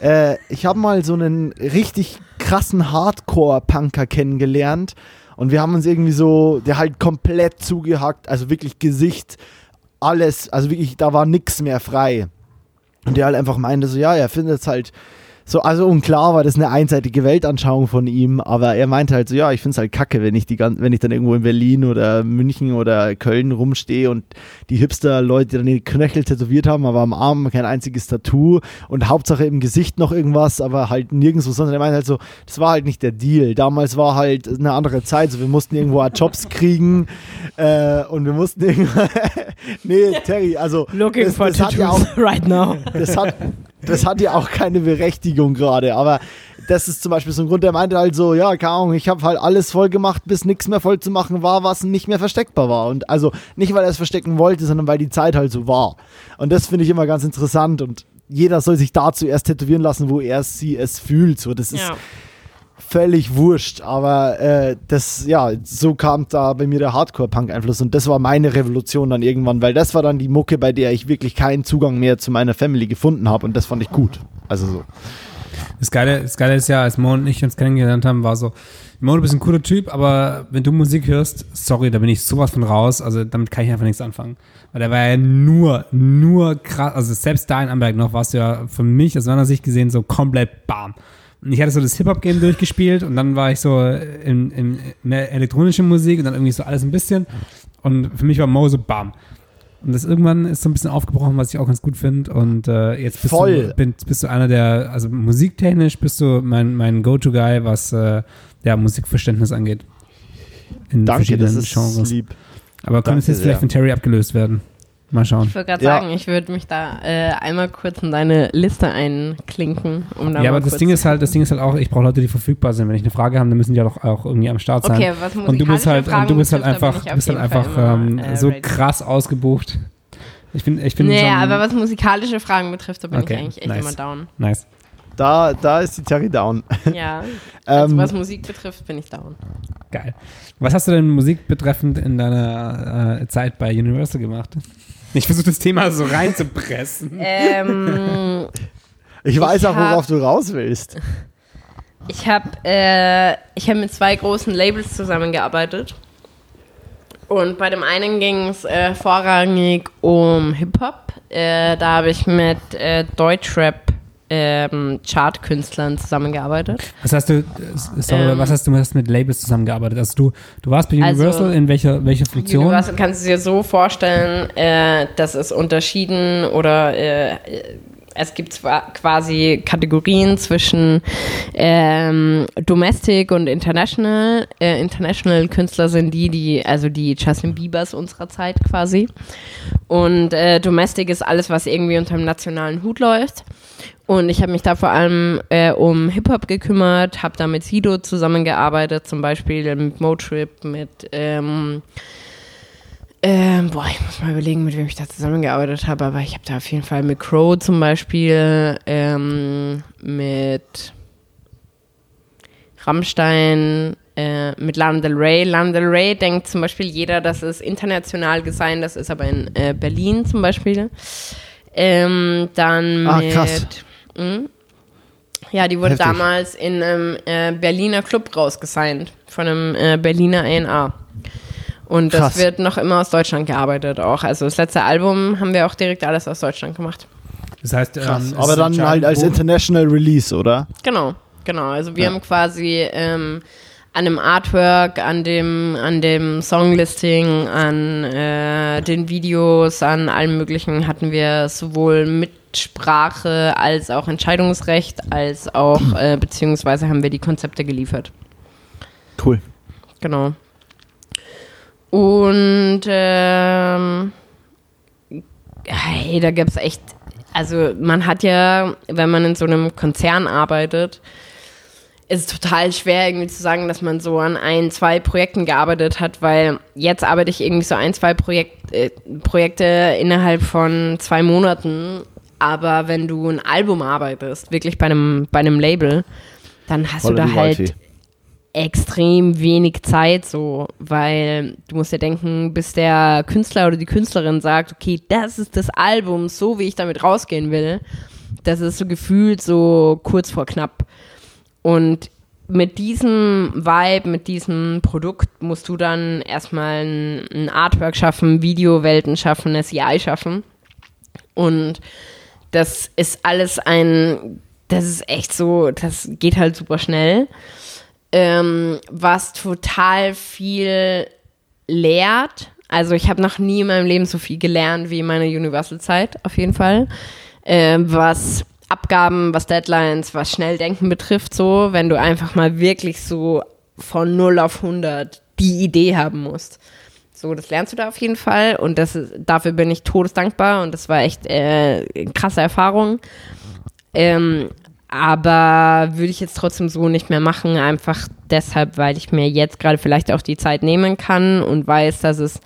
Äh, ich habe mal so einen richtig krassen Hardcore-Punker kennengelernt und wir haben uns irgendwie so, der halt komplett zugehackt, also wirklich Gesicht, alles, also wirklich, da war nichts mehr frei. Und der halt einfach meinte so, ja, er findet es halt so, also und klar war das eine einseitige Weltanschauung von ihm, aber er meinte halt so, ja, ich finde es halt kacke, wenn ich die wenn ich dann irgendwo in Berlin oder München oder Köln rumstehe und die Hipster-Leute dann die Knöchel tätowiert haben, aber am Arm kein einziges Tattoo und Hauptsache im Gesicht noch irgendwas, aber halt nirgendwo, sondern er meinte halt so, das war halt nicht der Deal. Damals war halt eine andere Zeit, so wir mussten irgendwo Jobs kriegen äh, und wir mussten irgendwo, nee, Terry, also Looking das, for das hat ja auch tattoos right now. das hat, das hat ja auch keine Berechtigung gerade, aber das ist zum Beispiel so ein Grund, der meinte halt so, ja, keine Ahnung, ich habe halt alles voll gemacht, bis nichts mehr voll zu machen war, was nicht mehr versteckbar war. Und also nicht, weil er es verstecken wollte, sondern weil die Zeit halt so war. Und das finde ich immer ganz interessant und jeder soll sich dazu erst tätowieren lassen, wo er sie es fühlt. So, das ist Ja. Völlig wurscht, aber äh, das, ja, so kam da bei mir der Hardcore-Punk-Einfluss und das war meine Revolution dann irgendwann, weil das war dann die Mucke, bei der ich wirklich keinen Zugang mehr zu meiner Family gefunden habe und das fand ich gut. Also so. Das Geile, das Geile ist ja, als Mo und ich uns kennengelernt haben, war so, Mo, du bist ein cooler Typ, aber wenn du Musik hörst, sorry, da bin ich sowas von raus, also damit kann ich einfach nichts anfangen. Weil der war ja nur, nur krass, also selbst da in Amberg noch warst du ja für mich aus meiner Sicht gesehen so komplett bam. Ich hatte so das Hip-Hop-Game durchgespielt und dann war ich so in, in, in der elektronischen Musik und dann irgendwie so alles ein bisschen. Und für mich war Mo so bam. Und das irgendwann ist so ein bisschen aufgebrochen, was ich auch ganz gut finde. Und äh, jetzt bist Voll. du, bin, bist du einer der, also musiktechnisch bist du mein, mein Go-To-Guy, was äh, ja, Musikverständnis angeht. In Danke, das verschiedenen ist Genres. lieb. Aber könnte es jetzt vielleicht von Terry abgelöst werden? Mal schauen. Ich würde gerade Ja. sagen, ich würde mich da äh, einmal kurz in deine Liste einklinken. Um da Ja, aber das Ding ist halt, das Ding ist halt auch, ich brauche Leute, die verfügbar sind. Wenn ich eine Frage habe, dann müssen die ja doch auch irgendwie am Start sein. Okay, was und du bist musikalische halt, und Fragen du bist halt betrifft, da bin einfach, ich du bist halt einfach ähm, äh, so ready. krass ausgebucht. Ich bin, ich bin ein, aber was musikalische Fragen betrifft, da bin Okay, ich eigentlich echt nice. immer down. nice. Da, da ist die Terry down. Ja, also Ähm, was Musik betrifft, bin ich down. Geil. Was hast du denn Musik betreffend in deiner äh, Zeit bei Universal gemacht? Ich versuche das Thema so reinzupressen. ähm, Ich weiß Ich auch, worauf hab- du raus willst. ich habe äh, ich hab mit zwei großen Labels zusammengearbeitet. Und bei dem einen ging es äh, vorrangig um Hip-Hop. Äh, da habe ich mit äh, Deutschrap ähm, Chartkünstlern zusammengearbeitet. Was hast du, äh, sorry, Ähm. was hast du hast mit Labels zusammengearbeitet? Also du, du warst bei Also- Universal in welcher, welcher Funktion? Universal kannst du dir so vorstellen, äh, dass es unterschieden oder äh, es gibt zwar quasi Kategorien zwischen ähm, Domestic und International. Äh, international Künstler sind die, die, also die Justin Biebers unserer Zeit quasi. Und äh, Domestic ist alles, was irgendwie unter dem nationalen Hut läuft. Und ich habe mich da vor allem äh, um Hip-Hop gekümmert, habe da mit Sido zusammengearbeitet, zum Beispiel mit Motrip, mit ähm, ähm, boah, ich muss mal überlegen, mit wem ich da zusammengearbeitet habe, aber ich habe da auf jeden Fall mit Crow zum Beispiel, ähm, mit Rammstein, äh, mit Lana Del Rey. Lana Del Rey denkt zum Beispiel jeder, das ist international gesigned, das ist aber in äh, Berlin zum Beispiel. Ähm, dann Ah, mit. krass. Mh, ja, die wurde Heftig. damals in einem äh, Berliner Club rausgesigned, von einem äh, Berliner A&A. Und das Krass. wird noch immer aus Deutschland gearbeitet auch. Also das letzte Album haben wir auch direkt alles aus Deutschland gemacht. Das heißt, Krass. ähm, Aber dann halt als International Release, oder? Genau, genau. Also wir Ja. haben quasi ähm, an dem Artwork, an dem, an dem Songlisting, an äh, den Videos, an allem möglichen hatten wir sowohl Mitsprache als auch Entscheidungsrecht, als auch, äh, beziehungsweise haben wir die Konzepte geliefert. Cool. Genau. Und ähm, hey, da gibt es echt, also man hat ja, wenn man in so einem Konzern arbeitet, ist es total schwer irgendwie zu sagen, dass man so an ein, zwei Projekten gearbeitet hat, weil jetzt arbeite ich irgendwie so ein, zwei Projekt, äh, Projekte innerhalb von zwei Monaten. Aber wenn du ein Album arbeitest, wirklich bei einem, bei einem Label, dann hast Voll du da halt Royalty. extrem wenig Zeit so, weil du musst ja denken, bis der Künstler oder die Künstlerin sagt, okay, das ist das Album, so wie ich damit rausgehen will, das ist so gefühlt so kurz vor knapp. Und mit diesem Vibe, mit diesem Produkt musst du dann erstmal ein, ein Artwork schaffen, Videowelten schaffen, SEI schaffen. Und das ist alles ein, das ist echt so, das geht halt super schnell. Ähm, was total viel lehrt. Also ich habe noch nie in meinem Leben so viel gelernt wie in meiner Universal-Zeit, auf jeden Fall. Ähm, was Abgaben, was Deadlines, was Schnelldenken betrifft, so, wenn du einfach mal wirklich so von 0 auf 100 die Idee haben musst. So, das lernst du da auf jeden Fall und das ist, dafür bin ich todesdankbar und das war echt äh, eine krasse Erfahrung. Ähm, aber würde ich jetzt trotzdem so nicht mehr machen, einfach deshalb, weil ich mir jetzt gerade vielleicht auch die Zeit nehmen kann und weiß, dass es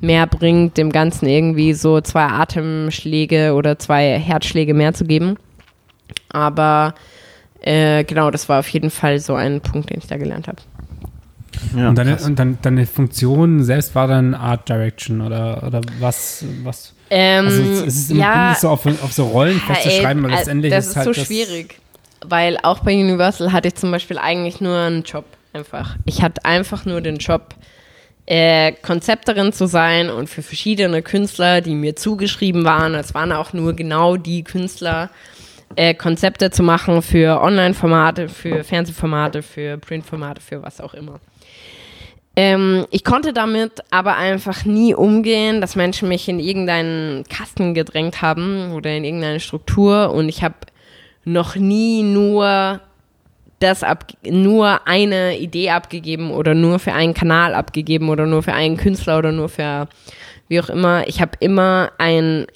mehr bringt, dem Ganzen irgendwie so zwei Atemschläge oder zwei Herzschläge mehr zu geben. Aber äh, genau, das war auf jeden Fall so ein Punkt, den ich da gelernt habe. Ja, und deine, und dann, deine Funktion selbst war dann Art Direction oder, oder was? was? Ähm, Also es, es ist immer ja, nicht so auf, auf so Rollen festzuschreiben, weil ey, letztendlich das ist ist halt so das, schwierig, weil auch bei Universal hatte ich zum Beispiel eigentlich nur einen Job einfach. Ich hatte einfach nur den Job, äh, Konzepterin zu sein und für verschiedene Künstler, die mir zugeschrieben waren, es waren auch nur genau die Künstler, äh, Konzepte zu machen für Online-Formate, für Fernsehformate, für Printformate, für was auch immer. Ähm, ich konnte damit aber einfach nie umgehen, dass Menschen mich in irgendeinen Kasten gedrängt haben oder in irgendeine Struktur und ich habe noch nie nur das ab, nur eine Idee abgegeben oder nur für einen Kanal abgegeben oder nur für einen Künstler oder nur für wie auch immer. Ich habe immer ein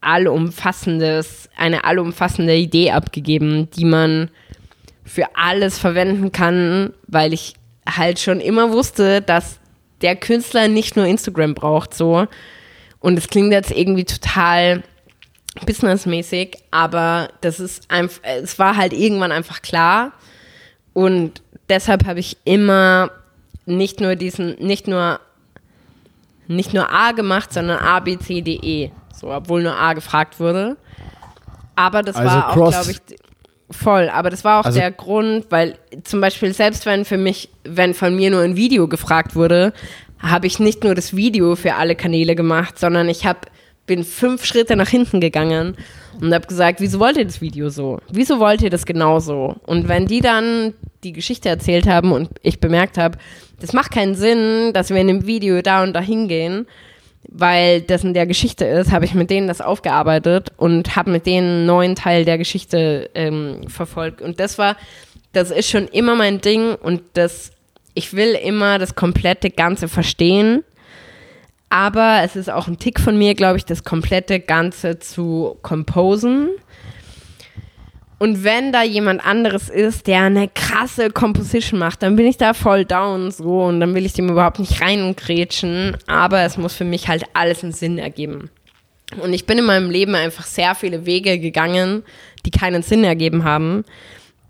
allumfassendes, eine allumfassende Idee abgegeben, die man für alles verwenden kann, weil ich halt schon immer wusste, dass der Künstler nicht nur Instagram braucht, so. Und es klingt jetzt irgendwie total businessmäßig, aber das ist einfach, es war halt irgendwann einfach klar. Und deshalb habe ich immer nicht nur diesen, nicht nur, nicht nur A gemacht, sondern A, B, C, D, E. So, obwohl nur A gefragt wurde. Aber das Also war auch, glaube ich, voll. Aber das war auch Also- der Grund, weil zum Beispiel selbst wenn für mich, wenn von mir nur ein Video gefragt wurde, habe ich nicht nur das Video für alle Kanäle gemacht, sondern ich habe bin fünf Schritte nach hinten gegangen und habe gesagt, wieso wollt ihr das Video so? Wieso wollt ihr das genauso? Und wenn die dann die Geschichte erzählt haben und ich bemerkt habe, das macht keinen Sinn, dass wir in dem Video da und da hingehen, weil das in der Geschichte ist, habe ich mit denen das aufgearbeitet und habe mit denen einen neuen Teil der Geschichte ähm, verfolgt. Und das war, das ist schon immer mein Ding und das, ich will immer das komplette Ganze verstehen. Aber es ist auch ein Tick von mir, glaube ich, das komplette Ganze zu composen. Und wenn da jemand anderes ist, der eine krasse Composition macht, dann bin ich da voll down so und dann will ich dem überhaupt nicht rein. Aber es muss für mich halt alles einen Sinn ergeben. Und ich bin in meinem Leben einfach sehr viele Wege gegangen, die keinen Sinn ergeben haben.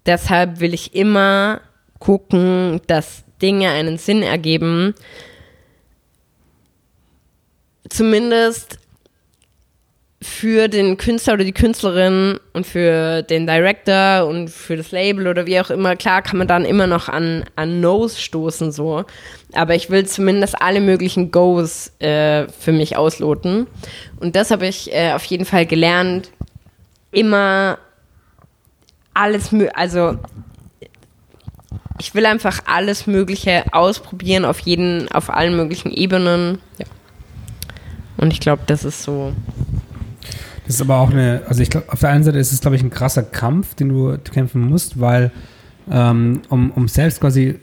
Deshalb will ich immer gucken, dass Dinge einen Sinn ergeben. Zumindest für den Künstler oder die Künstlerin und für den Director und für das Label oder wie auch immer, klar kann man dann immer noch an, an No's stoßen, so. Aber ich will zumindest alle möglichen Goes äh, für mich ausloten. Und das habe ich äh, auf jeden Fall gelernt, immer alles, also ich will einfach alles Mögliche ausprobieren auf jeden, auf allen möglichen Ebenen. Ja. Und ich glaube, das ist so. Das ist aber auch eine, also ich glaube, auf der einen Seite ist es, glaube ich, ein krasser Kampf, den du kämpfen musst, weil ähm, um, um selbst quasi,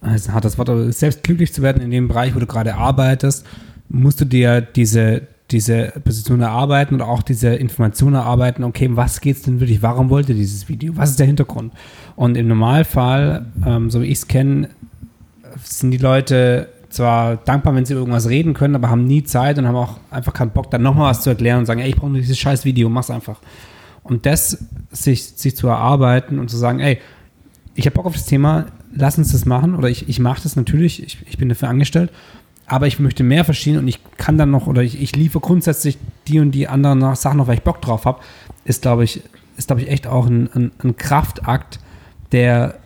das ist ein hartes Wort, aber selbst glücklich zu werden in dem Bereich, wo du gerade arbeitest, musst du dir diese, diese Position erarbeiten und auch diese Information erarbeiten, okay, was geht es denn wirklich, warum wollt ihr dieses Video, was ist der Hintergrund? Und im Normalfall, ähm, so wie ich es kenne, sind die Leute zwar dankbar, wenn sie irgendwas reden können, aber haben nie Zeit und haben auch einfach keinen Bock, dann nochmal was zu erklären und sagen, ey, ich brauche dieses scheiß Video, mach's einfach. Und das sich, sich zu erarbeiten und zu sagen, ey, ich habe Bock auf das Thema, lass uns das machen oder ich, ich mache das natürlich, ich, ich bin dafür angestellt, aber ich möchte mehr verstehen und ich kann dann noch oder ich, ich liefere grundsätzlich die und die anderen Sachen noch, weil ich Bock drauf habe, ist, glaube ich, ist, glaube ich, echt auch ein, ein, ein Kraftakt, der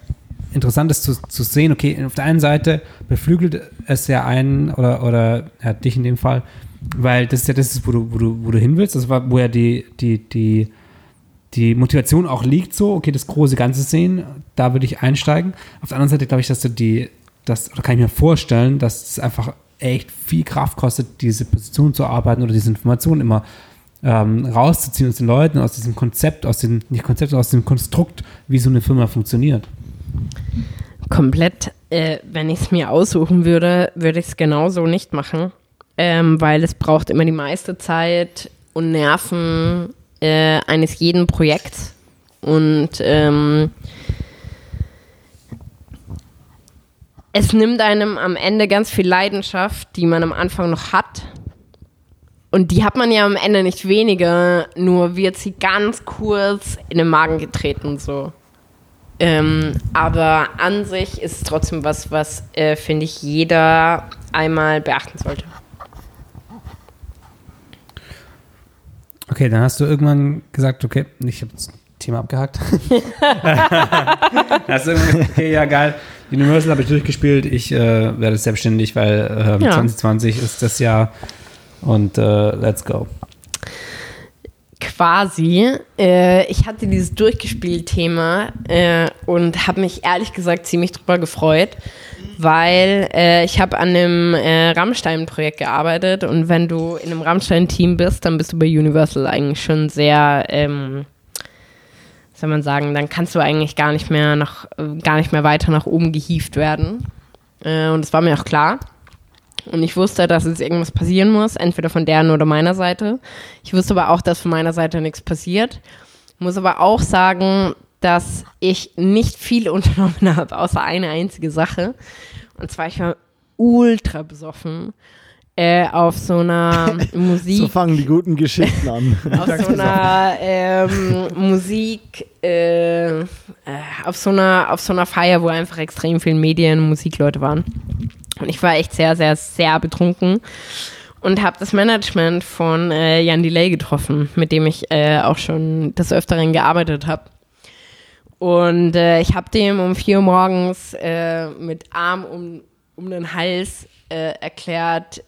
interessant ist zu, zu sehen, okay, auf der einen Seite beflügelt es ja einen oder, oder ja, dich in dem Fall, weil das ist ja das, wo du, wo du, wo du hin willst, das war, wo ja die, die, die, die Motivation auch liegt, so, okay, das große Ganze sehen, da würde ich einsteigen. Auf der anderen Seite glaube ich, dass du die, das, oder kann ich mir vorstellen, dass es einfach echt viel Kraft kostet, diese Position zu arbeiten oder diese Informationen immer ähm, rauszuziehen aus den Leuten, aus diesem Konzept, aus dem, nicht Konzept, aus dem Konstrukt, wie so eine Firma funktioniert. Komplett, äh, wenn ich es mir aussuchen würde, würde ich es genauso nicht machen, ähm, weil es braucht immer die meiste Zeit und Nerven äh, eines jeden Projekts und ähm, es nimmt einem am Ende ganz viel Leidenschaft, die man am Anfang noch hat. Und die hat man ja am Ende nicht weniger, nur wird sie ganz kurz in den Magen getreten, so. Ähm, aber an sich ist es trotzdem was, was, äh, finde ich, jeder einmal beachten sollte. Okay, dann hast du irgendwann gesagt, okay, ich habe das Thema abgehakt. hast du okay, ja, geil. Universal habe ich durchgespielt. Ich äh, werde selbstständig, weil äh, ja. 2020 ist das Jahr und äh, let's go quasi. Äh, ich hatte dieses Durchgespielt-Thema äh, und habe mich ehrlich gesagt ziemlich drüber gefreut, weil äh, ich habe an einem äh, Rammstein-Projekt gearbeitet und wenn du in einem Rammstein-Team bist, dann bist du bei Universal eigentlich schon sehr, ähm, soll man sagen, dann kannst du eigentlich gar nicht mehr nach, gar nicht mehr weiter nach oben gehievt werden. Äh, und das war mir auch klar. Und ich wusste, dass jetzt irgendwas passieren muss, entweder von deren oder meiner Seite. Ich wusste aber auch, dass von meiner Seite nichts passiert. Ich muss aber auch sagen, dass ich nicht viel unternommen habe, außer eine einzige Sache. Und zwar, ich war ultra besoffen. Äh, auf so einer Musik. so fangen die guten Geschichten an. auf so einer ähm, Musik, äh, äh, auf so einer, auf so einer Feier, wo einfach extrem viele Medien- und Musikleute waren. Und ich war echt sehr, sehr, sehr betrunken und habe das Management von äh, Jan Delay getroffen, mit dem ich äh, auch schon des Öfteren gearbeitet habe. Und äh, ich habe dem um vier Uhr morgens äh, mit Arm um, um den Hals äh, erklärt,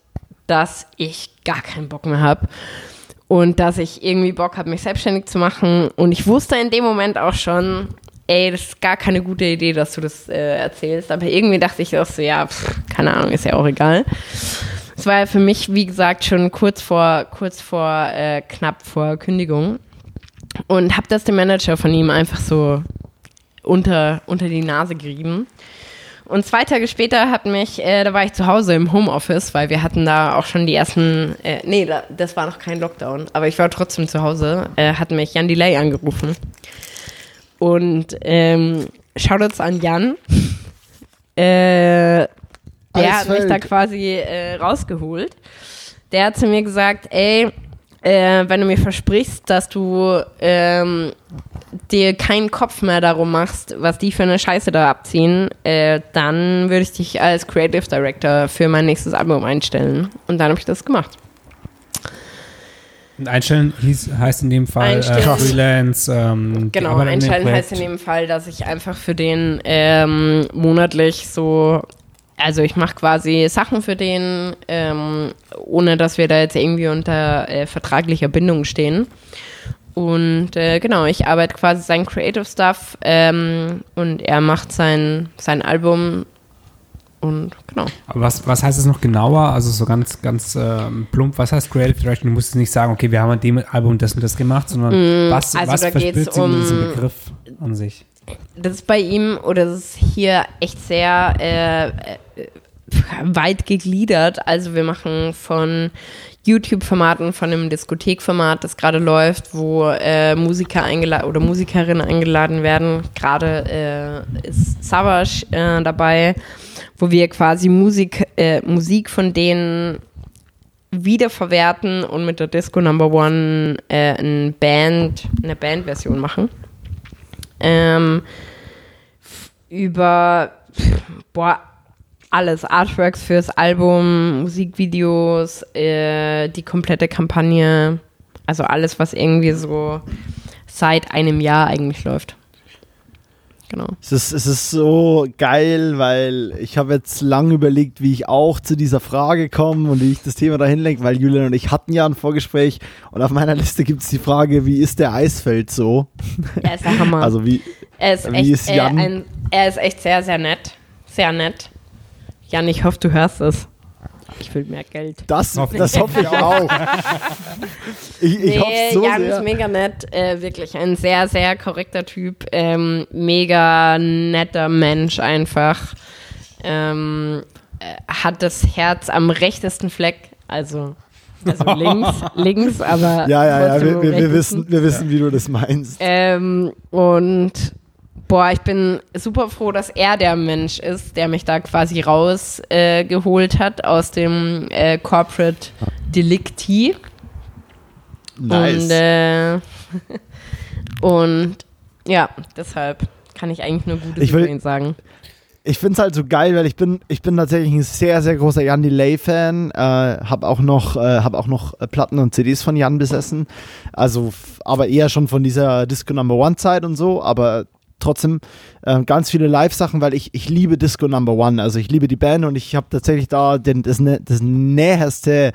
dass ich gar keinen Bock mehr habe und dass ich irgendwie Bock habe, mich selbstständig zu machen. Und ich wusste in dem Moment auch schon, ey, das ist gar keine gute Idee, dass du das äh, erzählst. Aber irgendwie dachte ich auch so, ja, pff, keine Ahnung, ist ja auch egal. Es war ja für mich, wie gesagt, schon kurz vor, kurz vor, äh, knapp vor Kündigung. Und habe das dem Manager von ihm einfach so unter, unter die Nase gerieben. Und zwei Tage später hat mich, äh, da war ich zu Hause im Homeoffice, weil wir hatten da auch schon die ersten, äh, nee, da, das war noch kein Lockdown, aber ich war trotzdem zu Hause, äh, hat mich Jan Delay angerufen und ähm, Shoutouts an Jan. Äh, der hat mich da quasi äh, rausgeholt. Der hat zu mir gesagt, ey, äh, wenn du mir versprichst, dass du ähm, dir keinen Kopf mehr darum machst, was die für eine Scheiße da abziehen, äh, dann würde ich dich als Creative Director für mein nächstes Album einstellen. Und dann habe ich das gemacht. Einstellen hieß, heißt in dem Fall äh. Freelance. Ähm, Genau, einstellen heißt in dem Fall, dass ich einfach für den ähm, monatlich so, also ich mache quasi Sachen für den, ähm, ohne dass wir da jetzt irgendwie unter äh, vertraglicher Bindung stehen. Und äh, genau, ich arbeite quasi sein Creative Stuff ähm, und er macht sein, sein Album und genau. Aber was, was heißt es noch genauer? Also so ganz, ganz ähm, plump, was heißt Creative Direction? Du musst nicht sagen, okay, wir haben an dem Album das und das gemacht, sondern was, also was geht's sich um- diesem Begriff an sich? das ist bei ihm oder das ist hier echt sehr äh, äh, weit gegliedert. Also wir machen von YouTube-Formaten, von einem Diskothekformat, das gerade läuft, wo äh, Musiker eingeladen oder Musikerinnen eingeladen werden. Gerade äh, ist Savage äh, dabei, wo wir quasi Musik, äh, Musik von denen wiederverwerten und mit der Disco Number One äh, ein Band, eine Bandversion machen ähm, über boah, alles, Artworks fürs Album, Musikvideos, äh, die komplette Kampagne, also alles, was irgendwie so seit einem Jahr eigentlich läuft. Genau. Es ist, es ist so geil, weil ich habe jetzt lang überlegt, wie ich auch zu dieser Frage komme und wie ich das Thema dahin lenke, weil Julian und ich hatten ja ein Vorgespräch und auf meiner Liste gibt es die Frage, wie ist der Eisfeld so? Er ist der Hammer. Also wie, er, ist wie echt, ist äh, Jan? ein, er ist echt sehr, sehr nett. Sehr nett. Jan, ich hoffe, du hörst es. Ich will mehr Geld. das, das hoffe ich auch. Ich, ich hoffe so Jan sehr. ist mega nett, äh, wirklich ein sehr, sehr korrekter Typ, ähm, mega netter Mensch einfach. Ähm, äh, hat das Herz am rechtesten Fleck, also, also links, links, aber Ja, ja, ja, wir, wir, wissen, wir wissen, wie du das meinst. Ähm, und boah, ich bin super froh, dass er der Mensch ist, der mich da quasi rausgeholt äh, hat aus dem äh, Corporate Delicti. Nice. Und, äh, und ja, deshalb kann ich eigentlich nur Gutes Ich will- über ihn sagen. ich finde es halt so geil, weil ich bin, ich bin tatsächlich ein sehr, sehr großer Jan Delay-Fan. Äh, habe auch noch, äh, hab auch noch äh, Platten und CDs von Jan besessen. Also, aber eher schon von dieser Disco Number One Zeit und so, aber trotzdem äh, ganz viele Live-Sachen, weil ich, ich liebe Disco Number One. Also ich liebe die Band und ich habe tatsächlich da den, das, das Näherste,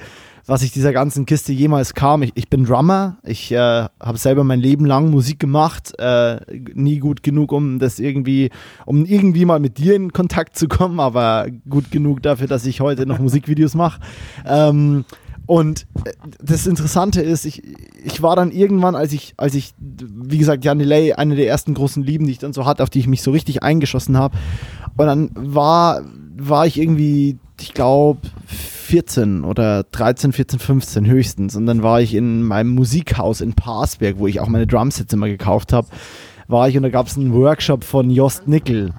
was ich dieser ganzen Kiste jemals kam. Ich, ich bin Drummer. Ich äh, habe selber mein Leben lang Musik gemacht. Äh, nie gut genug, um das irgendwie, um irgendwie mal mit dir in Kontakt zu kommen, aber gut genug dafür, dass ich heute noch Musikvideos mache. Ähm, und äh, das Interessante ist, ich, ich war dann irgendwann, als ich, als ich, wie gesagt, Jan Delay, eine der ersten großen Lieben, die ich dann so hatte, auf die ich mich so richtig eingeschossen habe. Und dann war, war ich irgendwie, ich glaube, 14 oder 13, 14, 15 höchstens. Und dann war ich in meinem Musikhaus in Parsberg, wo ich auch meine Drumsets immer gekauft habe, war ich und da gab es einen Workshop von Jost Nickel.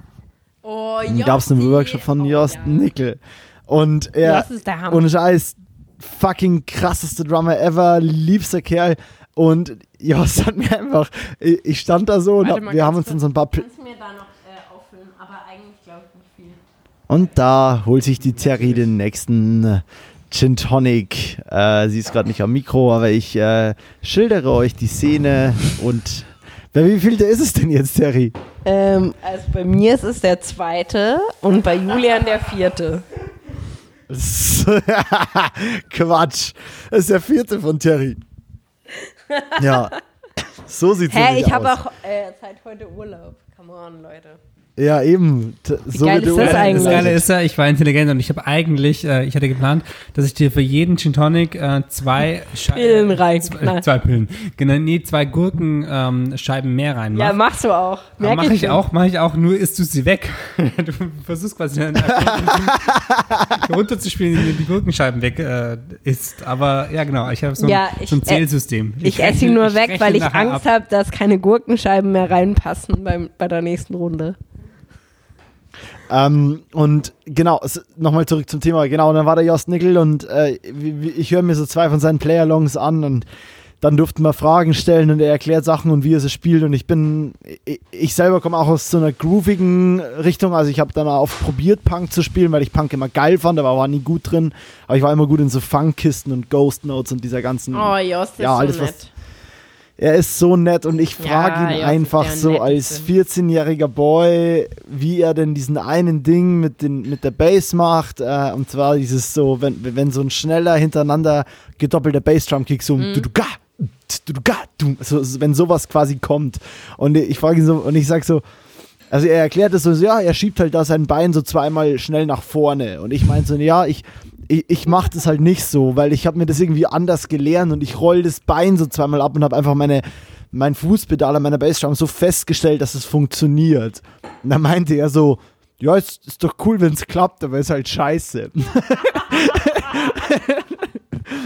Oh, Dann gab es einen Workshop von Jost Nickel. Und er, Das ist der Hammer. ohne Scheiß, fucking krasseste Drummer ever, liebster Kerl. Und Jost hat mir einfach, ich stand da so und hab, wir haben uns kurz. dann so ein paar Kannst du mir da noch äh, auffüllen, aber eigentlich glaube ich nicht viel. Und da holt sich die Terry den nächsten äh, Gin Tonic. Äh, sie ist gerade nicht am Mikro, aber ich äh, schildere euch die Szene und bei wie viel ist es denn jetzt, Terry? Ähm, also bei mir ist es der zweite und bei Julian der vierte. Quatsch. Das ist der vierte von Terry. Ja. So sieht's Hä, nämlich ich habe aus. auch äh, seit heute Urlaub. Come on, Leute. Ja, eben. T- So geil wird ist das eigentlich? Das Geile ist ja, ich war intelligent und ich habe eigentlich, äh, ich hatte geplant, dass ich dir für jeden Gin Tonic äh, zwei Pillen rein- Zwei, zwei Pillen. Genau, nee, zwei Gurkenscheiben ähm, mehr reinmache. Ja, machst du auch. Merk Mache ich schon. auch, mache ich auch, nur isst du sie weg. du versuchst quasi dann runterzuspielen, indem du die Gurkenscheiben weg äh, isst. Aber ja, genau, ich habe so, ein- Ja, ich- so ein äh, Zählsystem. Ich rechne- esse sie nur weg, weil ich Angst ab. habe, dass keine Gurkenscheiben mehr reinpassen beim, bei der nächsten Runde. Ähm, und genau, nochmal zurück zum Thema. Genau, dann war der Jost Nickel und äh, ich höre mir so zwei von seinen Playalongs an und dann durften wir Fragen stellen und er erklärt Sachen und wie er sie spielt. Und ich bin, ich, selber komme auch aus so einer groovigen Richtung. Also ich habe dann auch probiert, Punk zu spielen, weil ich Punk immer geil fand, aber war nie gut drin. Aber ich war immer gut in so Funkkisten und Ghost Notes und dieser ganzen. Oh, Jost ist ja, so alles, nett. Er ist so nett und ich Ja, frage ihn Jost ist einfach so als Netteste. 14-jähriger Boy, wie er denn diesen einen Ding mit, den, mit der Bass macht. Äh, und zwar dieses so, wenn, wenn so ein schneller hintereinander gedoppelter Bassdrum-Kick so Mhm. so, wenn sowas quasi kommt. Und ich frage ihn so und ich sag so, also er erklärt es so, ja, er schiebt halt da sein Bein so zweimal schnell nach vorne. Und ich meinte so, ja, ich, ich, ich mache das halt nicht so, weil ich habe mir das irgendwie anders gelernt und ich roll das Bein so zweimal ab und habe einfach meine, mein Fußpedal an meiner Bassdrum so festgestellt, dass es funktioniert. Und dann meinte er so, ja, ist, ist doch cool, wenn es klappt, aber ist halt scheiße.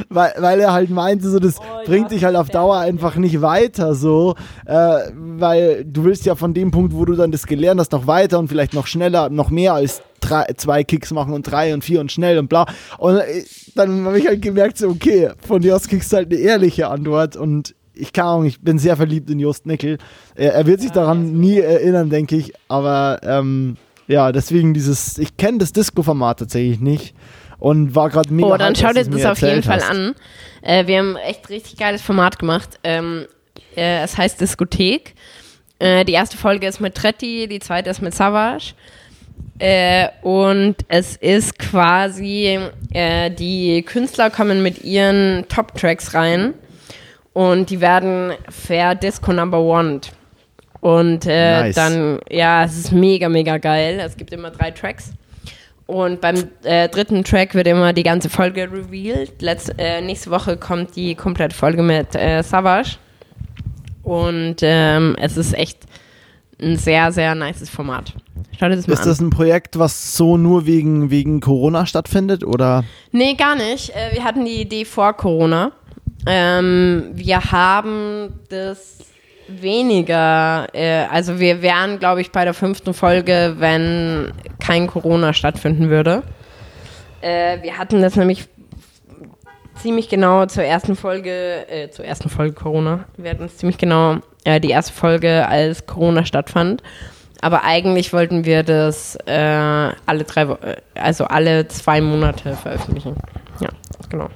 weil, weil er halt meinte, so, das Oh, bringt ja, dich halt auf. Dauer einfach nicht weiter, so, äh, weil du willst ja von dem Punkt, wo du dann das gelernt hast, noch weiter und vielleicht noch schneller, noch mehr als drei, zwei Kicks machen und drei und vier und schnell und bla. Und äh, dann habe ich halt gemerkt, so, okay, von dir aus kriegst du halt eine ehrliche Antwort und ich kann auch, ich bin sehr verliebt in Just Nickel. Er, er wird sich daran nie erinnern, denke ich, aber ähm, ja, deswegen dieses, ich kenne das Disco-Format tatsächlich nicht und war gerade mega Oh, dann schau dir das auf jeden erzählt Fall hast. an. Äh, wir haben echt richtig geiles Format gemacht. Ähm, äh, es heißt Diskothek. Äh, die erste Folge ist mit Tretti, die zweite ist mit Savage. Äh, und es ist quasi, äh, die Künstler kommen mit ihren Top-Tracks rein und die werden fair Disco Number One. Und äh, Nice. dann, ja, es ist mega, mega geil. Es gibt immer drei Tracks. Und beim äh, dritten Track wird immer die ganze Folge revealed. Letz, äh, nächste Woche kommt die komplette Folge mit äh, Savage. Und ähm, es ist echt ein sehr, sehr nices Format. Schau dir das mal Ist an. das ein Projekt, was so nur wegen, wegen Corona stattfindet oder? Nee, gar nicht. Äh, wir hatten die Idee vor Corona. Ähm, wir haben das weniger, äh, also wir wären, glaube ich, bei der fünften Folge, wenn kein Corona stattfinden würde. Äh, wir hatten das nämlich ziemlich genau zur ersten Folge, äh, zur ersten Folge Corona. Wir hatten es ziemlich genau äh, die erste Folge, als Corona stattfand. Aber eigentlich wollten wir das äh, alle drei, äh, also alle zwei Monate veröffentlichen. Ja, genau.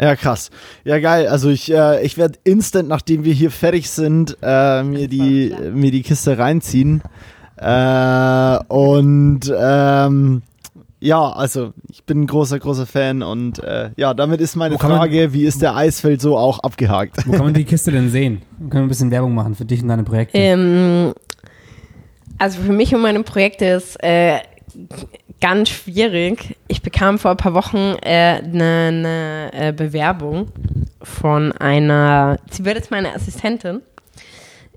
Ja, krass. Ja, geil. Also ich, äh, ich werde instant, nachdem wir hier fertig sind, äh, mir, die, mir die Kiste reinziehen. Äh, und ähm, ja, also ich bin ein großer, großer Fan und äh, ja, damit ist meine kann man- Frage, wie ist der Eisfeld so auch abgehakt? Wo kann man die Kiste denn sehen? Können wir ein bisschen Werbung machen für dich und deine Projekte? Ähm, also für mich und meine Projekte ist äh, ganz schwierig. Ich bekam vor ein paar Wochen eine äh, ne, ne, äh, Bewerbung von einer, sie wird jetzt meine Assistentin.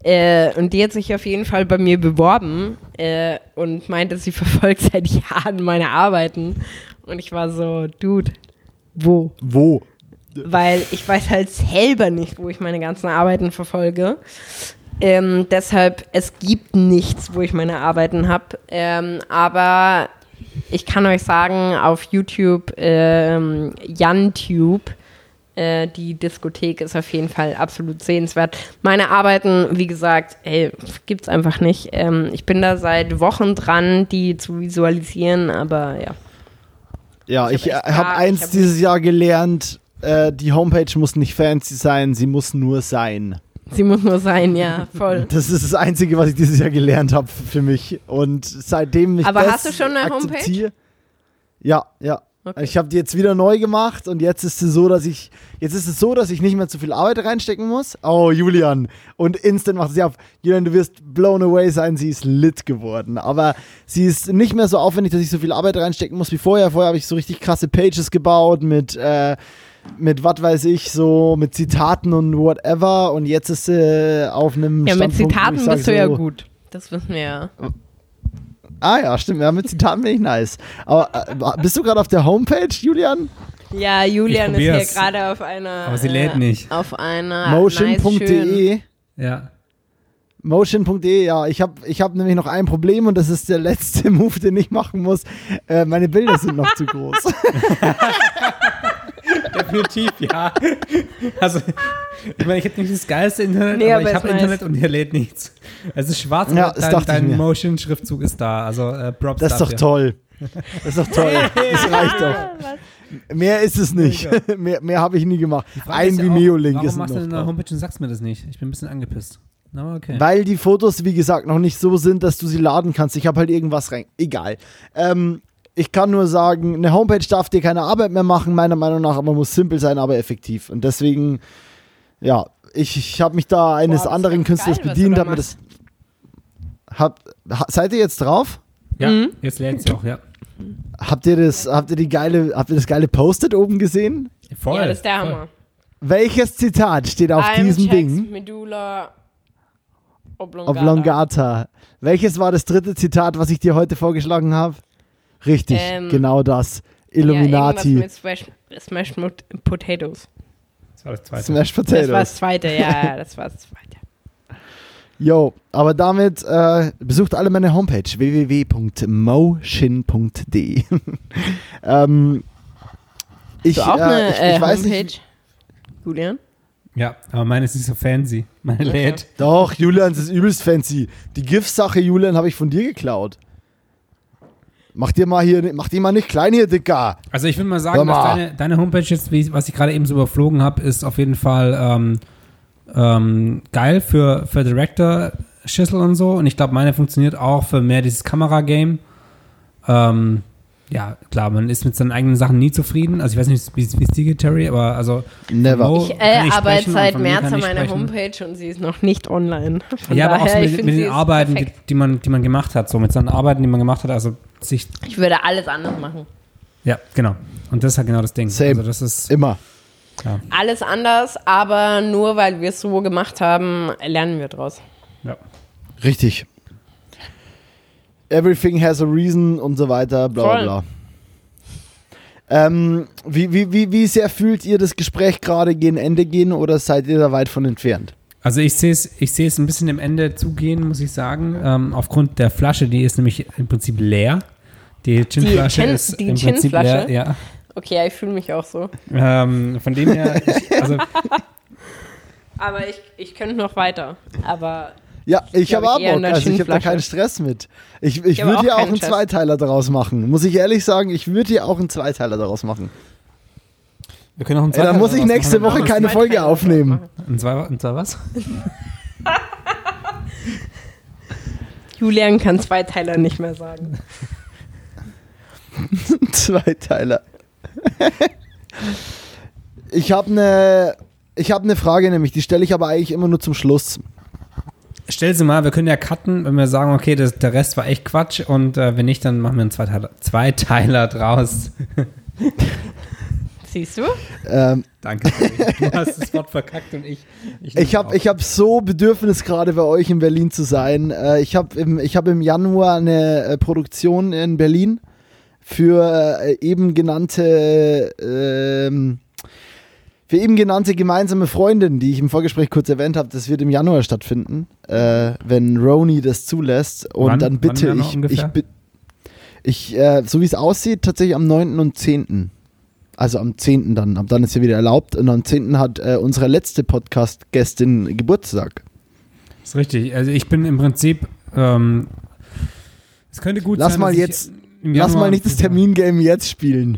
Äh, und die hat sich auf jeden Fall bei mir beworben äh, und meinte, sie verfolgt seit Jahren meine Arbeiten. Und ich war so, Dude, wo? Wo? weil ich weiß halt selber nicht, wo ich meine ganzen Arbeiten verfolge. Ähm, deshalb, es gibt nichts, wo ich meine Arbeiten habe. Ähm, aber ich kann euch sagen, auf YouTube, ähm, YanTube, äh, die Diskothek ist auf jeden Fall absolut sehenswert. Meine Arbeiten, wie gesagt, ey, gibt's einfach nicht. Ähm, ich bin da seit Wochen dran, die zu visualisieren, aber ja. Ja, Ich ich, hab äh, habe gar- eins ich hab dieses Jahr gelernt, äh, die Homepage muss nicht fancy sein, sie muss nur sein. Sie muss nur sein, ja, voll. Das ist das Einzige, was ich dieses Jahr gelernt habe für mich. Und seitdem ich Aber das hast du schon eine Homepage? Ja, ja. Okay. Ich habe die jetzt wieder neu gemacht und jetzt ist es so, dass ich jetzt ist es so, dass ich nicht mehr zu viel Arbeit reinstecken muss. Oh, Julian und instant macht sie auf. Julian, du wirst blown away sein, sie ist lit geworden, aber sie ist nicht mehr so aufwendig, dass ich so viel Arbeit reinstecken muss wie vorher. Vorher habe ich so richtig krasse Pages gebaut mit äh, mit was weiß ich so mit Zitaten und whatever und jetzt ist sie auf einem Ja, mit Standpunkt, ich Zitaten sag bist du ja so, gut. Das wissen wir ja. Ah ja, stimmt. Ja, mit Zitaten bin ich nice. Aber äh, bist du gerade auf der Homepage, Julian? Ja, Julian ist hier gerade auf einer. Aber sie lädt nicht. Auf einer. Motion.de. Ja. Motion.de, ja, ich habe ich hab nämlich noch ein Problem und das ist der letzte Move, den ich machen muss. Äh, meine Bilder sind noch zu groß. definitiv, ja. Also, ich meine, ich hätte nicht das geilste Internet, Nee, aber aber ich ist habe nice. Internet und hier lädt nichts. Es ist schwarz, Ja, aber dein, dein. Motion-Schriftzug ist da. Also, äh, Props Das ist doch dafür. toll. Das ist doch toll. Das reicht doch. Mehr ist es nicht. mehr mehr habe ich nie gemacht. Ein ist ja auch, Vimeo-Link Warum ist machst du noch denn drauf. Homepage und sagst mir das nicht? Ich bin ein bisschen angepisst. Aber okay. Weil die Fotos, wie gesagt, noch nicht so sind, dass du sie laden kannst. Ich habe halt irgendwas rein. Egal. Ähm, ich kann nur sagen, eine Homepage darf dir keine Arbeit mehr machen, meiner Meinung nach, aber muss simpel sein, aber effektiv. Und deswegen, ja, ich, ich habe mich da eines Boah, anderen Künstlers geil, bedient, du da hab mir das. Hab, ha, seid ihr jetzt drauf? ja, Mhm. jetzt lädt sie auch, ja. Habt ihr das, habt ihr die geile, habt ihr das geile Post-it oben gesehen? Voll. ja, das ist der voll. Hammer. Welches Zitat steht auf I'm diesem Ding? Medulla oblongata. Oblongata. Welches war das dritte Zitat, was ich dir heute vorgeschlagen habe? Richtig, Ähm, genau das. Ja, Illuminati. irgendwas mit Smash, Smashed Mot- Potatoes. Das war das zweite. Smash Das war Potatoes. das zweite, ja, ja, das war das zweite. Yo, aber damit äh, besucht alle meine Homepage www.motion.de. ähm, ich, So, auch äh, eine ich, ich äh, weiß Homepage. nicht. Julian? Ja, aber meine ist nicht so fancy. Meine lädt. Doch, Julians ist übelst fancy. Die GIF-Sache, Julian, habe ich von dir geklaut. Mach dir mal hier, mach dir mal nicht klein hier, Dicker. Also ich würde mal sagen, mal. dass deine, deine Homepage jetzt, wie, was ich gerade eben so überflogen habe, ist auf jeden Fall ähm, ähm, geil für, für Director, Schüssel und so. Und ich glaube, meine funktioniert auch für mehr dieses Kamera-Game. Ähm, ja, klar, man ist mit seinen eigenen Sachen nie zufrieden. Also ich weiß nicht, wie wie es dir geht, Terry, aber also Never. Mo Ich äh, ich arbeite seit März an meiner. Homepage und sie ist noch nicht online. Von ja, aber auch so daher, mit, mit den Arbeiten, die, die, man, die man gemacht hat, so mit seinen Arbeiten, die man gemacht hat, also sich, Ich würde alles anders machen. ja, genau. Und das ist halt genau das Ding. Same. Also das ist, Immer. Alles anders, aber nur weil wir es so gemacht haben, lernen wir draus. ja. Richtig. Everything has a reason und so weiter, bla bla bla. Ähm, wie, wie, wie, wie sehr fühlt ihr das Gespräch gerade gegen Ende gehen oder seid ihr da weit von entfernt? Also ich sehe es ich sehe es ein bisschen dem Ende zugehen, muss ich sagen. Ähm, aufgrund der Flasche, die ist nämlich im Prinzip leer. Die Gin-Flasche Gin- ist die im Prinzip Gin-Flasche? leer. Ja. Okay, ja, ich fühle mich auch so. Ähm, von dem her, ich, also Aber ich, ich könnte noch weiter. Aber Ja, ich habe auch Bock. Also ich habe da keinen Stress mit. Ich, ich Ich würde ja auch einen Stress. Zweiteiler daraus machen. Muss ich ehrlich sagen, ich würde ja auch einen Zweiteiler daraus machen. Wir können auch einen Ey, dann muss ich nächste machen. Woche keine Folge aufnehmen. zwar, und zwar was? Julian kann Zweiteiler nicht mehr sagen. Zweiteiler. ich habe eine ich habe eine Frage nämlich, die stelle ich aber eigentlich immer nur zum Schluss. Stell sie mal, wir können ja cutten, wenn wir sagen, okay, das, der Rest war echt Quatsch und äh, wenn nicht, dann machen wir einen Zweiteiler, Zweiteiler draus. Siehst du? Ähm, Danke. Du hast das Wort verkackt und ich. Ich habe ich hab so Bedürfnis gerade bei euch in Berlin zu sein. Äh, ich habe im, ich hab im Januar eine äh, Produktion in Berlin für äh, eben genannte ähm, für eben genannte gemeinsame Freundin, die ich im Vorgespräch kurz erwähnt habe. Das wird im Januar stattfinden, äh, wenn Roni das zulässt. Und Wann- dann bitte Januar ich, ich, bi- ich äh, so wie es aussieht, tatsächlich am 9. und 10. Also am 10. dann, ab dann ist ja wieder erlaubt. Und am 10. hat äh, unsere letzte Podcast-Gästin Geburtstag. ist richtig. Also ich bin im Prinzip. Ähm, es könnte gut Lass sein. mal jetzt- Lass mal nicht das Termingame jetzt spielen.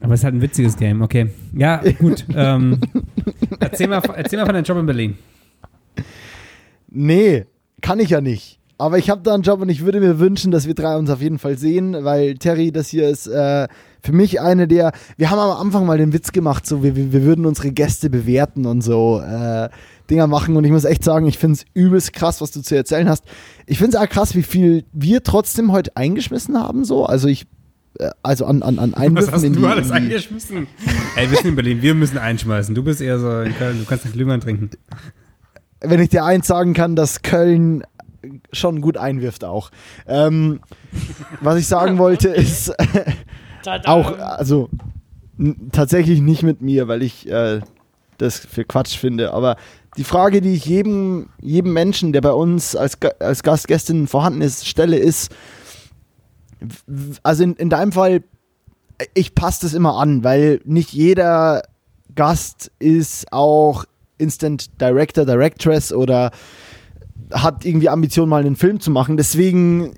Aber es ist halt ein witziges Game, okay. Ja, gut. ähm, erzähl, mal, erzähl mal von deinem Job in Berlin. Nee, kann ich ja nicht. Aber ich habe da einen Job und ich würde mir wünschen, dass wir drei uns auf jeden Fall sehen, weil Terry, das hier ist äh, für mich eine der. Wir haben am Anfang mal den Witz gemacht, so wir, wir würden unsere Gäste bewerten und so äh, Dinger machen. Und ich muss echt sagen, ich finde es übelst krass, was du zu erzählen hast. Ich finde es auch krass, wie viel wir trotzdem heute eingeschmissen haben. So, also ich, äh, also an an an Einwürfen in die, in die eingeschmissen? Ey, wir sind in Berlin, wir müssen einschmeißen. Du bist eher so in Köln, du kannst nach Glühwein trinken. wenn ich dir eins sagen kann, dass Köln schon gut einwirft auch. Ähm, was ich sagen wollte ist auch, also tatsächlich nicht mit mir, weil ich äh, das für Quatsch finde, aber die Frage, die ich jedem, jedem Menschen, der bei uns als, als Gastgästin vorhanden ist, stelle, ist, also in, in deinem Fall, ich passe das immer an, weil nicht jeder Gast ist auch Instant Director, Directress oder hat irgendwie Ambition, mal einen Film zu machen. Deswegen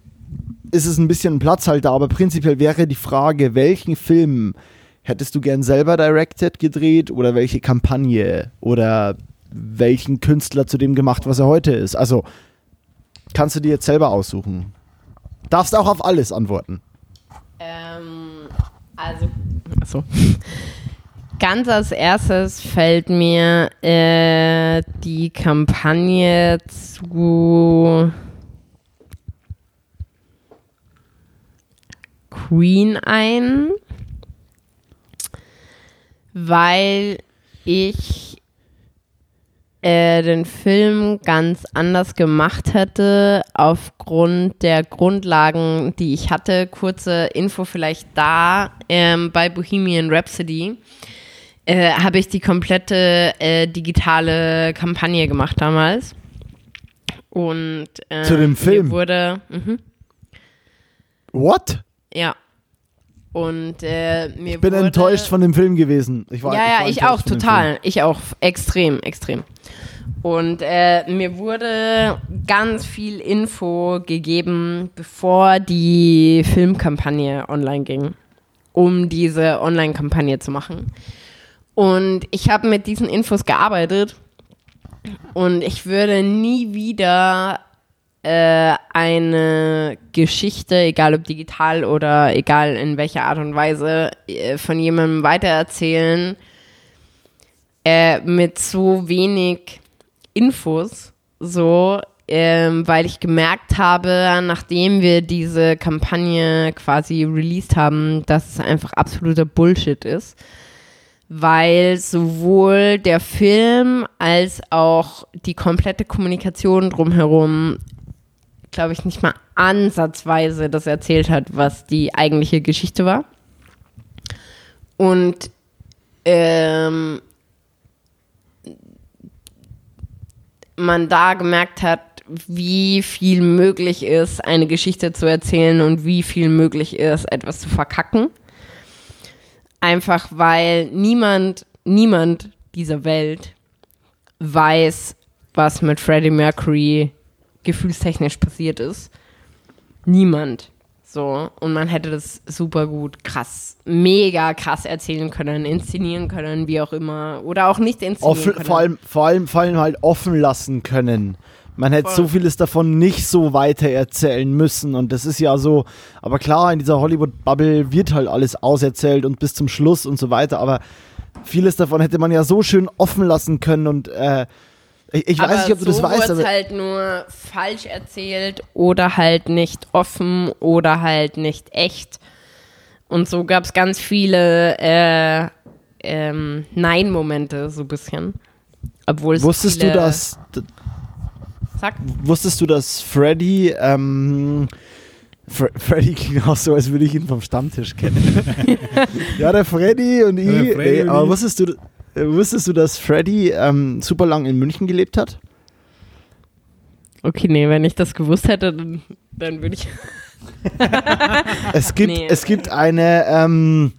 ist es ein bisschen ein Platzhalter, aber prinzipiell wäre die Frage, welchen Film hättest du gern selber directed, gedreht oder welche Kampagne oder welchen Künstler zu dem gemacht, was er heute ist? Also kannst du dir jetzt selber aussuchen. Darfst auch auf alles antworten. Ähm, also, achso. Ganz als erstes fällt mir äh, die Kampagne zu Queen ein, weil ich äh, den Film ganz anders gemacht hätte aufgrund der Grundlagen, die ich hatte. Kurze Info vielleicht da ähm, bei Bohemian Rhapsody. Äh, habe ich die komplette äh, digitale Kampagne gemacht damals. Und äh, Zu dem Film? wurde mhm, What? Ja. Und äh, mir Ich bin wurde, enttäuscht von dem Film gewesen. Ich war, ja, ja, ich enttäuscht auch, total. Ich auch, extrem, extrem. Und äh, mir wurde ganz viel Info gegeben, bevor die Filmkampagne online ging, um diese Online-Kampagne zu machen. Und ich habe mit diesen Infos gearbeitet und ich würde nie wieder äh, eine Geschichte, egal ob digital oder egal in welcher Art und Weise, äh, von jemandem weitererzählen äh, mit so wenig Infos, so, ähm, weil ich gemerkt habe, nachdem wir diese Kampagne quasi released haben, dass es einfach absoluter Bullshit ist weil sowohl der Film als auch die komplette Kommunikation drumherum, glaube ich, nicht mal ansatzweise das erzählt hat, was die eigentliche Geschichte war. Und ähm, man da gemerkt hat, wie viel möglich ist, eine Geschichte zu erzählen und wie viel möglich ist, etwas zu verkacken. Einfach weil niemand, niemand dieser Welt weiß, was mit Freddie Mercury gefühlstechnisch passiert ist. Niemand. So. Und man hätte das super gut, krass, mega krass erzählen können, inszenieren können, wie auch immer. Oder auch nicht inszenieren Offen, können. vor, allem, vor, allem, vor allem halt offen lassen können. Man hätte Voll. so vieles davon nicht so weiter erzählen müssen. Und das ist ja so, aber klar, in dieser Hollywood-Bubble wird halt alles auserzählt und bis zum Schluss und so weiter. Aber vieles davon hätte man ja so schön offen lassen können. Und äh, ich, ich weiß nicht, ob du das weißt, aber halt nur falsch erzählt oder halt nicht offen oder halt nicht echt. Und so gab es ganz viele äh, ähm, Nein-Momente, so ein bisschen. Obwohl es wusstest viele, du, dass Sag, wusstest du, dass Freddy ähm, Fre Freddy klingt auch so, als würde ich ihn vom Stammtisch kennen. ja, der Freddy und ich. Freddy nee, und aber ich. wusstest du, wusstest du, dass Freddy ähm, super lang in München gelebt hat? okay, nee, wenn ich das gewusst hätte, dann, dann würde ich. Es gibt, Nee. es gibt eine, ähm,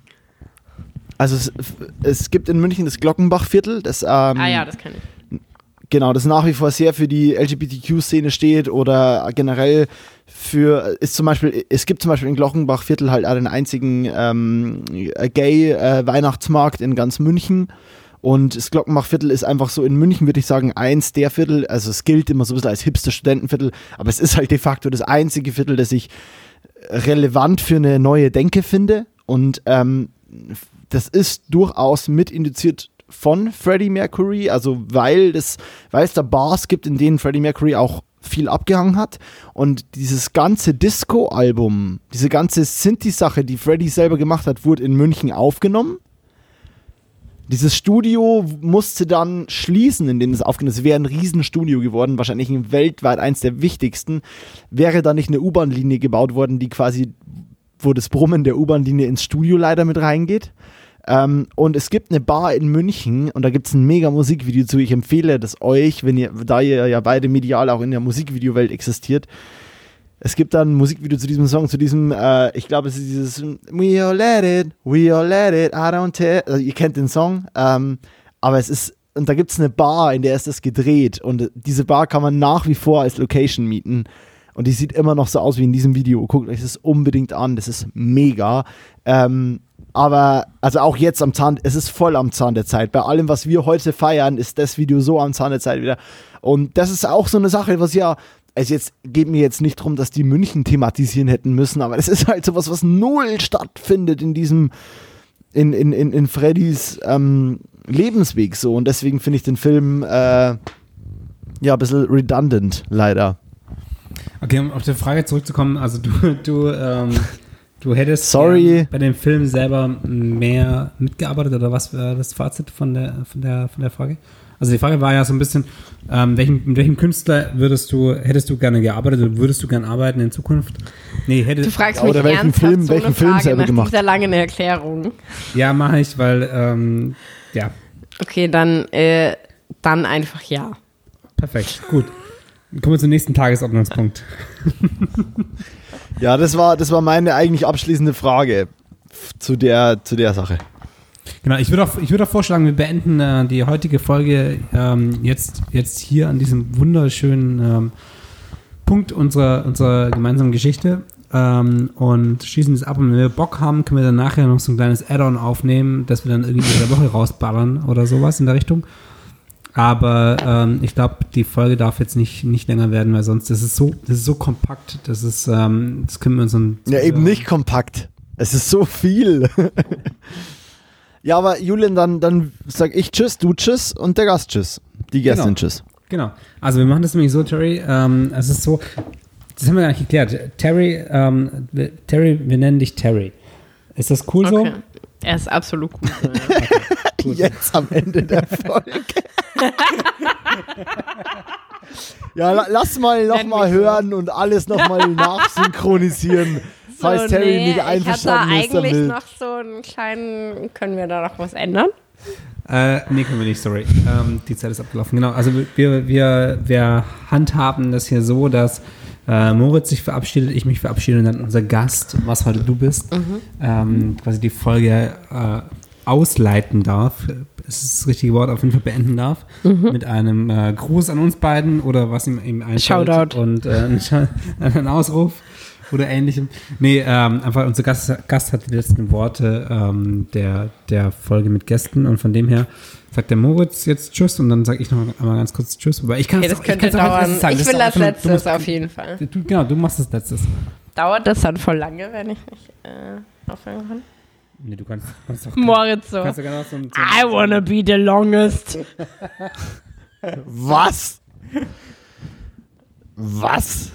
also es, es gibt in München das Glockenbachviertel, das, ähm, ah ja, das kann ich. genau, das nach wie vor sehr für die LGBTQ-Szene steht oder generell für, ist zum Beispiel, es gibt zum Beispiel in Glockenbachviertel halt auch den einzigen ähm, Gay-Weihnachtsmarkt in ganz München. Und das Glockenbachviertel ist einfach so in München, würde ich sagen, eins der Viertel, also es gilt immer so ein bisschen als hipster Studentenviertel, aber es ist halt de facto das einzige Viertel, das ich relevant für eine neue Denke finde. Und ähm, das ist durchaus mit indiziert von Freddie Mercury, also weil, das, weil es da Bars gibt, in denen Freddie Mercury auch viel abgehangen hat. Und dieses ganze Disco-Album, diese ganze Synthi-Sache, die Freddie selber gemacht hat, wurde in München aufgenommen. Dieses Studio musste dann schließen, in dem es aufgenommen. Es wäre ein Riesenstudio geworden, wahrscheinlich ein weltweit eins der wichtigsten. Wäre da nicht eine U-Bahn-Linie gebaut worden, die quasi, wo das Brummen der U-Bahn-Linie ins Studio leider mit reingeht. Ähm, und es gibt eine Bar in München und da gibt es ein mega Musikvideo zu. Ich empfehle das euch, wenn ihr, da ihr ja beide medial auch in der Musikvideowelt existiert, es gibt dann ein Musikvideo zu diesem Song, zu diesem, äh, ich glaube, es ist dieses We all let it, we all let it, I don't tell. Also, ihr kennt den Song, ähm, aber es ist, und da gibt es eine Bar, in der ist das gedreht und diese Bar kann man nach wie vor als Location mieten. Und die sieht immer noch so aus wie in diesem Video. Guckt euch das unbedingt an, das ist mega. Ähm, aber, also auch jetzt am Zahn, es ist voll am Zahn der Zeit. Bei allem, was wir heute feiern, ist das Video so am Zahn der Zeit wieder. Und das ist auch so eine Sache, was ja, also jetzt geht mir jetzt nicht darum, dass die München thematisieren hätten müssen, aber es ist halt sowas, was null stattfindet in diesem, in, in, in, in Freddys ähm, Lebensweg so. Und deswegen finde ich den Film äh, ja ein bisschen redundant, leider. Okay, um auf die Frage zurückzukommen, also du, du, ähm, du hättest Sorry. bei dem Film selber mehr mitgearbeitet oder was wäre das Fazit von der, von der, von der Frage? Also die Frage war ja so ein bisschen, ähm, welchen, mit welchem Künstler würdest du, hättest du gerne gearbeitet oder würdest du gerne arbeiten in Zukunft? Nee, hätte, Du fragst Ja, mich oder welchen ernsthaft Film- so welchen eine Film Frage selber nach gemacht? dieser langen Erklärung. ja, mache ich, weil, ähm, ja, Okay, dann, äh, dann einfach ja. perfekt, gut. Kommen wir zum nächsten Tagesordnungspunkt. Ja, das war, das war meine eigentlich abschließende Frage zu der, zu der Sache. Genau, ich würde auch, ich würde auch vorschlagen, wir beenden äh, die heutige Folge ähm, jetzt, jetzt hier an diesem wunderschönen ähm, Punkt unserer, unserer gemeinsamen Geschichte ähm, und schließen es ab. Und wenn wir Bock haben, können wir dann nachher noch so ein kleines Add-on aufnehmen, dass wir dann irgendwie in der Woche rausballern oder sowas in der Richtung. Aber ähm, ich glaube, die Folge darf jetzt nicht, nicht länger werden, weil sonst das ist so, das ist so kompakt, das ist, ähm, das können wir uns dann Ja, eben nicht kompakt. Es ist so viel. ja, aber Julian, dann, dann sag ich Tschüss, du Tschüss und der Gast Tschüss. Die Gästin Genau. Tschüss. Genau. Also wir machen das nämlich so, Terry. Ähm, es ist so, das haben wir gar nicht geklärt. Terry, ähm, wir, Terry, wir nennen dich Terry. Ist das cool Okay. so? Er ist absolut gut. Jetzt am Ende der Folge. ja, la lass mal nochmal hören und alles nochmal nachsynchronisieren, falls Terry nicht ich hatte da einverstanden ist eigentlich damit. noch so einen kleinen, können wir da noch was ändern? Äh, nee, können wir nicht, sorry. Ähm, die Zeit ist abgelaufen. Genau, also wir, wir, wir handhaben das hier so, dass äh, Moritz sich verabschiedet, ich mich verabschiede und dann unser Gast, was heute du bist, ähm, quasi die Folge äh, ausleiten darf. Das ist das richtige Wort, auf jeden Fall beenden darf. Mit einem äh, Gruß an uns beiden oder was ihm, ihm einfällt. Shoutout. Und äh, einen Ausruf oder ähnlichem. Nee, ähm, einfach unser Gast, Gast hat die letzten Worte ähm, der, der Folge mit Gästen und von dem her sagt der Moritz jetzt Tschüss und dann sage ich noch einmal ganz kurz Tschüss. Wobei ich kann es das auch- ich auch als sagen. Ich Das will das du letztes musst- auf jeden Fall. Du, genau, du machst das letztes. Dauert das dann voll lange, wenn ich nicht äh, aufhören kann? Nee, du kannst, kannst doch. Moritz so. Kannst du noch so, so I wanna be the longest. Was? Was?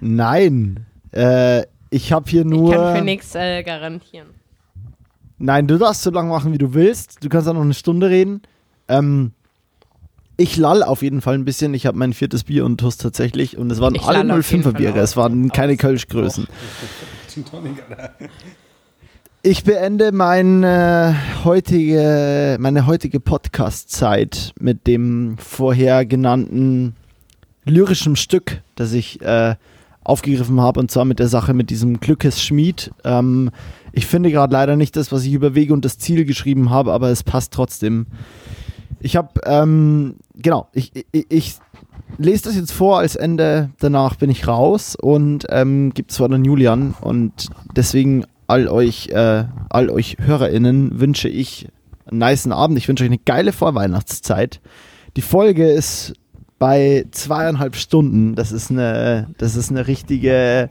Nein. Äh, ich habe hier nur. Ich kann für nichts äh, garantieren. Nein, du darfst so lange machen, wie du willst. Du kannst auch noch eine Stunde reden. Ähm, ich lall auf jeden Fall ein bisschen. Ich habe mein viertes Bier und Toast tatsächlich. Und es waren Ich alle lall auf jeden 05er Fall Biere. Es waren keine Kölschgrößen. Ich beende meine heutige, meine heutige Podcast-Zeit mit dem vorher genannten lyrischen Stück, das ich äh, aufgegriffen habe, und zwar mit der Sache mit diesem Glückes Schmied. Ähm, ich finde gerade leider nicht das, was ich über Wege und das Ziel geschrieben habe, aber es passt trotzdem. Ich habe, ähm, genau, ich, ich, ich lese das jetzt vor als Ende, danach bin ich raus und ähm, gibt es dann Julian und deswegen all euch, äh, all euch HörerInnen wünsche ich einen niceen Abend. Ich wünsche euch eine geile Vorweihnachtszeit. Die Folge ist bei zweieinhalb Stunden. Das ist eine, das ist eine richtige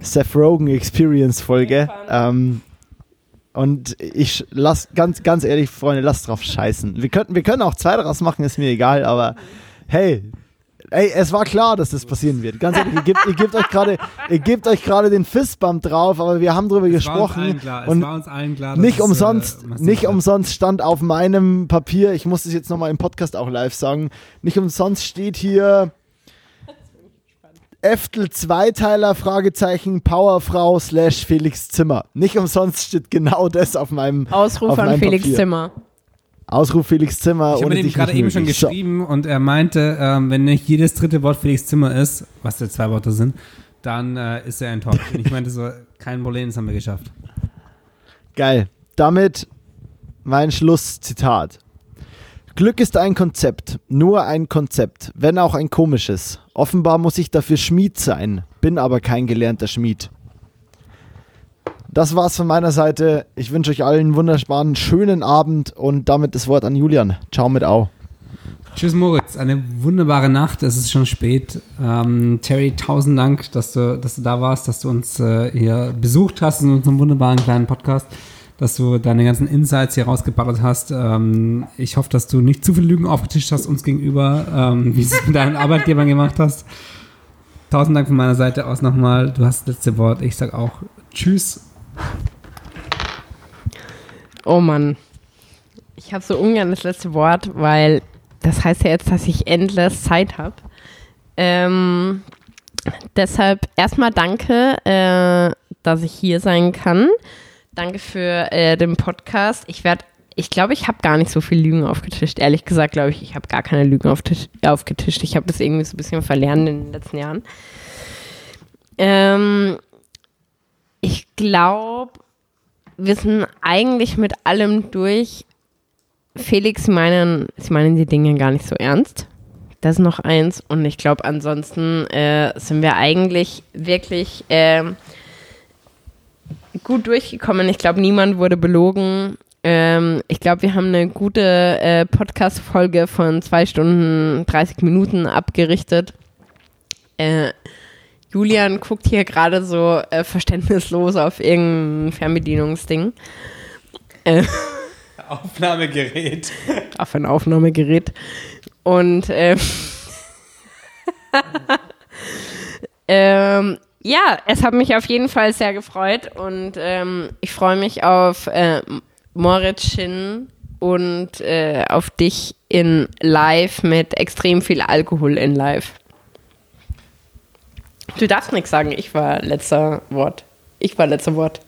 Seth Rogen Experience Folge. Ähm, und ich lass ganz, ganz ehrlich, Freunde, lasst drauf scheißen. Wir könnten, wir können auch zwei daraus machen, ist mir egal, aber hey, ey, es war klar, dass das passieren wird. Ganz ehrlich, ihr gebt, ihr gebt euch gerade, ihr gebt euch gerade den Fistbump drauf, aber wir haben drüber Es war gesprochen allen klar. Es und war uns allen klar. dass nicht es, umsonst, äh, nicht umsonst stand auf meinem Papier, ich muss das jetzt nochmal im Podcast auch live sagen, nicht umsonst steht hier Eftel Zweiteiler, Fragezeichen, Powerfrau slash Felix Zimmer. Nicht umsonst steht genau das auf meinem Ausruf auf an meinem Felix Papier. Zimmer. Ausruf Felix Zimmer. Ich habe ihm gerade eben schon möglich. So. geschrieben und er meinte, ähm, wenn nicht jedes dritte Wort Felix Zimmer ist, was ja zwei Worte sind, dann äh, ist er enttäuscht. Und ich meinte so, kein Problem, das haben wir geschafft. Geil. Damit mein Schlusszitat. Glück ist ein Konzept, nur ein Konzept, wenn auch ein komisches. Offenbar muss ich dafür Schmied sein, bin aber kein gelernter Schmied. Das war's von meiner Seite. Ich wünsche euch allen einen wunderbaren, schönen Abend und damit das Wort an Julian. Ciao mit Au. Tschüss Moritz, eine wunderbare Nacht. Es ist schon spät. Ähm, Terry, tausend Dank, dass du, dass du da warst, dass du uns äh, hier besucht hast in unserem wunderbaren kleinen Podcast, dass du deine ganzen Insights hier rausgeballert hast. Ähm, ich hoffe, dass du nicht zu viele Lügen aufgetischt hast uns gegenüber, ähm, wie du es mit deinen Arbeitgebern gemacht hast. Tausend Dank von meiner Seite aus nochmal. Du hast das letzte Wort. Ich sag auch Tschüss. Oh Mann. Ich habe so ungern das letzte Wort, weil das heißt ja jetzt, dass ich endless Zeit habe. Ähm, deshalb erstmal danke, äh, dass ich hier sein kann. Danke für äh, den Podcast. Ich werde, ich glaube, ich habe gar nicht so viel Lügen aufgetischt. Ehrlich gesagt, glaube ich, ich habe gar keine Lügen auftisch, aufgetischt. Ich habe das irgendwie so ein bisschen verlernt in den letzten Jahren. Ähm, glaube, wir sind eigentlich mit allem durch. Felix, meinen, sie meinen die Dinge gar nicht so ernst. Das ist noch eins. Und ich glaube, ansonsten äh, sind wir eigentlich wirklich äh, gut durchgekommen. Ich glaube, niemand wurde belogen. Ähm, ich glaube, wir haben eine gute äh, Podcast-Folge von zwei Stunden 30 Minuten abgerichtet. Äh, Julian guckt hier gerade so äh, verständnislos auf irgendein Fernbedienungsding. Äh, Aufnahmegerät. auf ein Aufnahmegerät. Und ähm, ähm, ja, es hat mich auf jeden Fall sehr gefreut und ähm, ich freue mich auf äh, Moritz Shin und äh, auf dich in live mit extrem viel Alkohol in live. Du darfst nichts sagen, ich war letzter Wort. Ich war letzter Wort.